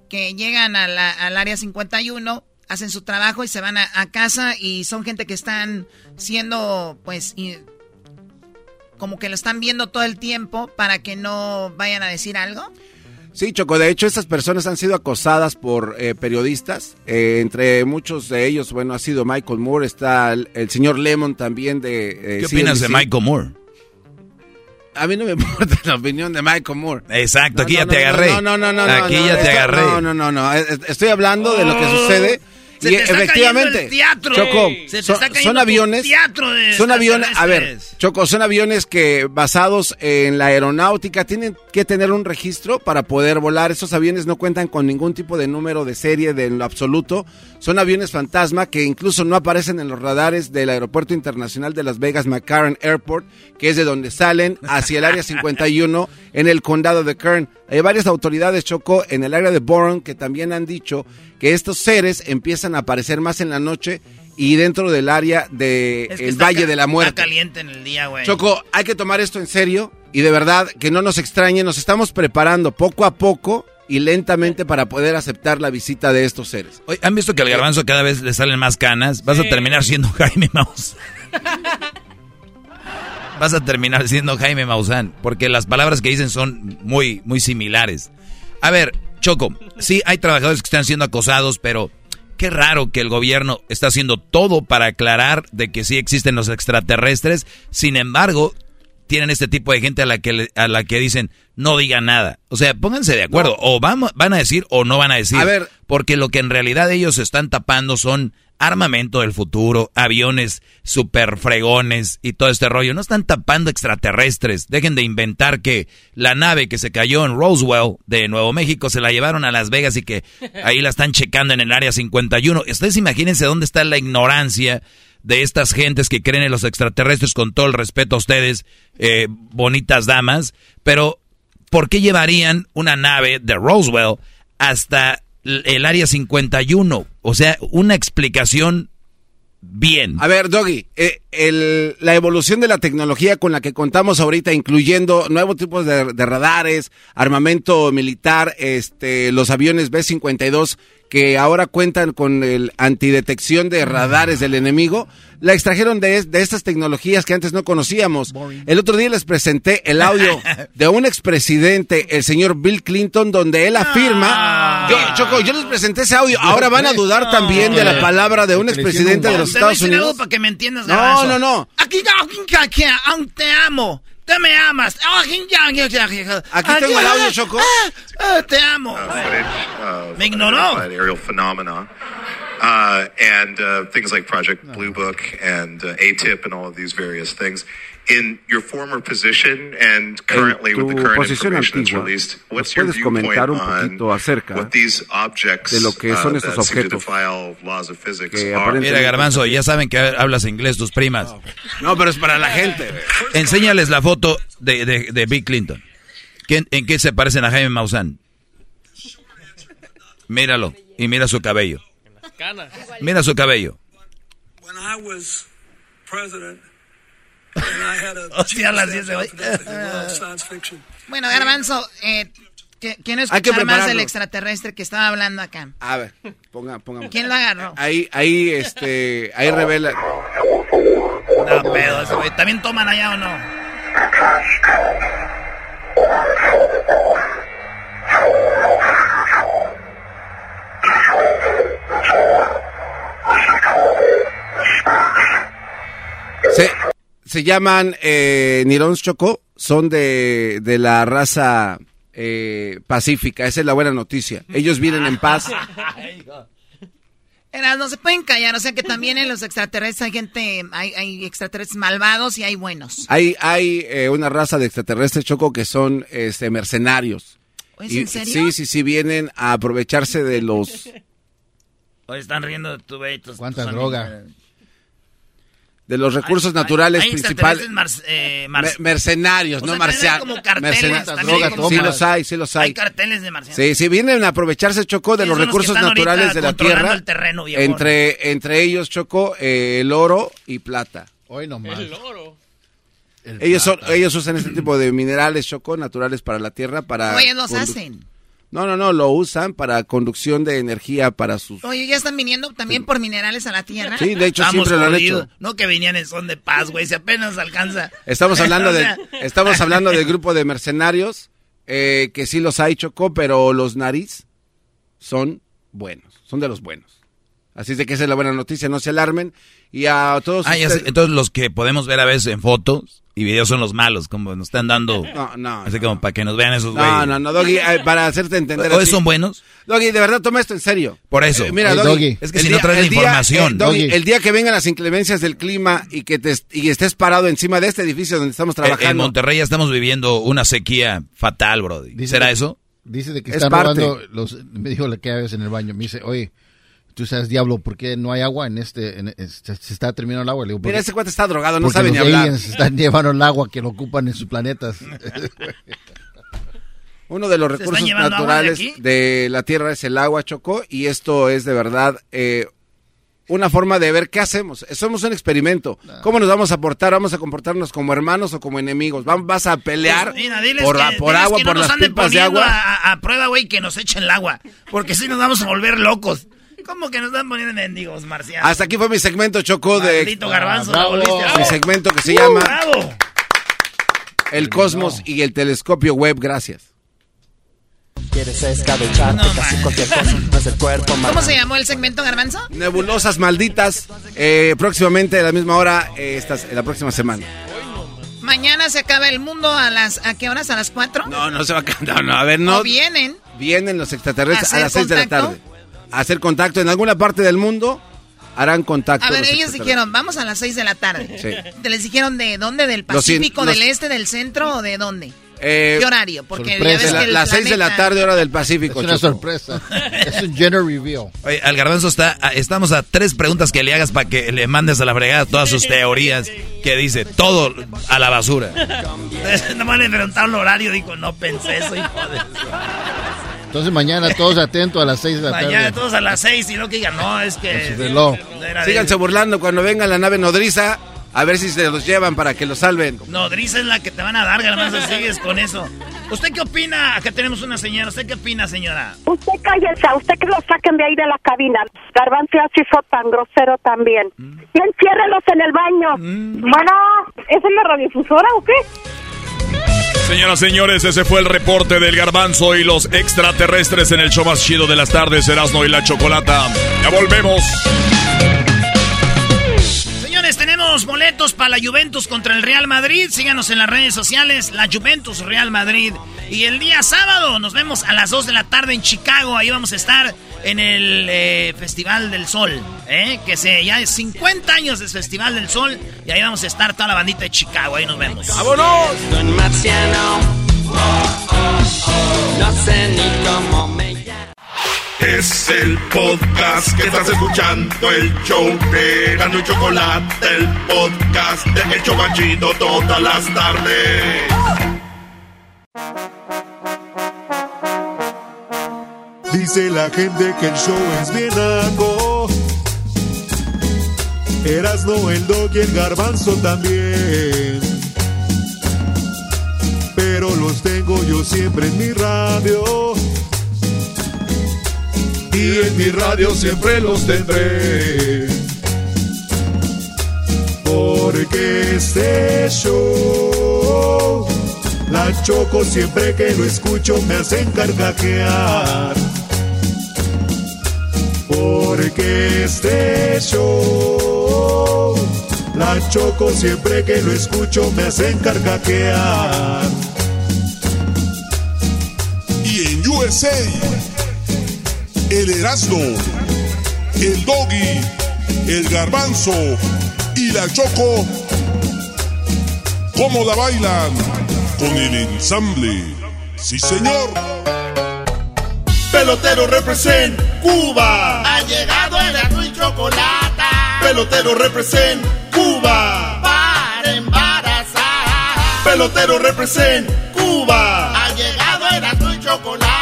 que llegan a la- al área 51, hacen su trabajo y se van a, a casa y son gente que están siendo, pues, y- como que lo están viendo todo el tiempo para que no vayan a decir algo. Sí, Choco, de hecho estas personas han sido acosadas por eh, periodistas, eh, entre muchos de ellos, bueno, ha sido Michael Moore, está el, el señor Lemon también de... eh, ¿Qué opinas de. Michael Moore? A mí no me importa la opinión de Michael Moore. Exacto, aquí No, ya no, te agarré. No, no, no, no. Aquí ya te agarré. No, no, no, no. es- es- Estoy hablando de lo que sucede. Se y te está efectivamente, cayendo el teatro. Choco, Se te son, está aviones. teatro de son aviones. A ver. Choco, son aviones que basados en la aeronáutica tienen que tener un registro para poder volar. Esos aviones no cuentan con ningún tipo de número de serie de en lo absoluto. Son aviones fantasma que incluso no aparecen en los radares del Aeropuerto Internacional de Las Vegas McCarran Airport, que es de donde salen hacia el área 51 en el condado de Kern. Hay varias autoridades, Choco, en el área de Boron que también han dicho que estos seres empiezan a aparecer más en la noche y dentro del área de Es que el está Valle de la Está Muerte. caliente en el día, güey. Choco, hay que tomar esto en serio y de verdad que no nos extrañe, nos estamos preparando poco a poco y lentamente para poder aceptar la visita de estos seres. Oye, ¿Han visto que al garbanzo cada vez le salen más canas? Vas a terminar siendo Jaime Maussan. Vas a terminar siendo Jaime Maussan, porque las palabras que dicen son muy, muy similares. A ver, Choco, sí hay trabajadores que están siendo acosados, pero qué raro que el gobierno está haciendo todo para aclarar de que sí existen los extraterrestres. Sin embargo, tienen este tipo de gente a la que le- a la que dicen no digan nada. O sea, pónganse de acuerdo. O vamos, van a decir o no van a decir. A ver. Porque lo que en realidad ellos están tapando son armamento del futuro, aviones super fregones y todo este rollo. No están tapando extraterrestres. Dejen de inventar que la nave que se cayó en Roswell de Nuevo México se la llevaron a Las Vegas y que ahí la están checando en el área 51. Ustedes imagínense dónde está la ignorancia de estas gentes que creen en los extraterrestres con todo el respeto a ustedes, eh, bonitas damas, pero ¿por qué llevarían una nave de Roswell hasta el área 51? O sea, una explicación bien. A ver, Doggy, eh, el, la evolución de la tecnología con la que contamos ahorita, incluyendo nuevos tipos de, de radares, armamento militar, este, los aviones B-52 que ahora cuentan con el antidetección de radares del enemigo, la extrajeron de, de, estas tecnologías que antes no conocíamos. El otro día les presenté el audio de un expresidente, el señor Bill Clinton, donde él afirma... Yo, Choco, yo les presenté ese audio. Ahora van a dudar también de la palabra de un expresidente de los Estados Unidos. para que me entiendas, No, no, no. Aquí, aquí, te amo. Te me amas. Aquí tengo el audio, Choco. Ah, te amo. Me ignoró. Aerial phenomena. Uh, and uh, things like Project Blue Book and uh, ATIP and all of these various things. In your former position and currently with the current information that's released, what's your viewpoint on what these objects de lo que son uh, estos objetos laws of physics que are? Mira, Garbanzo, ya saben que hablas inglés tus primas. No, pero es para la gente. Enséñales la foto de, de, de Bill Clinton. ¿Quién- ¿En qué se parecen a Jaime Maussan? Míralo y mira su cabello. Mira su cabello. When I was president, and I had a Hostia, las diez de hoy. science fiction. Bueno, Garbanzo, eh, que- quiero escuchar más del extraterrestre que estaba hablando acá. A ver, ponga, ponga. ¿Quién lo agarró? Ahí, ahí, este, ahí revela. No, pedo, ese güey. ¿También toman allá o no? Se, se llaman eh, Nirons Choco, son de, de la raza eh, pacífica, esa es la buena noticia. Ellos vienen en paz. No se pueden callar, o sea que también en los extraterrestres hay gente, hay, hay extraterrestres malvados y hay buenos. Hay, hay eh, una raza de extraterrestres Choco que son este, mercenarios. ¿Es Y- en serio? Sí, sí, sí, vienen a aprovecharse de los Hoy están riendo de tu tus- ¿Cuánta tus droga? amigos. De los recursos Hay- naturales hay principales. mar- eh, mar- Me- mercenarios, O no marcianos. como sí los hay, sí los hay. Hay carteles de marcianos. Sí, sí, vienen a aprovecharse, Choco, de los recursos naturales de la tierra. el terreno, entre, entre ellos, Choco, eh, el oro y plata. Hoy nomás. El oro. Ellos, son, ellos usan este tipo de minerales, Choco, naturales para la tierra. para Oye, los hacen. No, no, no, lo usan para conducción de energía para sus... Oye, ya están viniendo también por minerales a la tierra. Sí, de hecho Estamos siempre lo han hecho. No que venían en son de paz, güey. Si apenas alcanza. Estamos hablando de, estamos hablando del grupo de mercenarios eh, que sí los hay, Choco, pero los nariz son buenos, son de los buenos. Así es de que esa es la buena noticia, no se alarmen. Y a todos Ah, ya sé. ustedes- Entonces los que podemos ver a veces en fotos y videos son los malos, como nos están dando. No, no. Así como para que nos vean esos güeyes. No, no, no, Doggy, eh, para hacerte entender. ¿O así- son buenos? Doggy, de verdad, toma esto en serio. Por eso. Eh, mira, Oye, Doggy, Doggy, es que el si no traes la información. eh, Doggy, el día que vengan las inclemencias del clima y que te, y estés parado encima de este edificio donde estamos En- En trabajando. Monterrey ya estamos viviendo una sequía fatal, Brody. ¿Será de- eso? Dice de que Es están parte. robando los me dijo la que vez en el baño, me dice, "Oye, tú sabes diablo, ¿por qué no hay agua en este en- es- se, se está terminando el agua?" Le digo, Mira, "Porque- ese cuate está drogado, no sabe ni los hablar. aliens están llevando el agua que lo ocupan en sus planetas. Uno de los ¿Se están recursos de naturales de, la Tierra es el agua, Chocó, y esto es de verdad eh, una forma de ver qué hacemos. Somos un experimento. ¿Cómo nos vamos a portar? ¿Vamos a comportarnos como hermanos o como enemigos? ¿Vam- ¿Vas a pelear Pues, Mira, por, que, por diles agua, que no por nos las anden pipas de agua? A, a- a prueba, güey, que nos echen el agua. Porque si nos vamos a volver locos. ¿Cómo que nos están poniendo mendigos, marcianos? Hasta aquí fue mi segmento, Chocó, de... Maldito garbanzo, Ah, a- Mi segmento que se Uh, llama bravo. El Cosmos y el Telescopio Web. Gracias. Quieres escabecharte casi cualquier cosa, no es el cuerpo ¿Cómo se llamó el segmento, Garbanzo? Nebulosas malditas. eh, próximamente a la misma hora, eh, estas, la próxima semana. Mañana se acaba el mundo a las ¿a qué horas? ¿A las 4? No, no se va a no, no, a ver, no. ¿O vienen? Vienen los extraterrestres a ¿Hacer las 6 de la contacto? tarde. Hacer contacto en alguna parte del mundo. harán contacto. A ver, ellos dijeron, vamos a las 6 de la tarde. Sí. ¿Te les dijeron de dónde? ¿Del Pacífico, del Este, del Centro o de dónde? Eh, ¿Qué horario? Porque ya las 6 de la tarde, hora del Pacífico. Es una sorpresa. es un general review. Oye, al garbanzo está, estamos a tres preguntas que le hagas para que le mandes a la fregada todas sus teorías que dice todo a la basura. Nomás le preguntaron el horario, dijo, no pensé eso, hijo de... Entonces mañana todos atentos a las 6 de la tarde. Mañana todos a las 6 y no que digan, no, es que... Síganse burlando cuando venga la nave nodriza. A ver si se los llevan para que los salven. Nodriza es la que te van a dar, garbanzo, sigues con eso. ¿Usted qué opina? Acá tenemos una señora. ¿Usted qué opina, señora? Usted cállese, usted que lo saquen de ahí de la cabina. Garbanzo así fue tan grosero también. Mm. Y enciérrelos en el baño. Mm. Bueno, ¿es en la radiodifusora o qué? Señoras, señores, ese fue el reporte del garbanzo y los extraterrestres en el show más chido de las tardes, Erasmo y la Chocolata. Ya volvemos tenemos boletos para la Juventus contra el Real Madrid. Síganos en las redes sociales, la Juventus Real Madrid. Y el día sábado nos vemos a las 2 de la tarde en Chicago. Ahí vamos a estar en el eh, Festival del Sol. ¿eh? Que se, ya es 50 años del Festival del Sol. Y ahí vamos a estar toda la bandita de Chicago. Ahí nos vemos. ¡Vámonos! No sé ni cómo me es el podcast que estás escuchando, el show de Gano y Chocolate, el podcast de Hecho Banchito todas las tardes. Dice la gente que el show es bien algo. no el dog y el garbanzo también. Pero los tengo yo siempre en mi radio y en mi radio siempre los tendré. Porque este show, la choco siempre que lo escucho me hacen carcajear. Porque este show, la choco siempre que lo escucho me hacen carcajear. Y en USA el Erasmo, el Doggy, el Garbanzo y la Choco. ¿Cómo la bailan? Con el ensamble. Sí, señor. Pelotero represent Cuba. Ha llegado el azul y chocolate. Pelotero represent Cuba. Para embarazar. Pelotero represent Cuba. Ha llegado el azul y chocolate.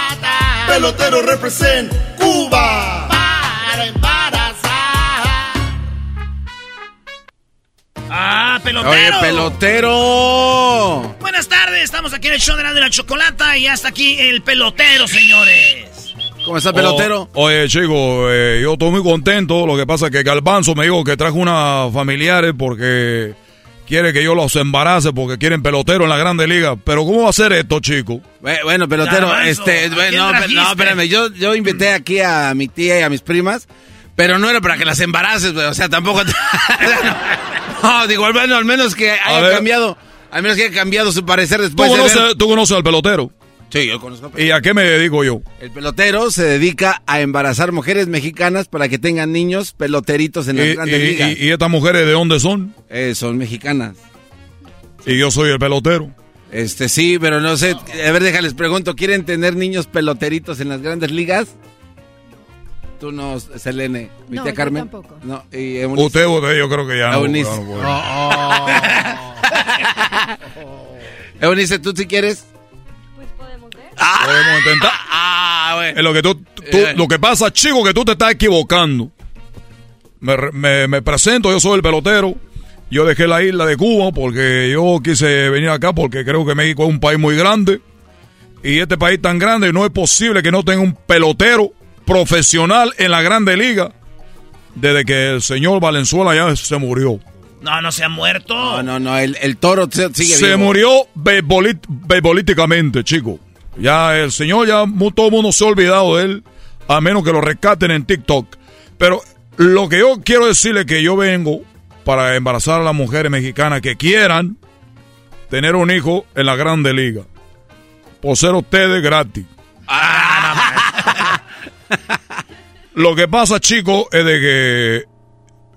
Pelotero represent Cuba. Para embarazar. Ah, pelotero. Oye, pelotero. Buenas tardes, estamos aquí en el show de la, chocolata y hasta aquí el pelotero, señores. ¿Cómo está, pelotero? oye, chico, eh, yo estoy muy contento. Lo que pasa es que Galbanzo me dijo que trajo unas familiares porque quiere que yo los embarace porque quieren pelotero en la Grande Liga. Pero ¿cómo va a ser esto, chico? Bueno, pelotero, este, no, no, espérame, yo, yo invité aquí a mi tía y a mis primas, pero no era para que las embaraces, o sea, tampoco... no, digo, bueno, al menos que haya cambiado, al menos que haya cambiado su parecer después ¿Tú conoces, de ¿Tú conoces al pelotero? Sí, yo conozco. ¿Y a qué me dedico yo? El pelotero se dedica a embarazar mujeres mexicanas para que tengan niños peloteritos en las grandes ligas. Y, estas mujeres de dónde son? Eh, son mexicanas. Y yo soy el pelotero. Este sí, pero no sé. A ver, déjales pregunto. ¿Quieren tener niños peloteritos en las grandes ligas? Tú no, Selene. No, tía Carmen? tampoco. No, y usted, usted, yo creo que ya no. Eunice. Eunice, ¿tú si quieres? Ah, Podemos intentar. Ah, bueno. lo que tú, eh. lo que pasa, chico, que tú te estás equivocando. Me, me, presento, yo soy el pelotero. Yo dejé la isla de Cuba porque yo quise venir acá porque creo que México es un país muy grande. Y este país tan grande no es posible que no tenga un pelotero profesional en la Grande Liga desde que el señor Valenzuela ya se murió. No, no se ha muerto. No, no, no, el, toro sigue Se murió beisbolíticamente, chico. Ya el señor, ya todo el mundo se ha olvidado de él, a menos que lo rescaten en TikTok. Pero lo que yo quiero decirle que yo vengo para embarazar a las mujeres mexicanas que quieran tener un hijo en la Grande Liga. Por ser ustedes gratis. Lo que pasa, chicos, es de que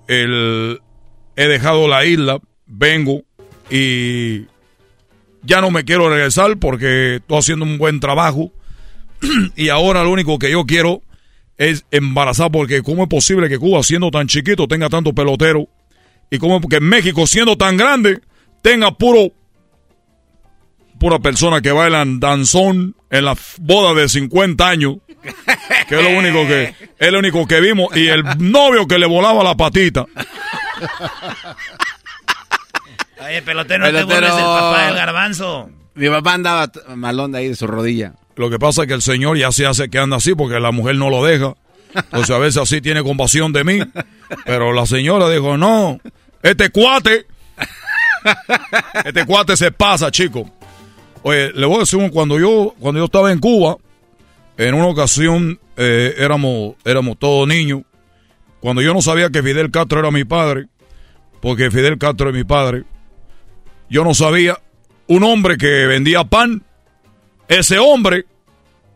el, he dejado la isla, vengo y ya no me quiero regresar porque estoy haciendo un buen trabajo. Y ahora lo único que yo quiero es embarazar porque cómo es posible que Cuba siendo tan chiquito tenga tanto pelotero y cómo que México siendo tan grande tenga puro pura persona que bailan danzón en la boda de 50 años que es lo único que es lo único que vimos y el novio que le volaba la patita Oye, pelotero, no te burles del papá del garbanzo. Mi papá andaba malón de ahí de su rodilla. Lo que pasa es que el señor ya se hace que anda así porque la mujer no lo deja. Entonces a veces así tiene compasión de mí. Pero la señora dijo, no, este cuate, este cuate se pasa, chico. Oye, le voy a decir, cuando yo, cuando yo estaba en Cuba, en una ocasión eh, éramos, éramos todos niños. Cuando yo no sabía que Fidel Castro era mi padre, porque Fidel Castro es mi padre, yo no sabía, un hombre que vendía pan, ese hombre,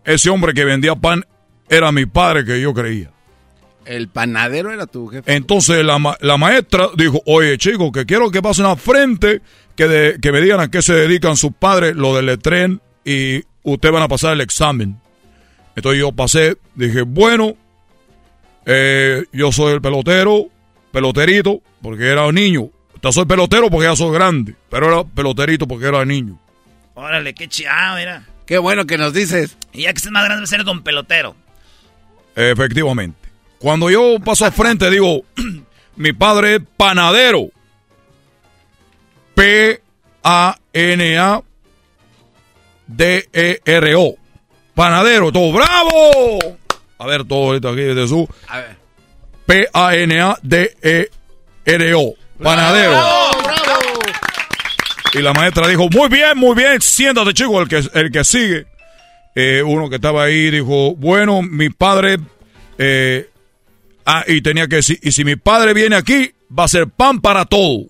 ese hombre que vendía pan era mi padre que yo creía. El panadero era tu jefe. Entonces la, la maestra dijo, oye chicos, que quiero que pasen a frente, que, que me digan a qué se dedican sus padres, lo del tren, y ustedes van a pasar el examen. Entonces yo pasé, dije, bueno, eh, yo soy el pelotero, peloterito, porque era un niño. Yo soy pelotero porque ya soy grande, pero era peloterito porque era niño. Órale, qué chiado, mira. Qué bueno que nos dices. Y ya que estés más grande, ser don pelotero. Efectivamente. Cuando yo paso al frente, digo, mi padre es panadero. P-A-N-A-D-E-R-O. Panadero, todo bravo. A ver, todo esto aquí desde su. P-A-N-A-D-E-R-O. Panadero. Y la maestra dijo, muy bien, muy bien, siéntate chico, el que, el que sigue. Eh, uno que estaba ahí dijo, bueno, mi padre... Eh, ah, y tenía que decir, y si mi padre viene aquí, va a ser pan para todo.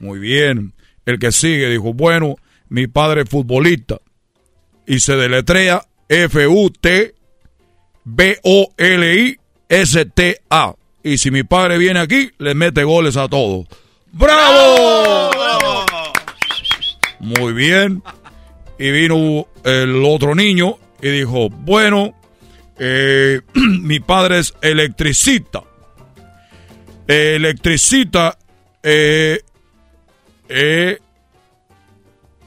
Muy bien. El que sigue dijo, bueno, mi padre es futbolista. Y se deletrea F-U-T-B-O-L-I-S-T-A. Y si mi padre viene aquí, le mete goles a todos. ¡Bravo! Muy bien. Y vino el otro niño y dijo, bueno, eh, mi padre es electricista. Electricita, eh, eh,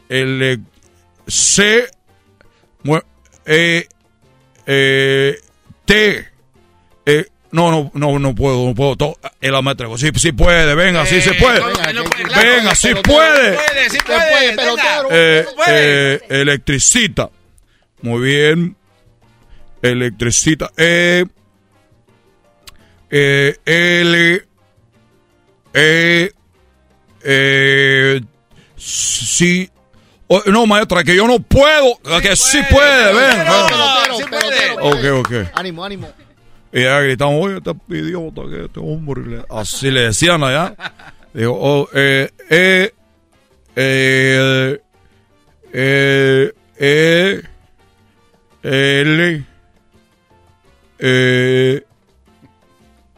el, C, eh, eh, T, eh, no, no, no, no puedo, no puedo. Todo, el maestra, sí, sí puede, venga, sí se puede. Venga, sí puede. Sí puede, eh, eh, electricita. Muy bien. Electricita. Eh, eh, L. E. Eh, sí. Oh, no, maestra, que yo no puedo. que sí puede, venga. Ok, ok. Ánimo, ánimo. Y ya gritamos, oye, este idiota, que este hombre. Así le decían allá. Digo, oh, eh, eh, eh, eh, eh, L, eh,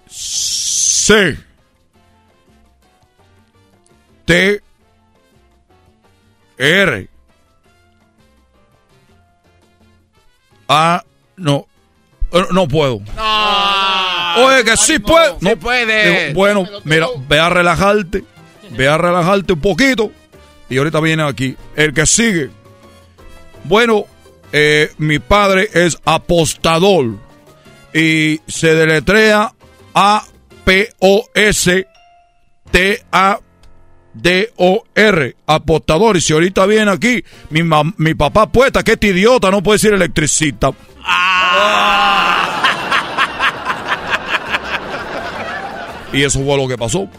C, T, R, A, no, no puedo. Oye, que sí puede. No puede. bueno, mira, ve a relajarte. Ve a relajarte un poquito. Y ahorita viene aquí. El que sigue. Bueno, eh, mi padre es apostador. Y se deletrea A-P-O-S-T-A-D-O-R. Apostador. Y si ahorita viene aquí, mi, mi papá puesta, que este idiota no puede decir electricista. Y eso fue lo que pasó.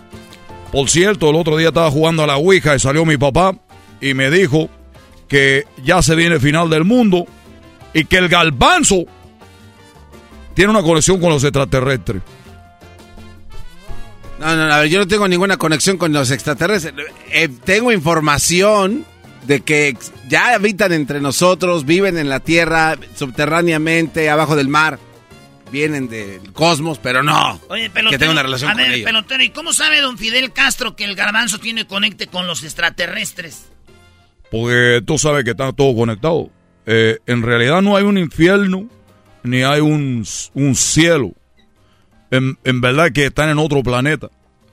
Por cierto, el otro día estaba jugando a la Ouija y salió mi papá y me dijo que ya se viene el final del mundo y que el galbanzo tiene una conexión con los extraterrestres. No, no, a ver, yo no tengo ninguna conexión con los extraterrestres. Eh, tengo información de que ya habitan entre nosotros, viven en la tierra, subterráneamente, abajo del mar. vienen del cosmos, pero no. Oye, pelotero, que tenga una relación a con ver, ellos. pelotero, ¿y cómo sabe don Fidel Castro que el garbanzo tiene conecte con los extraterrestres? Porque tú sabes que está todo conectado. Eh, en realidad no hay un infierno, ni hay un, un cielo. En, en verdad que están en otro planeta,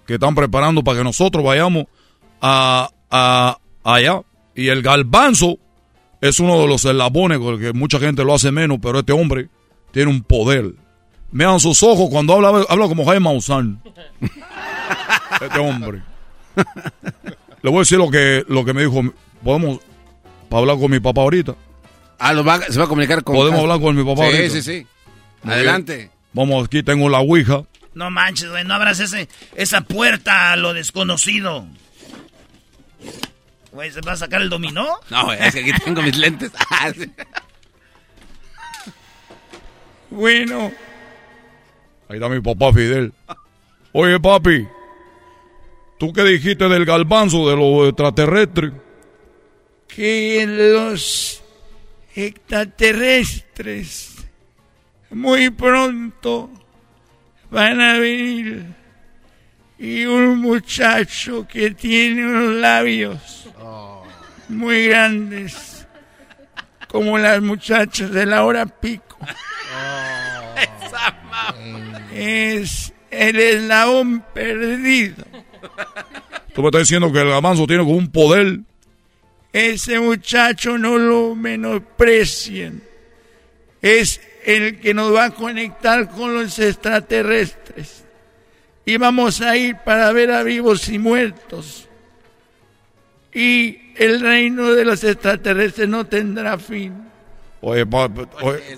que están preparando para que nosotros vayamos a, a allá. Y el galbanzo es uno de los eslabones, porque mucha gente lo hace menos, pero este hombre tiene un poder. Vean sus ojos cuando habla, habla como Jaime Maussan. Este hombre. Le voy a decir lo que, lo que me dijo. Podemos hablar con mi papá ahorita. Ah, lo va, se va a comunicar con Podemos hablar con mi papá Sí, ahorita. sí, sí. Muy Adelante. Vamos, aquí tengo la ouija. No manches, güey, no abras ese, esa puerta a lo desconocido. Güey, ¿se va a sacar el dominó? No, es que aquí tengo mis lentes. Ah. Bueno. Ahí está mi papá Fidel. Oye, papi. ¿Tú qué dijiste del galbanzo de los extraterrestres? que los extraterrestres muy pronto van a venir y un muchacho que tiene unos labios muy grandes como las muchachas de la hora pico es el eslabón perdido Tú me estás diciendo que el galbanzo tiene como un poder. ese muchacho no lo menosprecien. Es el que nos va a conectar con los extraterrestres. Y vamos a ir para ver a vivos y muertos. Y el reino de los extraterrestres no tendrá fin. Oye. Oye.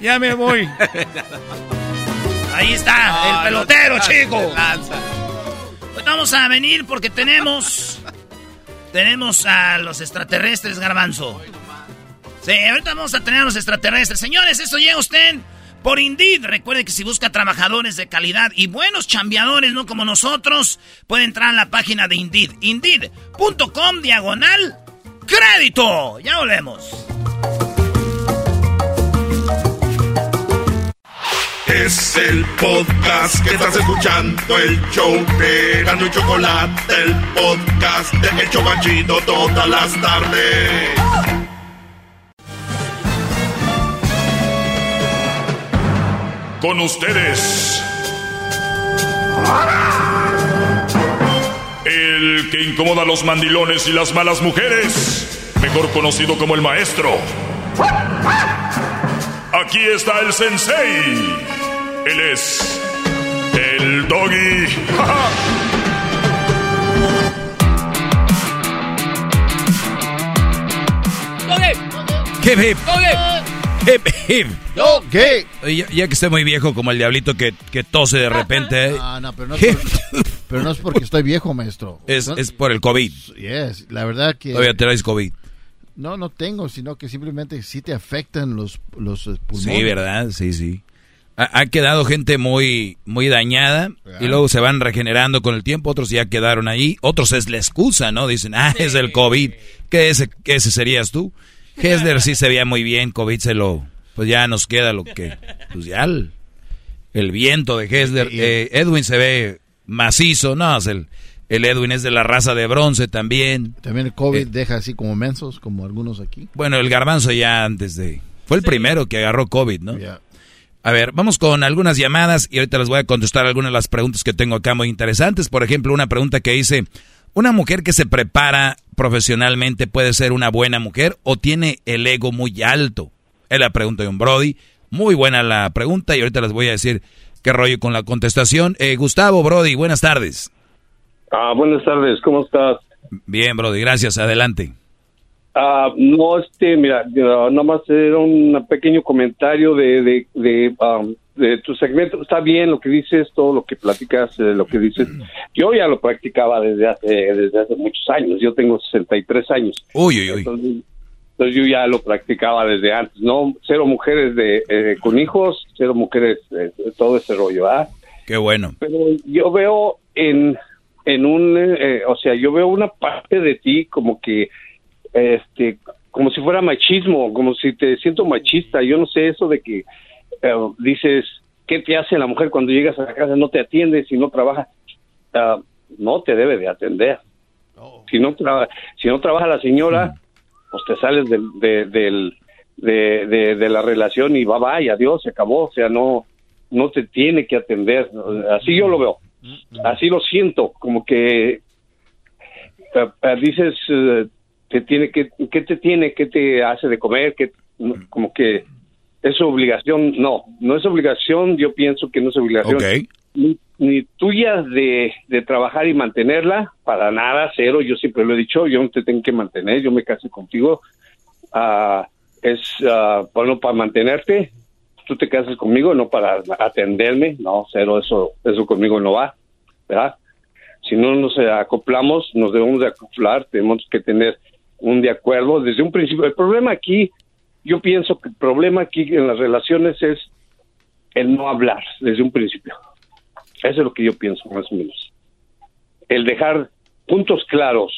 Ya me voy. Ahí está, No, el no pelotero, te chico. lanza. Pues vamos a venir porque tenemos. Tenemos a los extraterrestres, Garbanzo. Sí, ahorita vamos a tener a los extraterrestres. Señores, esto llega usted por Indeed. Recuerde que si busca trabajadores de calidad y buenos chambeadores, no como nosotros, puede entrar a la página de Indeed. Indeed.com diagonal crédito. Ya volvemos. Es el podcast que estás escuchando, el show de Gano y Chocolate, el podcast de El Chocachito todas las tardes. Con ustedes. El que incomoda a los mandilones y las malas mujeres. Mejor conocido como el maestro. Aquí está el sensei. Él es el doggy. Hip, hip. Hip, hip. Ya, ya que estoy muy viejo como el diablito que, que tose de repente. ¿eh? Ah, no, pero no, es por- pero no es porque estoy viejo, maestro. Es, No- es por el COVID. Yes, la verdad que... Todavía traes COVID. No, no tengo, sino que simplemente sí te afectan los, los eh, pulmones. Sí, ¿verdad? Sí, sí. Ha, ha quedado gente muy, muy dañada y luego se van regenerando con el tiempo. Otros ya quedaron ahí. Otros es la excusa, ¿no? Dicen, ah, es el COVID. ¿Qué ese, qué ese serías tú? Hesler sí se veía muy bien. COVID se lo... Pues ya nos queda lo que... Pues ya el, el viento de Hesler. Eh, Edwin se ve macizo. No, es el, el Edwin es de la raza de bronce también. También el COVID Eh. deja así como mensos, como algunos aquí. Bueno, el garbanzo ya antes de... Fue el primero que agarró COVID, ¿no? Ya. A ver, vamos con algunas llamadas y ahorita les voy a contestar algunas de las preguntas que tengo acá muy interesantes. Por ejemplo, una pregunta que dice, ¿una mujer que se prepara profesionalmente puede ser una buena mujer o tiene el ego muy alto? Es la pregunta de un Brody. Muy buena la pregunta y ahorita les voy a decir qué rollo con la contestación. Eh, Gustavo, Brody, buenas tardes. Ah, buenas tardes, ¿cómo estás? Bien, Brody, gracias. Adelante. Ah, no, este, mira, yo nomás era un pequeño comentario de, de, de, um, de tu segmento. Está bien lo que dices, todo lo que platicas, eh, lo que dices. Yo ya lo practicaba desde hace, desde hace muchos años. Yo tengo 63 años. Uy, uy, uy. Entonces, entonces yo ya lo practicaba desde antes. No, cero mujeres de, eh, con hijos, cero mujeres, eh, todo ese rollo, ¿ah? Qué bueno. pero yo veo en, en un, eh, o sea, yo veo una parte de ti como que, este, como si fuera machismo, como si te siento machista. Yo no sé eso de que dices, ¿qué te hace la mujer cuando llegas a la casa? No te atiende, si no trabaja. Ah, no te debe de atender. Si, no traba- si no trabaja la señora, pues te sales del, de, del- de, de- de la relación y va, va, y adiós, se acabó. O sea, no, no te tiene que atender. Así yo lo veo. Así lo siento, como que eh, eh, dices, eh, te tiene que, ¿qué te tiene? ¿Qué te hace de comer? ¿Qué, no, como que es obligación. No, no es obligación. Yo pienso que no es obligación. Ni, ni tuya de, de trabajar y mantenerla, para nada, cero. Yo siempre lo he dicho, yo no te tengo que mantener, yo me casé contigo. Ah, es ah, bueno para mantenerte. Tú te casas conmigo, no para atenderme. No, cero, eso, eso conmigo no va. ¿Verdad? si no nos acoplamos, nos debemos de acoplar, tenemos que tener un de acuerdo desde un principio. El problema aquí, yo pienso que el problema aquí en las relaciones es el no hablar desde un principio. Eso es lo que yo pienso, más o menos. El dejar puntos claros.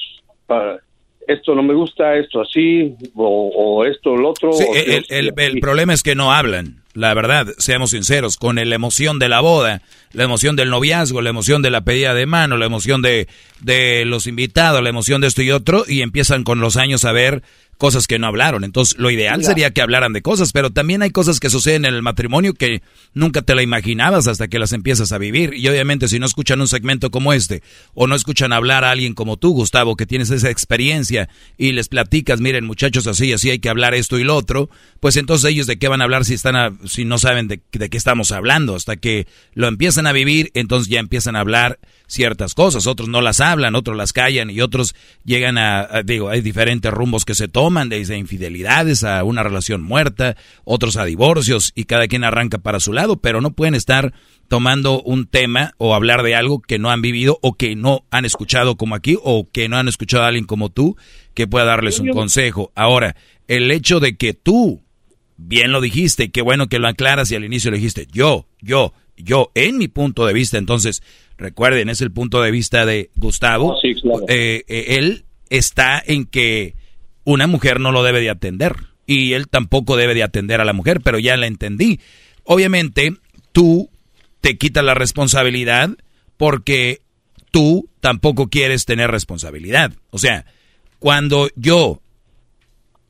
para esto no me gusta, esto así, o, o esto o lo otro. Sí, o- el, el- el problema es que no hablan, la verdad, seamos sinceros, con la emoción de la boda, la emoción del noviazgo, la emoción de la pedida de mano, la emoción de, de los invitados, la emoción de esto y otro, y empiezan con los años a ver cosas que no hablaron. Entonces, lo ideal sería que hablaran de cosas, pero también hay cosas que suceden en el matrimonio que nunca te la imaginabas hasta que las empiezas a vivir. Y obviamente, si no escuchan un segmento como este, o no escuchan hablar a alguien como tú, Gustavo, que tienes esa experiencia y les platicas, miren, muchachos, así, así hay que hablar esto y lo otro, pues entonces ellos de qué van a hablar si están a- si no saben de, de qué estamos hablando, hasta que lo empiezan a vivir, entonces ya empiezan a hablar ciertas cosas, otros no las hablan, otros las callan y otros llegan a, a- digo, hay diferentes rumbos que se toman, desde infidelidades a una relación muerta, otros a divorcios y cada quien arranca para su lado, pero no pueden estar tomando un tema o hablar de algo que no han vivido o que no han escuchado como aquí o que no han escuchado a alguien como tú que pueda darles un consejo. Ahora, el hecho de que tú bien lo dijiste, qué bueno que lo aclaras y al inicio le dijiste, yo, yo, yo, en mi punto de vista, entonces, recuerden, es el punto de vista de Gustavo, Eh, eh, él está en que una mujer no lo debe de atender y él tampoco debe de atender a la mujer, pero ya la entendí. Obviamente, tú te quitas la responsabilidad porque tú tampoco quieres tener responsabilidad. O sea, cuando yo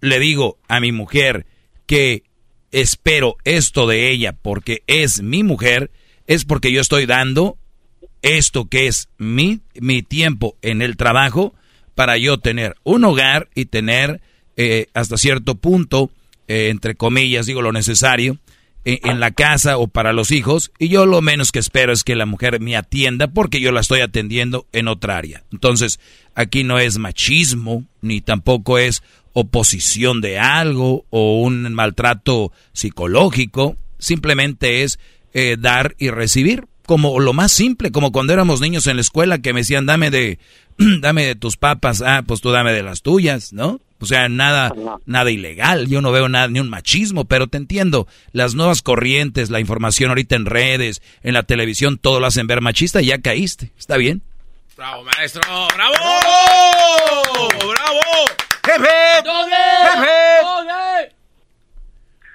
le digo a mi mujer que espero esto de ella porque es mi mujer, es porque yo estoy dando esto que es mi, mi tiempo en el trabajo para yo tener un hogar y tener eh, hasta cierto punto, eh, entre comillas, digo lo necesario, eh, en la casa o para los hijos. Y yo lo menos que espero es que la mujer me atienda porque yo la estoy atendiendo en otra área. Entonces, aquí no es machismo, ni tampoco es oposición de algo o un maltrato psicológico. Simplemente es eh, dar y recibir como lo más simple, como cuando éramos niños en la escuela que me decían, dame de, dame de tus papas, ah, pues tú dame de las tuyas, ¿no? O sea, nada, nada ilegal, yo no veo nada, ni un machismo, pero te entiendo, las nuevas corrientes, la información ahorita en redes, en la televisión, todo lo hacen ver machista y ya caíste, ¿está bien? Bravo, maestro. Bravo. Bravo.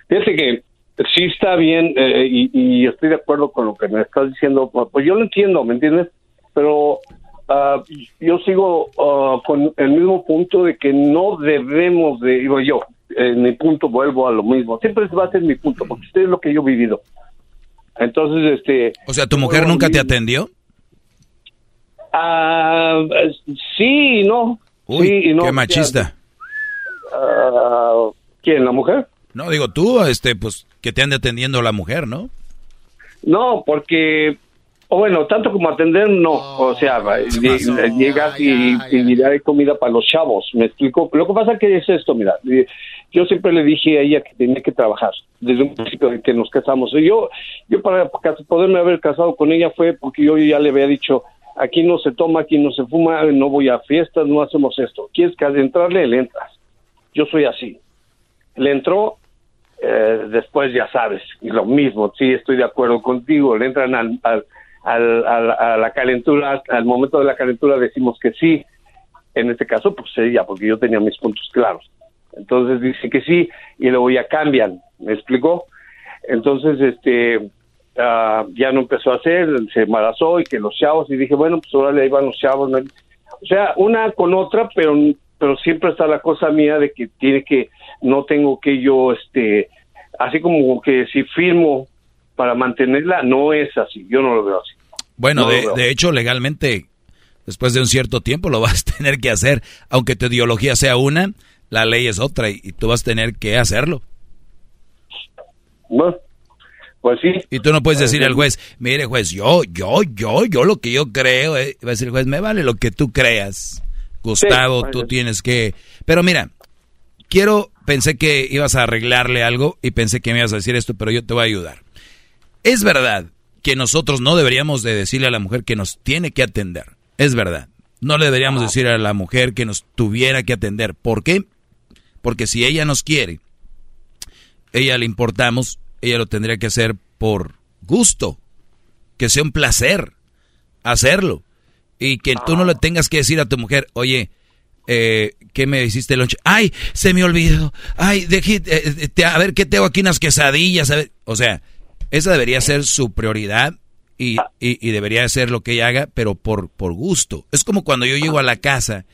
Fíjate que sí está bien eh, y, y estoy de acuerdo con lo que me estás diciendo. Pues yo lo entiendo, ¿me entiendes? Pero ah, yo sigo ah, con el mismo punto de que no debemos de, digo yo, en mi punto vuelvo a lo mismo. Siempre va a ser mi punto, porque usted es lo que yo he vivido. Entonces, este... O sea, ¿tu mujer nunca te atendió? Ah, sí y no. Uy, sí y no. qué machista. ¿Quién, la mujer? No, digo tú, este, pues, que te ande atendiendo la mujer, ¿no? No, porque, o bueno, tanto como atender, no. o sea, lle- llegas y, y ya hay comida para los chavos, ¿me explico? Lo que pasa que es esto, mira, eh, yo siempre le dije a ella que tenía que trabajar desde un principio de que nos casamos. Y yo, yo para poderme haber casado con ella fue porque yo ya le había dicho, aquí no se toma, aquí no se fuma, no voy a fiestas, no hacemos esto. ¿Quieres que entrarle? Le entras. Yo soy así. Le entró, eh, después ya sabes, y lo mismo, sí, estoy de acuerdo contigo, le entran al, al, al- a la calentura, al momento de la calentura decimos que sí, en este caso pues ella, porque yo tenía mis puntos claros. Entonces dice que sí, y luego ya cambian, ¿me explicó? Entonces, este, ah, ya no empezó a hacer, se embarazó y que los chavos, y dije, bueno, pues ahora le iban los chavos. ¿no? O sea, una con otra, pero, pero siempre está la cosa mía de que tiene que, no tengo que yo, este, así como que si firmo para mantenerla, no es así, yo no lo veo así. Bueno, No de, veo. de hecho, legalmente, después de un cierto tiempo lo vas a tener que hacer. Aunque tu ideología sea una, la ley es otra y, y tú vas a tener que hacerlo. Bueno, pues sí. Y tú no puedes decir al juez, mire juez, yo, yo, yo, yo lo que yo creo, eh". va a decir el juez, me vale lo que tú creas. Gustavo, Sí, tú tienes que... Pero mira, quiero, pensé que ibas a arreglarle algo y pensé que me ibas a decir esto, pero yo te voy a ayudar. Es verdad que nosotros no deberíamos de decirle a la mujer que nos tiene que atender. Es verdad. No le deberíamos decir a la mujer que nos tuviera que atender. ¿Por qué? Porque si ella nos quiere, ella le importamos, ella lo tendría que hacer por gusto, que sea un placer hacerlo. Y que tú no le tengas que decir a tu mujer, oye, eh, ¿qué me hiciste el lunch? Ay, se me olvidó. Ay, dejé, eh, eh, te- a ver, ¿qué tengo aquí? Unas quesadillas. a ver. O sea, esa debería ser su prioridad y, y- y debería ser lo que ella haga, pero por, por gusto. Es como cuando yo llego a la casa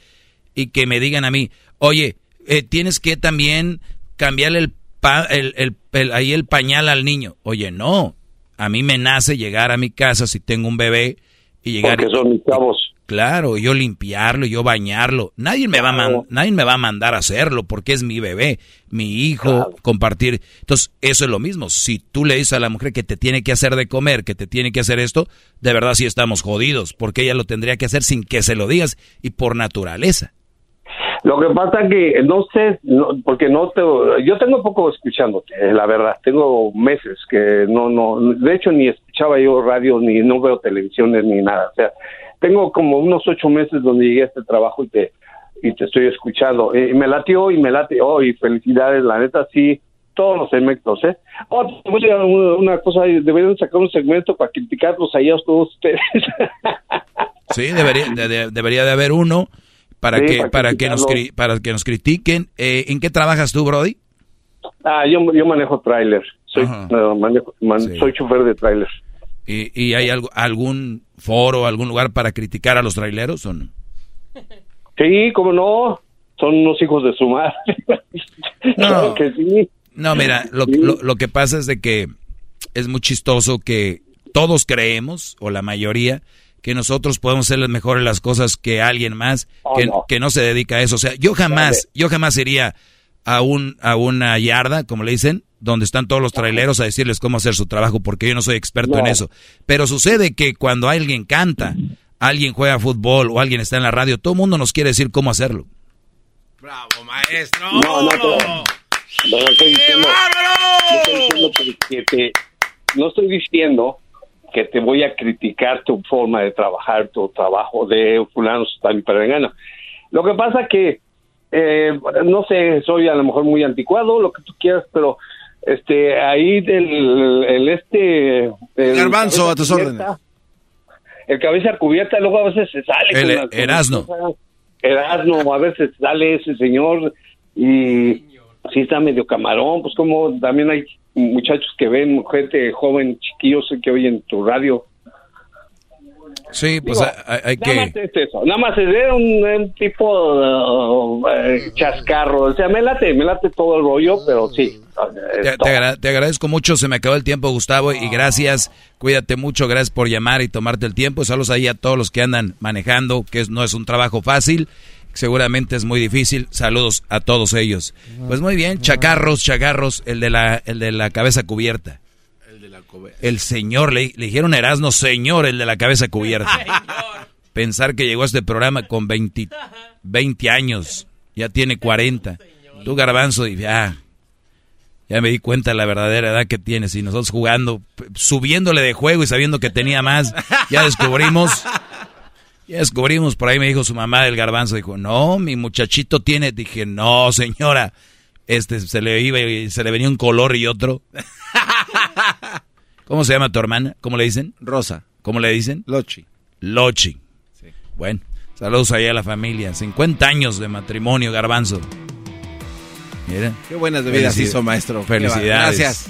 y que me digan a mí, oye, eh, tienes que también cambiarle el, pa- el, el- el- ahí el pañal al niño. Oye, no, a mí me nace llegar a mi casa si tengo un bebé y llegar... Porque son mis chavos. Claro, yo limpiarlo, yo bañarlo. Nadie me, va a man- nadie me va a mandar a hacerlo porque es mi bebé, mi hijo, compartir. Entonces, eso es lo mismo. Si tú le dices a la mujer que te tiene que hacer de comer, que te tiene que hacer esto, de verdad sí estamos jodidos porque ella lo tendría que hacer sin que se lo digas y por naturaleza. Lo que pasa que no sé, no- porque no te, yo tengo poco escuchándote, eh, la verdad, tengo meses que no, no, de hecho ni escuchaba yo radio, ni no veo televisiones, ni nada, o sea, tengo como unos ocho meses donde llegué a este trabajo y te, y te estoy escuchando, Eh, y me latió y me late, oh, y felicidades, la neta, sí, todos los segmentos, ¿eh? Oh, te voy a una, una cosa, deberían sacar un segmento para criticarlos a todos ustedes. Sí, debería de, de- debería de haber uno para Sí, que para para que nos para que nos critiquen. Eh, ¿En qué trabajas tú, Brody? ah, yo, yo manejo tráiler, soy, no, manejo- man- Sí. soy chofer de tráiler. ¿Y, y hay algo, algún foro, algún lugar para criticar a los traileros o no? Sí, cómo no, son unos hijos de su madre. Claro que sí. No, mira, lo, lo- lo que pasa es de que es muy chistoso que todos creemos, o la mayoría, que nosotros podemos hacer mejores las cosas que alguien más Oh, que, no. que no se dedica a eso. O sea, yo jamás, yo jamás iría a un a una yarda, como le dicen, donde están todos los traileros a decirles cómo hacer su trabajo, porque yo no soy experto en eso. Pero sucede que cuando alguien canta, alguien juega fútbol o alguien está en la radio, todo el mundo nos quiere decir cómo hacerlo. Bravo, maestro. No, no, pero- no estoy diciendo, no estoy diciendo que- que te- no estoy diciendo que te voy a criticar tu forma de trabajar, tu trabajo de fulano, tal y perengano. Lo que pasa que, eh, no sé, soy a lo mejor muy anticuado, lo que tú quieras, pero este ahí del el este el Garbanzo, a tus órdenes. El cabeza cubierta luego a veces se sale El con Erasno. cosas. Erasno, a veces sale ese señor y sí está medio camarón, pues como también hay muchachos que ven, gente joven, chiquillos que oyen tu radio. Sí, pues Digo, hay, hay Nada que... más es eso, nada más es un, un tipo uh, eh, chascarro, o sea, me late, me late todo el rollo, pero sí. Te, te agra- te agradezco mucho, se me acabó el tiempo, Gustavo, y gracias, cuídate mucho, gracias por llamar y tomarte el tiempo. Saludos ahí a todos los que andan manejando, que es- no es un trabajo fácil, seguramente es muy difícil. Saludos a todos ellos. Pues muy bien, chacarros, chacarros, el de la, el de la cabeza cubierta. El señor, le, le dijeron Erasmo, señor, el de la cabeza cubierta. Pensar que llegó a este programa con 20, 20 años, ya tiene 40. Tú, Garbanzo, y ya, ya me di cuenta de la verdadera edad que tienes. Y nosotros jugando, subiéndole de juego y sabiendo que tenía más, ya descubrimos. Ya descubrimos, por ahí me dijo su mamá del garbanzo, dijo, no, mi muchachito tiene, dije, no, señora, este se le iba y se le venía un color y otro. ¿Cómo se llama tu hermana? ¿Cómo le dicen? Rosa. ¿Cómo le dicen? Lochi. Lochi. Bueno, saludos ahí a la familia. 50 años de matrimonio, garbanzo. Mira. Qué buenas bebidas hizo, maestro. Felicidades. Gracias.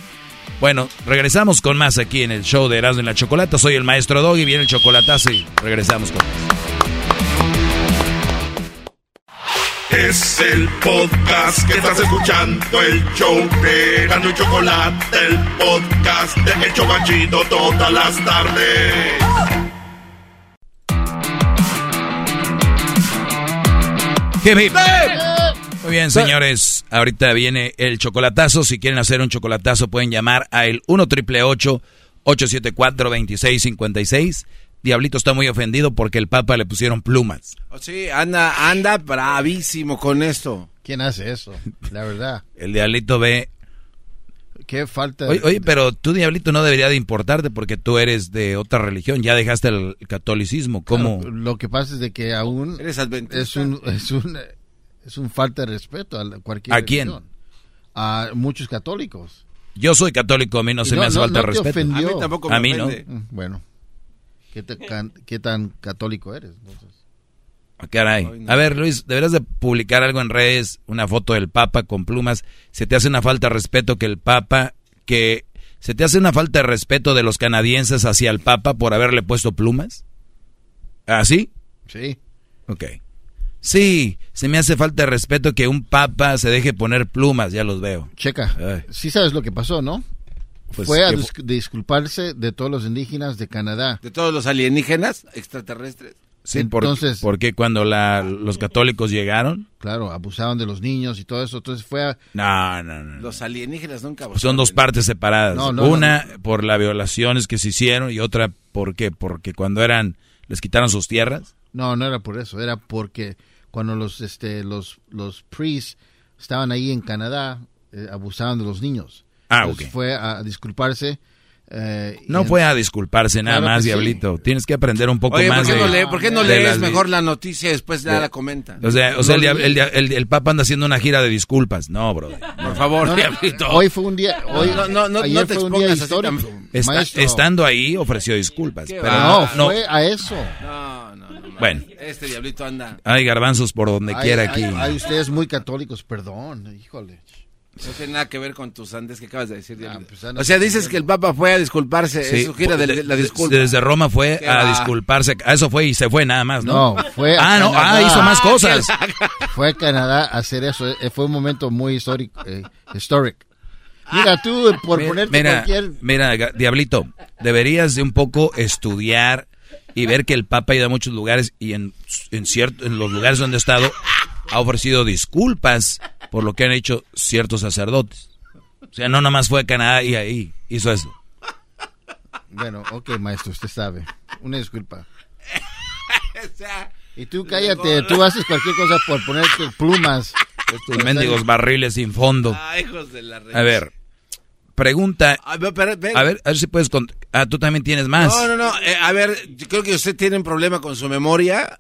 Bueno, regresamos con más aquí en el show de Erasmo en la Chocolata. Soy el maestro Doggy, viene el chocolatazo y regresamos con más. Es el podcast que estás escuchando, el show de Erasmo y Chocolate, el podcast de El Chocachito todas las tardes. Hip, hip. Muy bien, señores. Ahorita viene el chocolatazo. Si quieren hacer un chocolatazo, pueden llamar a el 1 triple 874 2656 Diablito está muy ofendido porque el Papa le pusieron plumas. Oh, sí, anda, anda bravísimo con esto. ¿Quién hace eso? La verdad. el Diablito ve... Qué falta... Oye, oye, pero tú, Diablito, no debería de importarte porque tú eres de otra religión. Ya dejaste el catolicismo. ¿Cómo? lo que pasa es de que aún... Eres adventista. Es un, es un, es un falta de respeto a cualquier ¿A quién? religión. A muchos católicos. Yo soy católico, a mí no se me hace falta de te respeto. ofendió. A mí tampoco me A mí no. ofende. Mm, Bueno. ¿Qué, te can- qué tan católico eres? entonces? Ah, Caray. A ver, Luis, deberás de publicar algo en redes, una foto del Papa con plumas. Se te hace una falta de respeto que el Papa, que se te hace una falta de respeto de los canadienses hacia el Papa por haberle puesto plumas. ¿Ah, sí? Sí. Ok. Sí, se me hace falta de respeto que un Papa se deje poner plumas, ya los veo. Checa. Ay. Sí sabes lo que pasó, ¿no? Pues, Fue a ¿qué dis- disculparse de todos los indígenas de Canadá. De todos los alienígenas extraterrestres. Sí, por- Entonces- porque cuando la, los católicos llegaron. Claro, abusaban de los niños y todo eso. Entonces fue a... No, no, no. Los alienígenas nunca... Son dos partes separadas. No, no, Una por las violaciones que se hicieron y otra por qué, porque cuando eran les quitaron sus tierras. No, no era por eso. Era porque cuando los, este, los, los priests estaban ahí en Canadá, eh, abusaban de los niños. Ah, Entonces ok. Fue a disculparse. eh, No fue a disculparse nada Claro más, sí. diablito. Tienes que aprender un poco Oye, ¿por más qué de. no, lee- ¿por qué no de lees las- mejor la noticia y después ya de- la comenta? O sea, o sea el, No el dia- el- el Papa anda haciendo una gira de disculpas. No, bro. Por favor, No, diablito. Hoy fue un día. Hoy, No, no, no, ayer no te fue un día histórico. Está- estando ahí ofreció disculpas. Pero No, no, fue a eso. No, no, no. Bueno. Este diablito anda... Hay garbanzos por donde quiera aquí. ay, ustedes muy católicos, perdón. Híjole. No tiene nada que ver con tus andes que acabas de decir, diablito. pues, o sea, dices que el Papa fue a disculparse, Sí, gira de, de- la disculpa. Desde Roma fue a va. disculparse. A eso fue y se fue nada más, ¿no? No, fue a Ah, no, ah, Canadá. hizo más cosas. Fue a Canadá a hacer eso. eh, Fue un momento muy histórico. Eh, historic. Mira, tú, por ponerte mira, cualquier. mira, Diablito, deberías de un poco estudiar y ver que el Papa ha ido a muchos lugares y en, en, cierto, en los lugares donde ha estado ha ofrecido disculpas por lo que han hecho ciertos sacerdotes. O sea, no nomás fue a Canadá y ahí hizo eso. Bueno, ok, maestro, usted sabe. Una disculpa. Y tú cállate, tú haces cualquier cosa por ponerte plumas. Estos mendigos barriles sin fondo. Ah, hijos de la red. A ver, pregunta. A ver, A ver, a ver si puedes. Ah, tú también tienes más. No, no, no. eh, a ver, yo creo que usted tiene un problema con su memoria.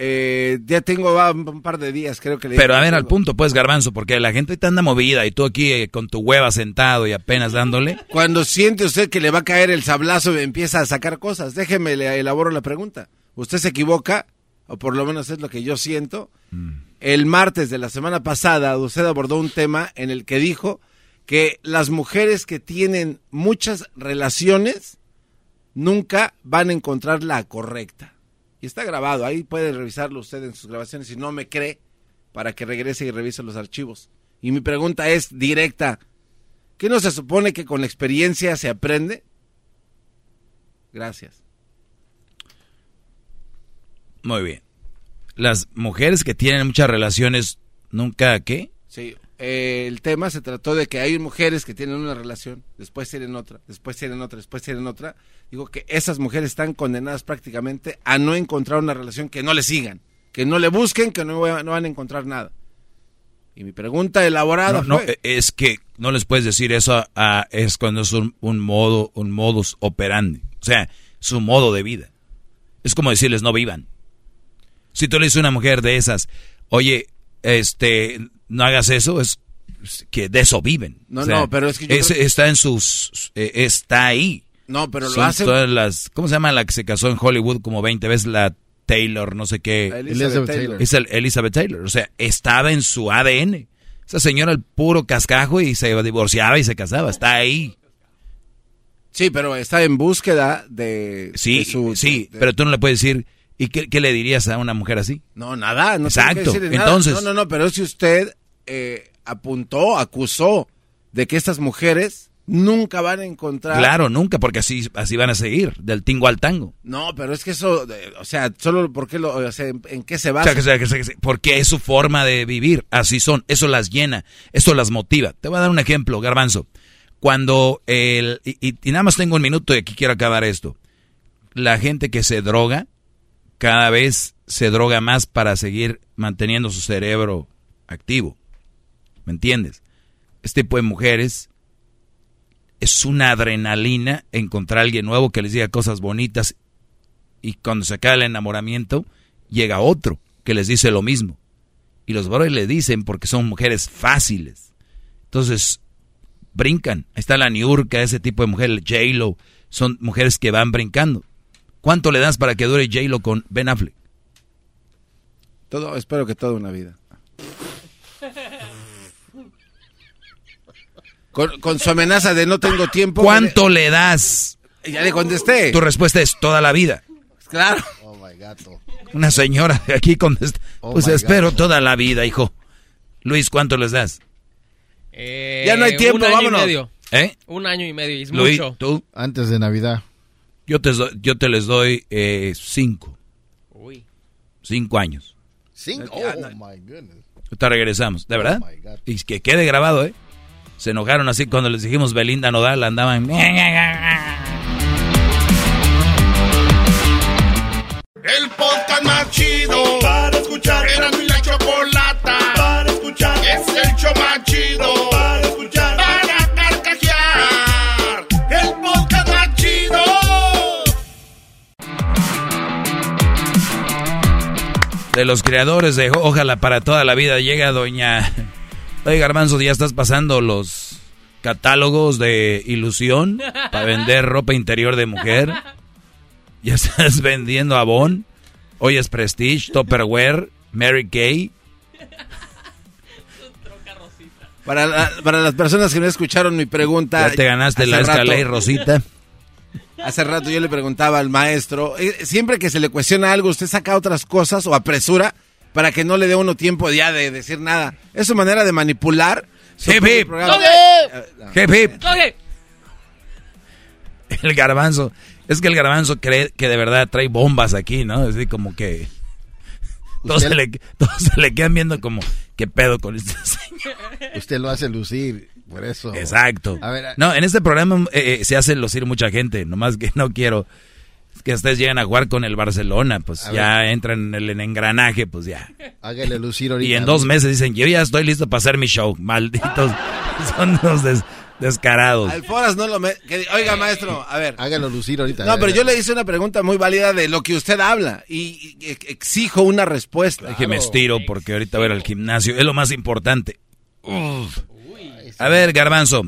Eh, ya tengo va, un par de días, creo que le Pero a ver, al punto, pues, Garbanzo, porque la gente te anda movida y tú aquí eh, con tu hueva sentado y apenas dándole. Cuando siente usted que le va a caer el sablazo y empieza a sacar cosas, déjeme, le elaboro la pregunta. ¿Usted se equivoca? O por lo menos es lo que yo siento. El martes de la semana pasada, usted abordó un tema en el que dijo que las mujeres que tienen muchas relaciones nunca van a encontrar la correcta. Y está grabado, ahí puede revisarlo usted en sus grabaciones si no me cree, para que regrese y revise los archivos. Y mi pregunta es directa. ¿Qué no se supone que con la experiencia se aprende? Gracias. Muy bien. Las mujeres que tienen muchas relaciones, nunca, ¿qué? Sí, eh, el tema se trató de que hay mujeres que tienen una relación, después tienen otra, después tienen otra, después tienen otra. Digo que esas mujeres están condenadas prácticamente a no encontrar una relación que no le sigan, que no le busquen, que no, no van a encontrar nada. Y mi pregunta elaborada No, fue, eh, es que no les puedes decir eso a, a- es cuando es un, un modo, un modus operandi. O sea, su modo de vida. Es como decirles no vivan. Si tú le dices a una mujer de esas, oye, este, no hagas eso, es que de eso viven. No, O sea, no, pero es que yo creo- está en sus, eh, está ahí. No, pero lo Son hacen- todas las, ¿cómo se llama la que se casó en Hollywood como 20 veces? La Taylor, no sé qué. Elizabeth Taylor. Es el Elizabeth Taylor. O sea, estaba en su ADN. Esa señora el puro cascajo y se divorciaba y se casaba. Está ahí. Sí, pero está en búsqueda de... Sí, de su- sí, de- pero tú no le puedes decir, ¿y qué, qué le dirías a una mujer así? No, nada. No que Exacto. decirle nada. Entonces, No, no, no, pero si usted eh, apuntó, acusó de que estas mujeres nunca van a encontrar... claro, nunca, porque así, así van a seguir, del tingo al tango. No, pero es que eso, eh, o sea, solo porque lo, o sea, ¿en, en qué se O basa? sea, que sea- que que porque es su forma de vivir, así son, eso las llena, eso las motiva. Te voy a dar un ejemplo, garbanzo. Cuando el, y, y- y nada más tengo un minuto y aquí quiero acabar esto. La gente que se droga, cada vez se droga más para seguir manteniendo su cerebro activo. ¿Me entiendes? Este tipo de mujeres es una adrenalina encontrar a alguien nuevo que les diga cosas bonitas y cuando se acaba el enamoramiento llega otro que les dice lo mismo. Y los varones le dicen porque son mujeres fáciles. Entonces, brincan. Ahí está la Niurka, ese tipo de mujer, J-Lo. Son mujeres que van brincando. ¿Cuánto le das para que dure J-Lo con Ben Affleck? Todo, espero que toda una vida. Con, con su amenaza de no tengo tiempo. ¿Cuánto le das? Ya le contesté. Tu respuesta es toda la vida. Claro. Oh my gato. Una señora de aquí contesta. Oh pues espero God. toda la vida, hijo. Luis, ¿cuánto les das? Eh, Ya no hay tiempo, un año vámonos. Y medio. ¿Eh? Un año y medio, es Luis, mucho. tú. Antes de Navidad. Yo te, yo te les doy eh, cinco. Uy. Cinco años. Cinco. Oh my goodness. Ahorita regresamos, ¿de verdad? Oh, my God. y que quede grabado, ¿eh? Se enojaron así cuando les dijimos Belinda Nodal, andaban... El podcast más chido De los creadores de Ojalá para toda la vida llega doña... Oye, Garbanzo, ya estás pasando los catálogos de ilusión para vender ropa interior de mujer. Ya estás vendiendo Avon. Hoy es Prestige, Tupperware, Mary Kay. Para, la- para las personas que no escucharon mi pregunta. Ya te ganaste la escalera Rosita. Hace rato yo le preguntaba al maestro, eh, siempre que se le cuestiona algo, ¿usted saca otras cosas o apresura para que no le dé uno tiempo ya de decir nada? Es su manera de manipular. Hip, hip. Hip, hip. El garbanzo. Es que el garbanzo cree que de verdad trae bombas aquí, ¿no? Así como que... Todos se, le, todos se le quedan viendo como, ¿qué pedo con este señor? Usted lo hace lucir, por eso. Exacto. A ver, a- No, en este programa eh, eh, se hace lucir mucha gente, nomás que no quiero que ustedes lleguen a jugar con el Barcelona, pues A ya entran en el engranaje, pues ya. hágale lucir ahorita. Y en dos meses dicen, yo ya estoy listo para hacer mi show. Malditos, son los des- descarados. Al Foras no lo me... que- Oiga, maestro, a ver. Hágalo lucir ahorita. No, pero yo le hice una pregunta muy válida de lo que usted habla y, y ex- exijo una respuesta. Que me estiro porque ahorita voy a ir al gimnasio. Es lo más importante. Uf. A ver, Garbanzo,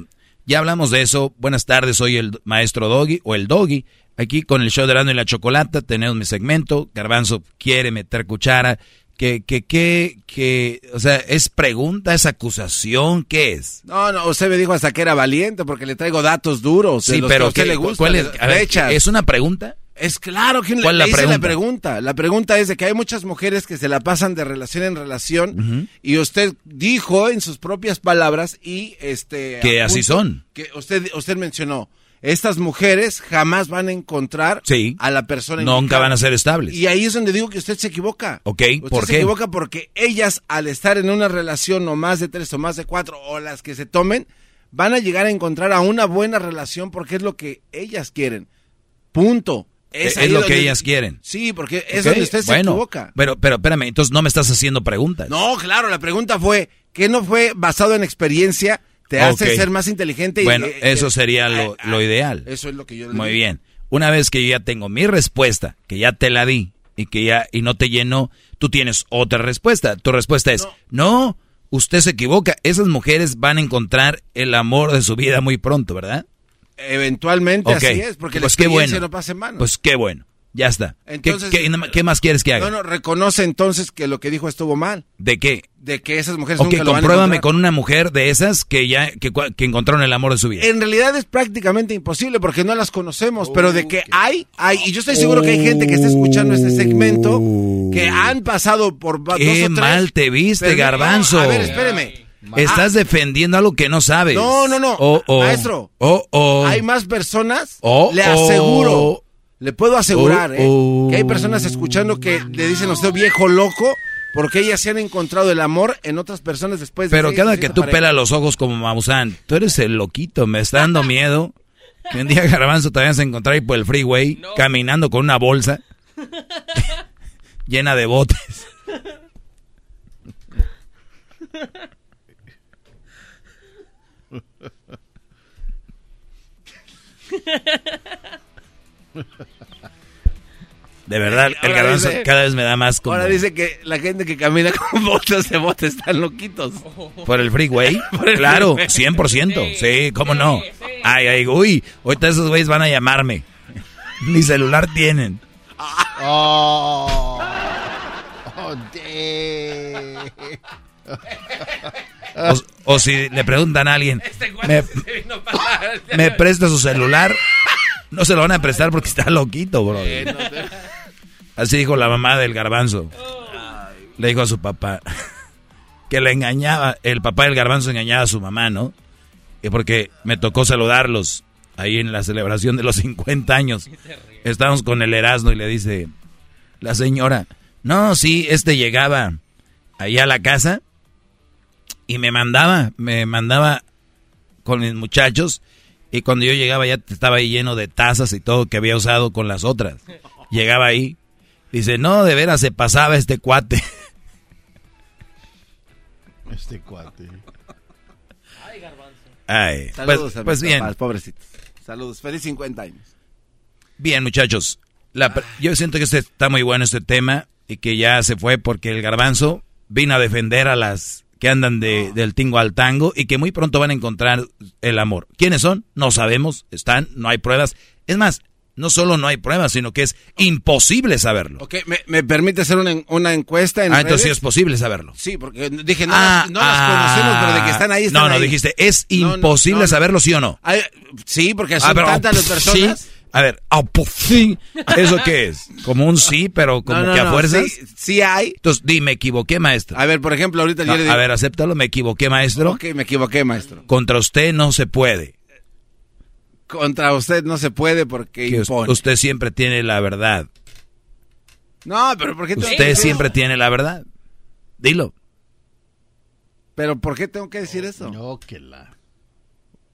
ya hablamos de eso. Buenas tardes, soy el maestro Doggy o el Doggy. Aquí con el show de Rando y la Chocolata tenemos mi segmento. Garbanzo quiere meter cuchara. Que, que, que, que, o sea, ¿es pregunta, es acusación? ¿Qué es? No, no, usted me dijo hasta que era valiente porque le traigo datos duros. de Sí, que pero a usted ¿qué- le gusta, ¿cuál es? A ver. ¿Es una pregunta? Es claro que ¿Cuál le, la le hice pregunta? la pregunta. La pregunta es de que hay muchas mujeres que se la pasan de relación en relación y usted dijo en sus propias palabras y este Que así son. Que usted usted mencionó, estas mujeres jamás van a encontrar Sí. a la persona Nunca indicada. van a ser estables. Y ahí es donde digo que usted se equivoca. Ok, Usted ¿por se qué? equivoca porque ellas, al estar en una relación o más de tres o más de cuatro o las que se tomen, van a llegar a encontrar a una buena relación porque es lo que ellas quieren. Punto. Es, lo que ellas quieren. Sí, porque es Ok, donde usted se bueno, equivoca. Pero, pero espérame, entonces no me estás haciendo preguntas. No, claro, la pregunta fue, ¿qué no fue basado en experiencia? Te hace ser más inteligente. y- Bueno, eh, eso eh, sería lo, ah, lo ideal. Eso es lo que yo le Muy digo. bien. Una vez que yo ya tengo mi respuesta, que ya te la di y que ya y no te llenó, tú tienes otra respuesta. Tu respuesta es, no, usted se equivoca. Esas mujeres van a encontrar el amor de su vida muy pronto, ¿verdad? Eventualmente Ok. así es, porque Pues la qué experiencia bueno. no pasa en. Pues qué bueno. Ya está. Entonces- ¿Qué, qué- qué más quieres que haga? No, no, reconoce entonces que lo que dijo estuvo mal. ¿De qué? De que esas mujeres Ok, nunca lo van a compruébame con una mujer de esas que ya que, que encontraron el amor de su vida. En realidad es prácticamente imposible porque no las conocemos, pero de que hay, hay. Y yo estoy seguro que hay gente que está escuchando este segmento que han pasado por va- dos o Qué tres. mal te viste, Pero no, garbanzo. A ver, espéreme. Estás defendiendo algo que no sabes. No, no, no. Oh, oh. Maestro, Oh, oh. hay más personas, Oh, le oh. aseguro, le puedo asegurar, Oh, ¿eh? que hay personas escuchando que le dicen a usted viejo loco porque ellas se han encontrado el amor en otras personas después de Pero cada que tú pelas los ojos como Maussan, tú eres el loquito, me está dando miedo. Que un día Garbanzo te vayas a encontrar ahí por el freeway, caminando con una bolsa llena de botes. De verdad, el Garbanzo dice- cada vez me da más como... Ahora dice que la gente que camina con botas de botes están loquitos. ¿Por el freeway? Por el claro, freeway. 100%. Sí, cómo no. Ay, ay, uy, ahorita esos güeyes van a llamarme. Ni celular tienen. Oh, oh damn. O, o si le preguntan a alguien, ¿me, me presta su celular? No se lo van a prestar porque está loquito, bro. Así dijo la mamá del garbanzo. Le dijo a su papá que le engañaba, el papá del garbanzo engañaba a su mamá, ¿no? Y porque me tocó saludarlos ahí en la celebración de los 50 años. Estábamos con el Erasmo y le dice la señora, no, sí, este llegaba ahí a la casa y me mandaba, me mandaba con mis muchachos y cuando yo llegaba ya estaba ahí lleno de tazas y todo que había usado con las otras. Llegaba ahí, dice, no, de veras se pasaba este cuate. Este cuate. Ay, pues, Saludos a pues mis bien, papás, pobrecitos. Saludos, feliz 50 años. bien muchachos. La pre- yo siento que este está muy bueno este tema y que ya se fue porque el garbanzo vino a defender a las que andan de, del tingo al tango y que muy pronto van a encontrar el amor. ¿Quiénes son? No sabemos, están, no hay pruebas. Es más, no solo no hay pruebas, sino que es imposible saberlo. Ok, ¿me, me permite hacer una, una encuesta en Ah, entonces sí es posible saberlo. Sí, porque dije, no, Ah, las, no las ah. conocemos, pero de que están ahí, están No, no, ahí. dijiste, es imposible no, no. saberlo, ¿sí o no? Ay, sí, porque son Ah, tantas ah, las personas. sí. A ver, ah, pues sí. ¿Eso qué es? Como un sí, pero como No, no, que a no, fuerzas. Sí, sí hay. Entonces, di, me equivoqué, maestro. A ver, por ejemplo, ahorita No, yo le digo. a ver, acéptalo, me equivoqué, maestro. Ok, me equivoqué, maestro. Contra usted no se puede. Contra usted no se puede porque Que impone. usted siempre tiene la verdad. No, pero ¿por qué tengo que Usted decir siempre eso? tiene la verdad. Dilo. Pero ¿por qué tengo que decir eso? No, que la.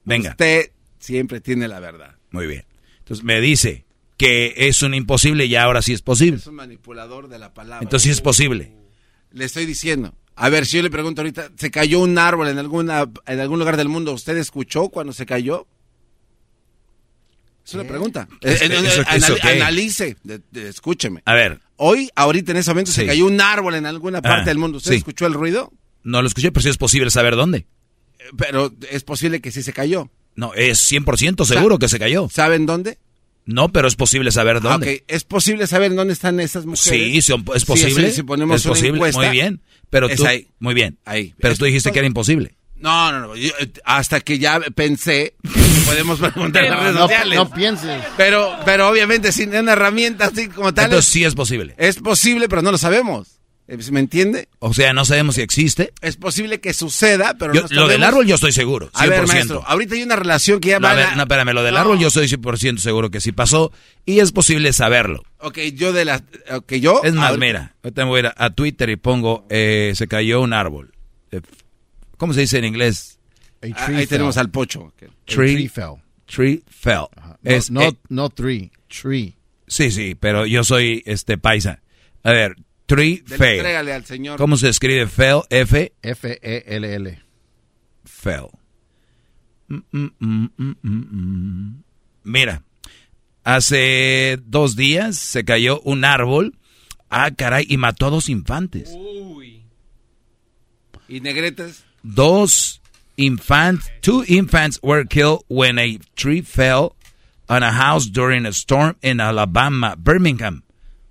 Venga. Usted siempre tiene la verdad. Muy bien. Entonces me dice que es un imposible y ahora sí es posible. Es un manipulador de la palabra. Entonces sí es posible. Le estoy diciendo. A ver, si yo le pregunto ahorita, ¿se cayó un árbol en alguna en algún lugar del mundo? ¿Usted escuchó cuando se cayó? Es una pregunta. ¿Eso- eso- anali- eso qué? Analice, de- de- escúcheme. A ver, Hoy, ahorita en ese momento, se cayó un árbol en alguna parte Ah, del mundo. ¿Usted sí. escuchó el ruido? no lo escuché, pero sí es posible saber dónde. Eh, Pero es posible que sí se cayó. No, es 100% seguro que se cayó. ¿Saben dónde? No, pero es posible saber Ah, dónde. ok. ¿Es posible saber dónde están esas mujeres? Sí, es posible. sí, si ponemos es una posible, encuesta, muy bien. Pero es tú, ahí. muy bien. Ahí. Pero Es- tú dijiste que era imposible. No, no, no. yo, hasta que ya pensé podemos preguntar en las redes No, sociales. no pienses. Pero, pero obviamente sin una herramienta así como tal. Entonces es, sí es posible. es posible, pero no lo sabemos. Eh, ¿Me entiende? O sea, no sabemos si existe. Es posible que suceda, pero Yo- no lo del árbol yo estoy seguro, 100%. A ver, maestro, ahorita hay una relación que ya No, va a ver, no, espérame, lo del No. árbol yo estoy 100% seguro que sí pasó y es posible saberlo. Ok, yo de la... Ok, yo... Es más, ahorita- mira, ahorita me voy a ir a, Twitter y pongo, eh, se cayó un árbol. Eh, ¿Cómo se dice en inglés? A Ah, tree Ahí fell. tenemos al pocho. tree fell. Tree fell. No, Es, no, eh, no three, tree. sí, sí, pero yo soy este paisa. A ver, tree al señor. ¿Cómo se escribe fell? F, F-E-L-L. fell. Mm, mm, mm, mm, mm, mm. Mira, hace dos días se cayó un árbol. Ah, caray, y mató a dos infantes. ¿Y negretes? Dos infants, two infants were killed when a tree fell on a house during a storm in Alabama, Birmingham.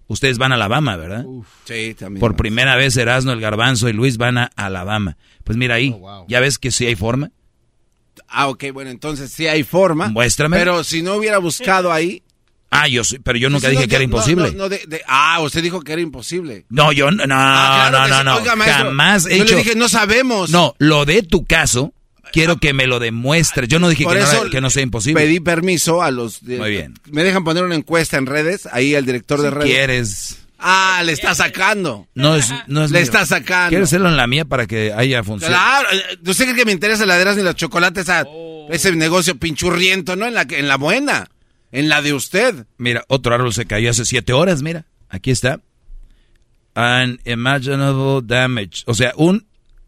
Ustedes van a Alabama, ¿verdad? Sí, también. Por primera vez Erasmo, el Garbanzo y Luis van a Alabama. Pues mira ahí, ¿ya ves que sí hay forma? Ah, ok, bueno, entonces sí hay forma. Muéstrame. Pero si no hubiera buscado ahí... Ah, yo sí, pero yo nunca Sí, dije no, que era yo- no, imposible. no, no, de- de- ah, usted dijo que era imposible. No, yo no, no, Ah, claro no, no, sí. no. Oiga, maestro, Jamás he yo hecho. le dije, no sabemos. No, lo de tu caso, quiero que me lo demuestres. Yo no dije que no, eso que no sea imposible. Pedí permiso a los... Muy bien. ¿Me dejan poner una encuesta en redes? Ahí el director de redes. quieres. Ah, le está sacando. No es, no es Le mío. está sacando. ¿Quieres hacerlo en la mía para que haya función? Claro, eh, ¿usted cree que me interesa la de y los chocolates a ese negocio pinchurriento, no? En la, que- en la buena, en la de usted. Mira, otro árbol se cayó hace siete horas, mira. Aquí está. Unimaginable damage. O sea, un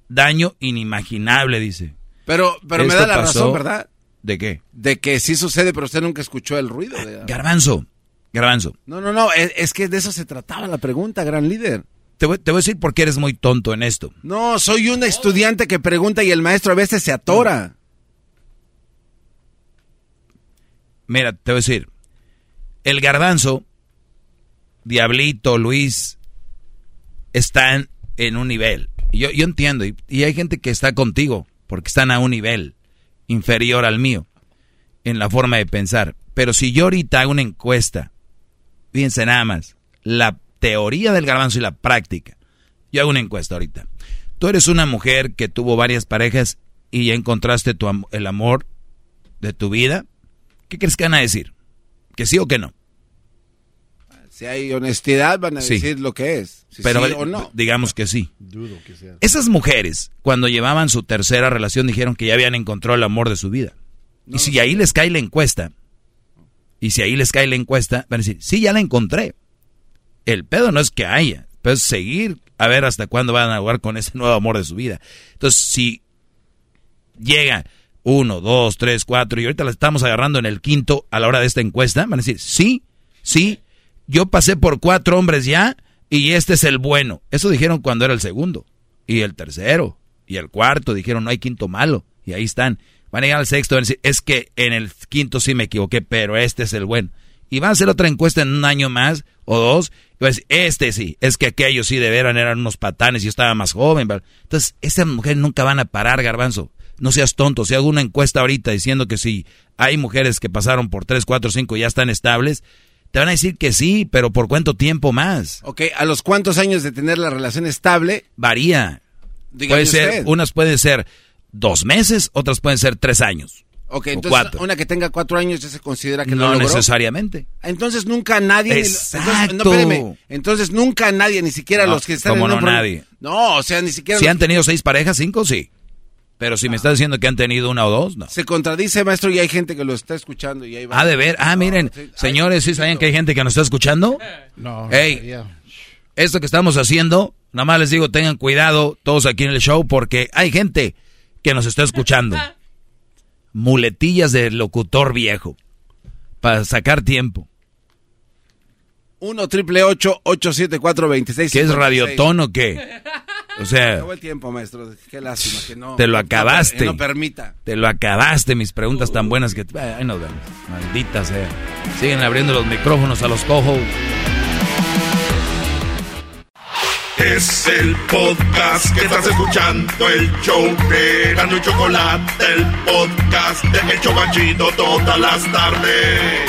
daño inimaginable, dice. Pero, pero me da la razón, ¿verdad? ¿De qué? De que sí sucede, pero usted nunca escuchó el ruido. de- Garbanzo. Garbanzo. No, no, no, es, es que de eso se trataba la pregunta, gran líder. Te voy, te voy a decir por qué eres muy tonto en esto. No, soy un estudiante que pregunta y el maestro a veces se atora. Mira, te voy a decir. El garbanzo, Diablito, Luis, están en un nivel. Yo, yo entiendo, y, y hay gente que está contigo, porque están a un nivel inferior al mío, en la forma de pensar. Pero si yo ahorita hago una encuesta, fíjense nada más, la teoría del garbanzo y la práctica. Yo hago una encuesta ahorita. Tú eres una mujer que tuvo varias parejas y ya encontraste tu el amor de tu vida. ¿Qué crees que van a decir? ¿Que sí o que no? Si hay honestidad, van a Sí. decir lo que es. Si Pero sí o no. digamos que sí. Dudo que sea. Esas mujeres, cuando llevaban su tercera relación, dijeron que ya habían encontrado el amor de su vida. y si ahí les cae la encuesta, y si ahí les cae la encuesta, van a decir, sí, ya la encontré. El pedo no es que haya, pero es seguir a ver hasta cuándo van a jugar con ese nuevo amor de su vida. Entonces, si llega uno, dos, tres, cuatro, y ahorita la estamos agarrando en el quinto a la hora de esta encuesta, van a decir, sí, sí, yo pasé por cuatro hombres ya, y este es el bueno. Eso dijeron cuando era el segundo, y el tercero, y el cuarto, dijeron, no hay quinto malo, y ahí están. Van a llegar al sexto, van a decir, es que en el quinto sí me equivoqué, pero este es el bueno. Y van a hacer otra encuesta en un año más o dos, y van a decir, este sí, es que aquellos sí de veras eran unos patanes y yo estaba más joven. Entonces, esas mujeres nunca van a parar, garbanzo. No seas tonto, si hago una encuesta ahorita diciendo que si hay mujeres que pasaron por tres, cuatro, cinco y ya están estables, te van a decir que sí, pero ¿por cuánto tiempo más? Ok, ¿a los cuántos años de tener la relación estable? Varía. Dígame Puede ser, usted. unas pueden ser dos meses, otras pueden ser tres años. Ok, entonces cuatro. una que tenga cuatro años ya se considera que No lo logró. necesariamente. Entonces nunca nadie... ni- Exacto. entonces, no, espéreme. Entonces nunca nadie, ni siquiera No, los que están ¿cómo en no un nadie? No, o sea, ni siquiera... Si los- han tenido seis parejas, cinco, sí. Pero si me estás diciendo que han tenido una o dos, no. Se contradice, maestro, y hay gente que lo está escuchando y ahí va. Ah, de ver. Ah, miren, señores, ¿sí sabían que hay gente que nos está escuchando? No. Ey, esto que estamos haciendo, nada más les digo, tengan cuidado todos aquí en el show porque hay gente que nos está escuchando. Muletillas de locutor viejo. Para sacar tiempo. 1 triple 874 26 ¿Qué es radiotón o qué? O sea, Acabó el tiempo, maestro. Qué lástima que no. te lo acabaste. No, permita. Te lo acabaste, mis preguntas tan buenas que... Ahí nos vemos. Maldita sea. Siguen abriendo los micrófonos a los cojos. Es el podcast que estás escuchando, el show de Gano y Chocolate, el podcast de El todas las tardes.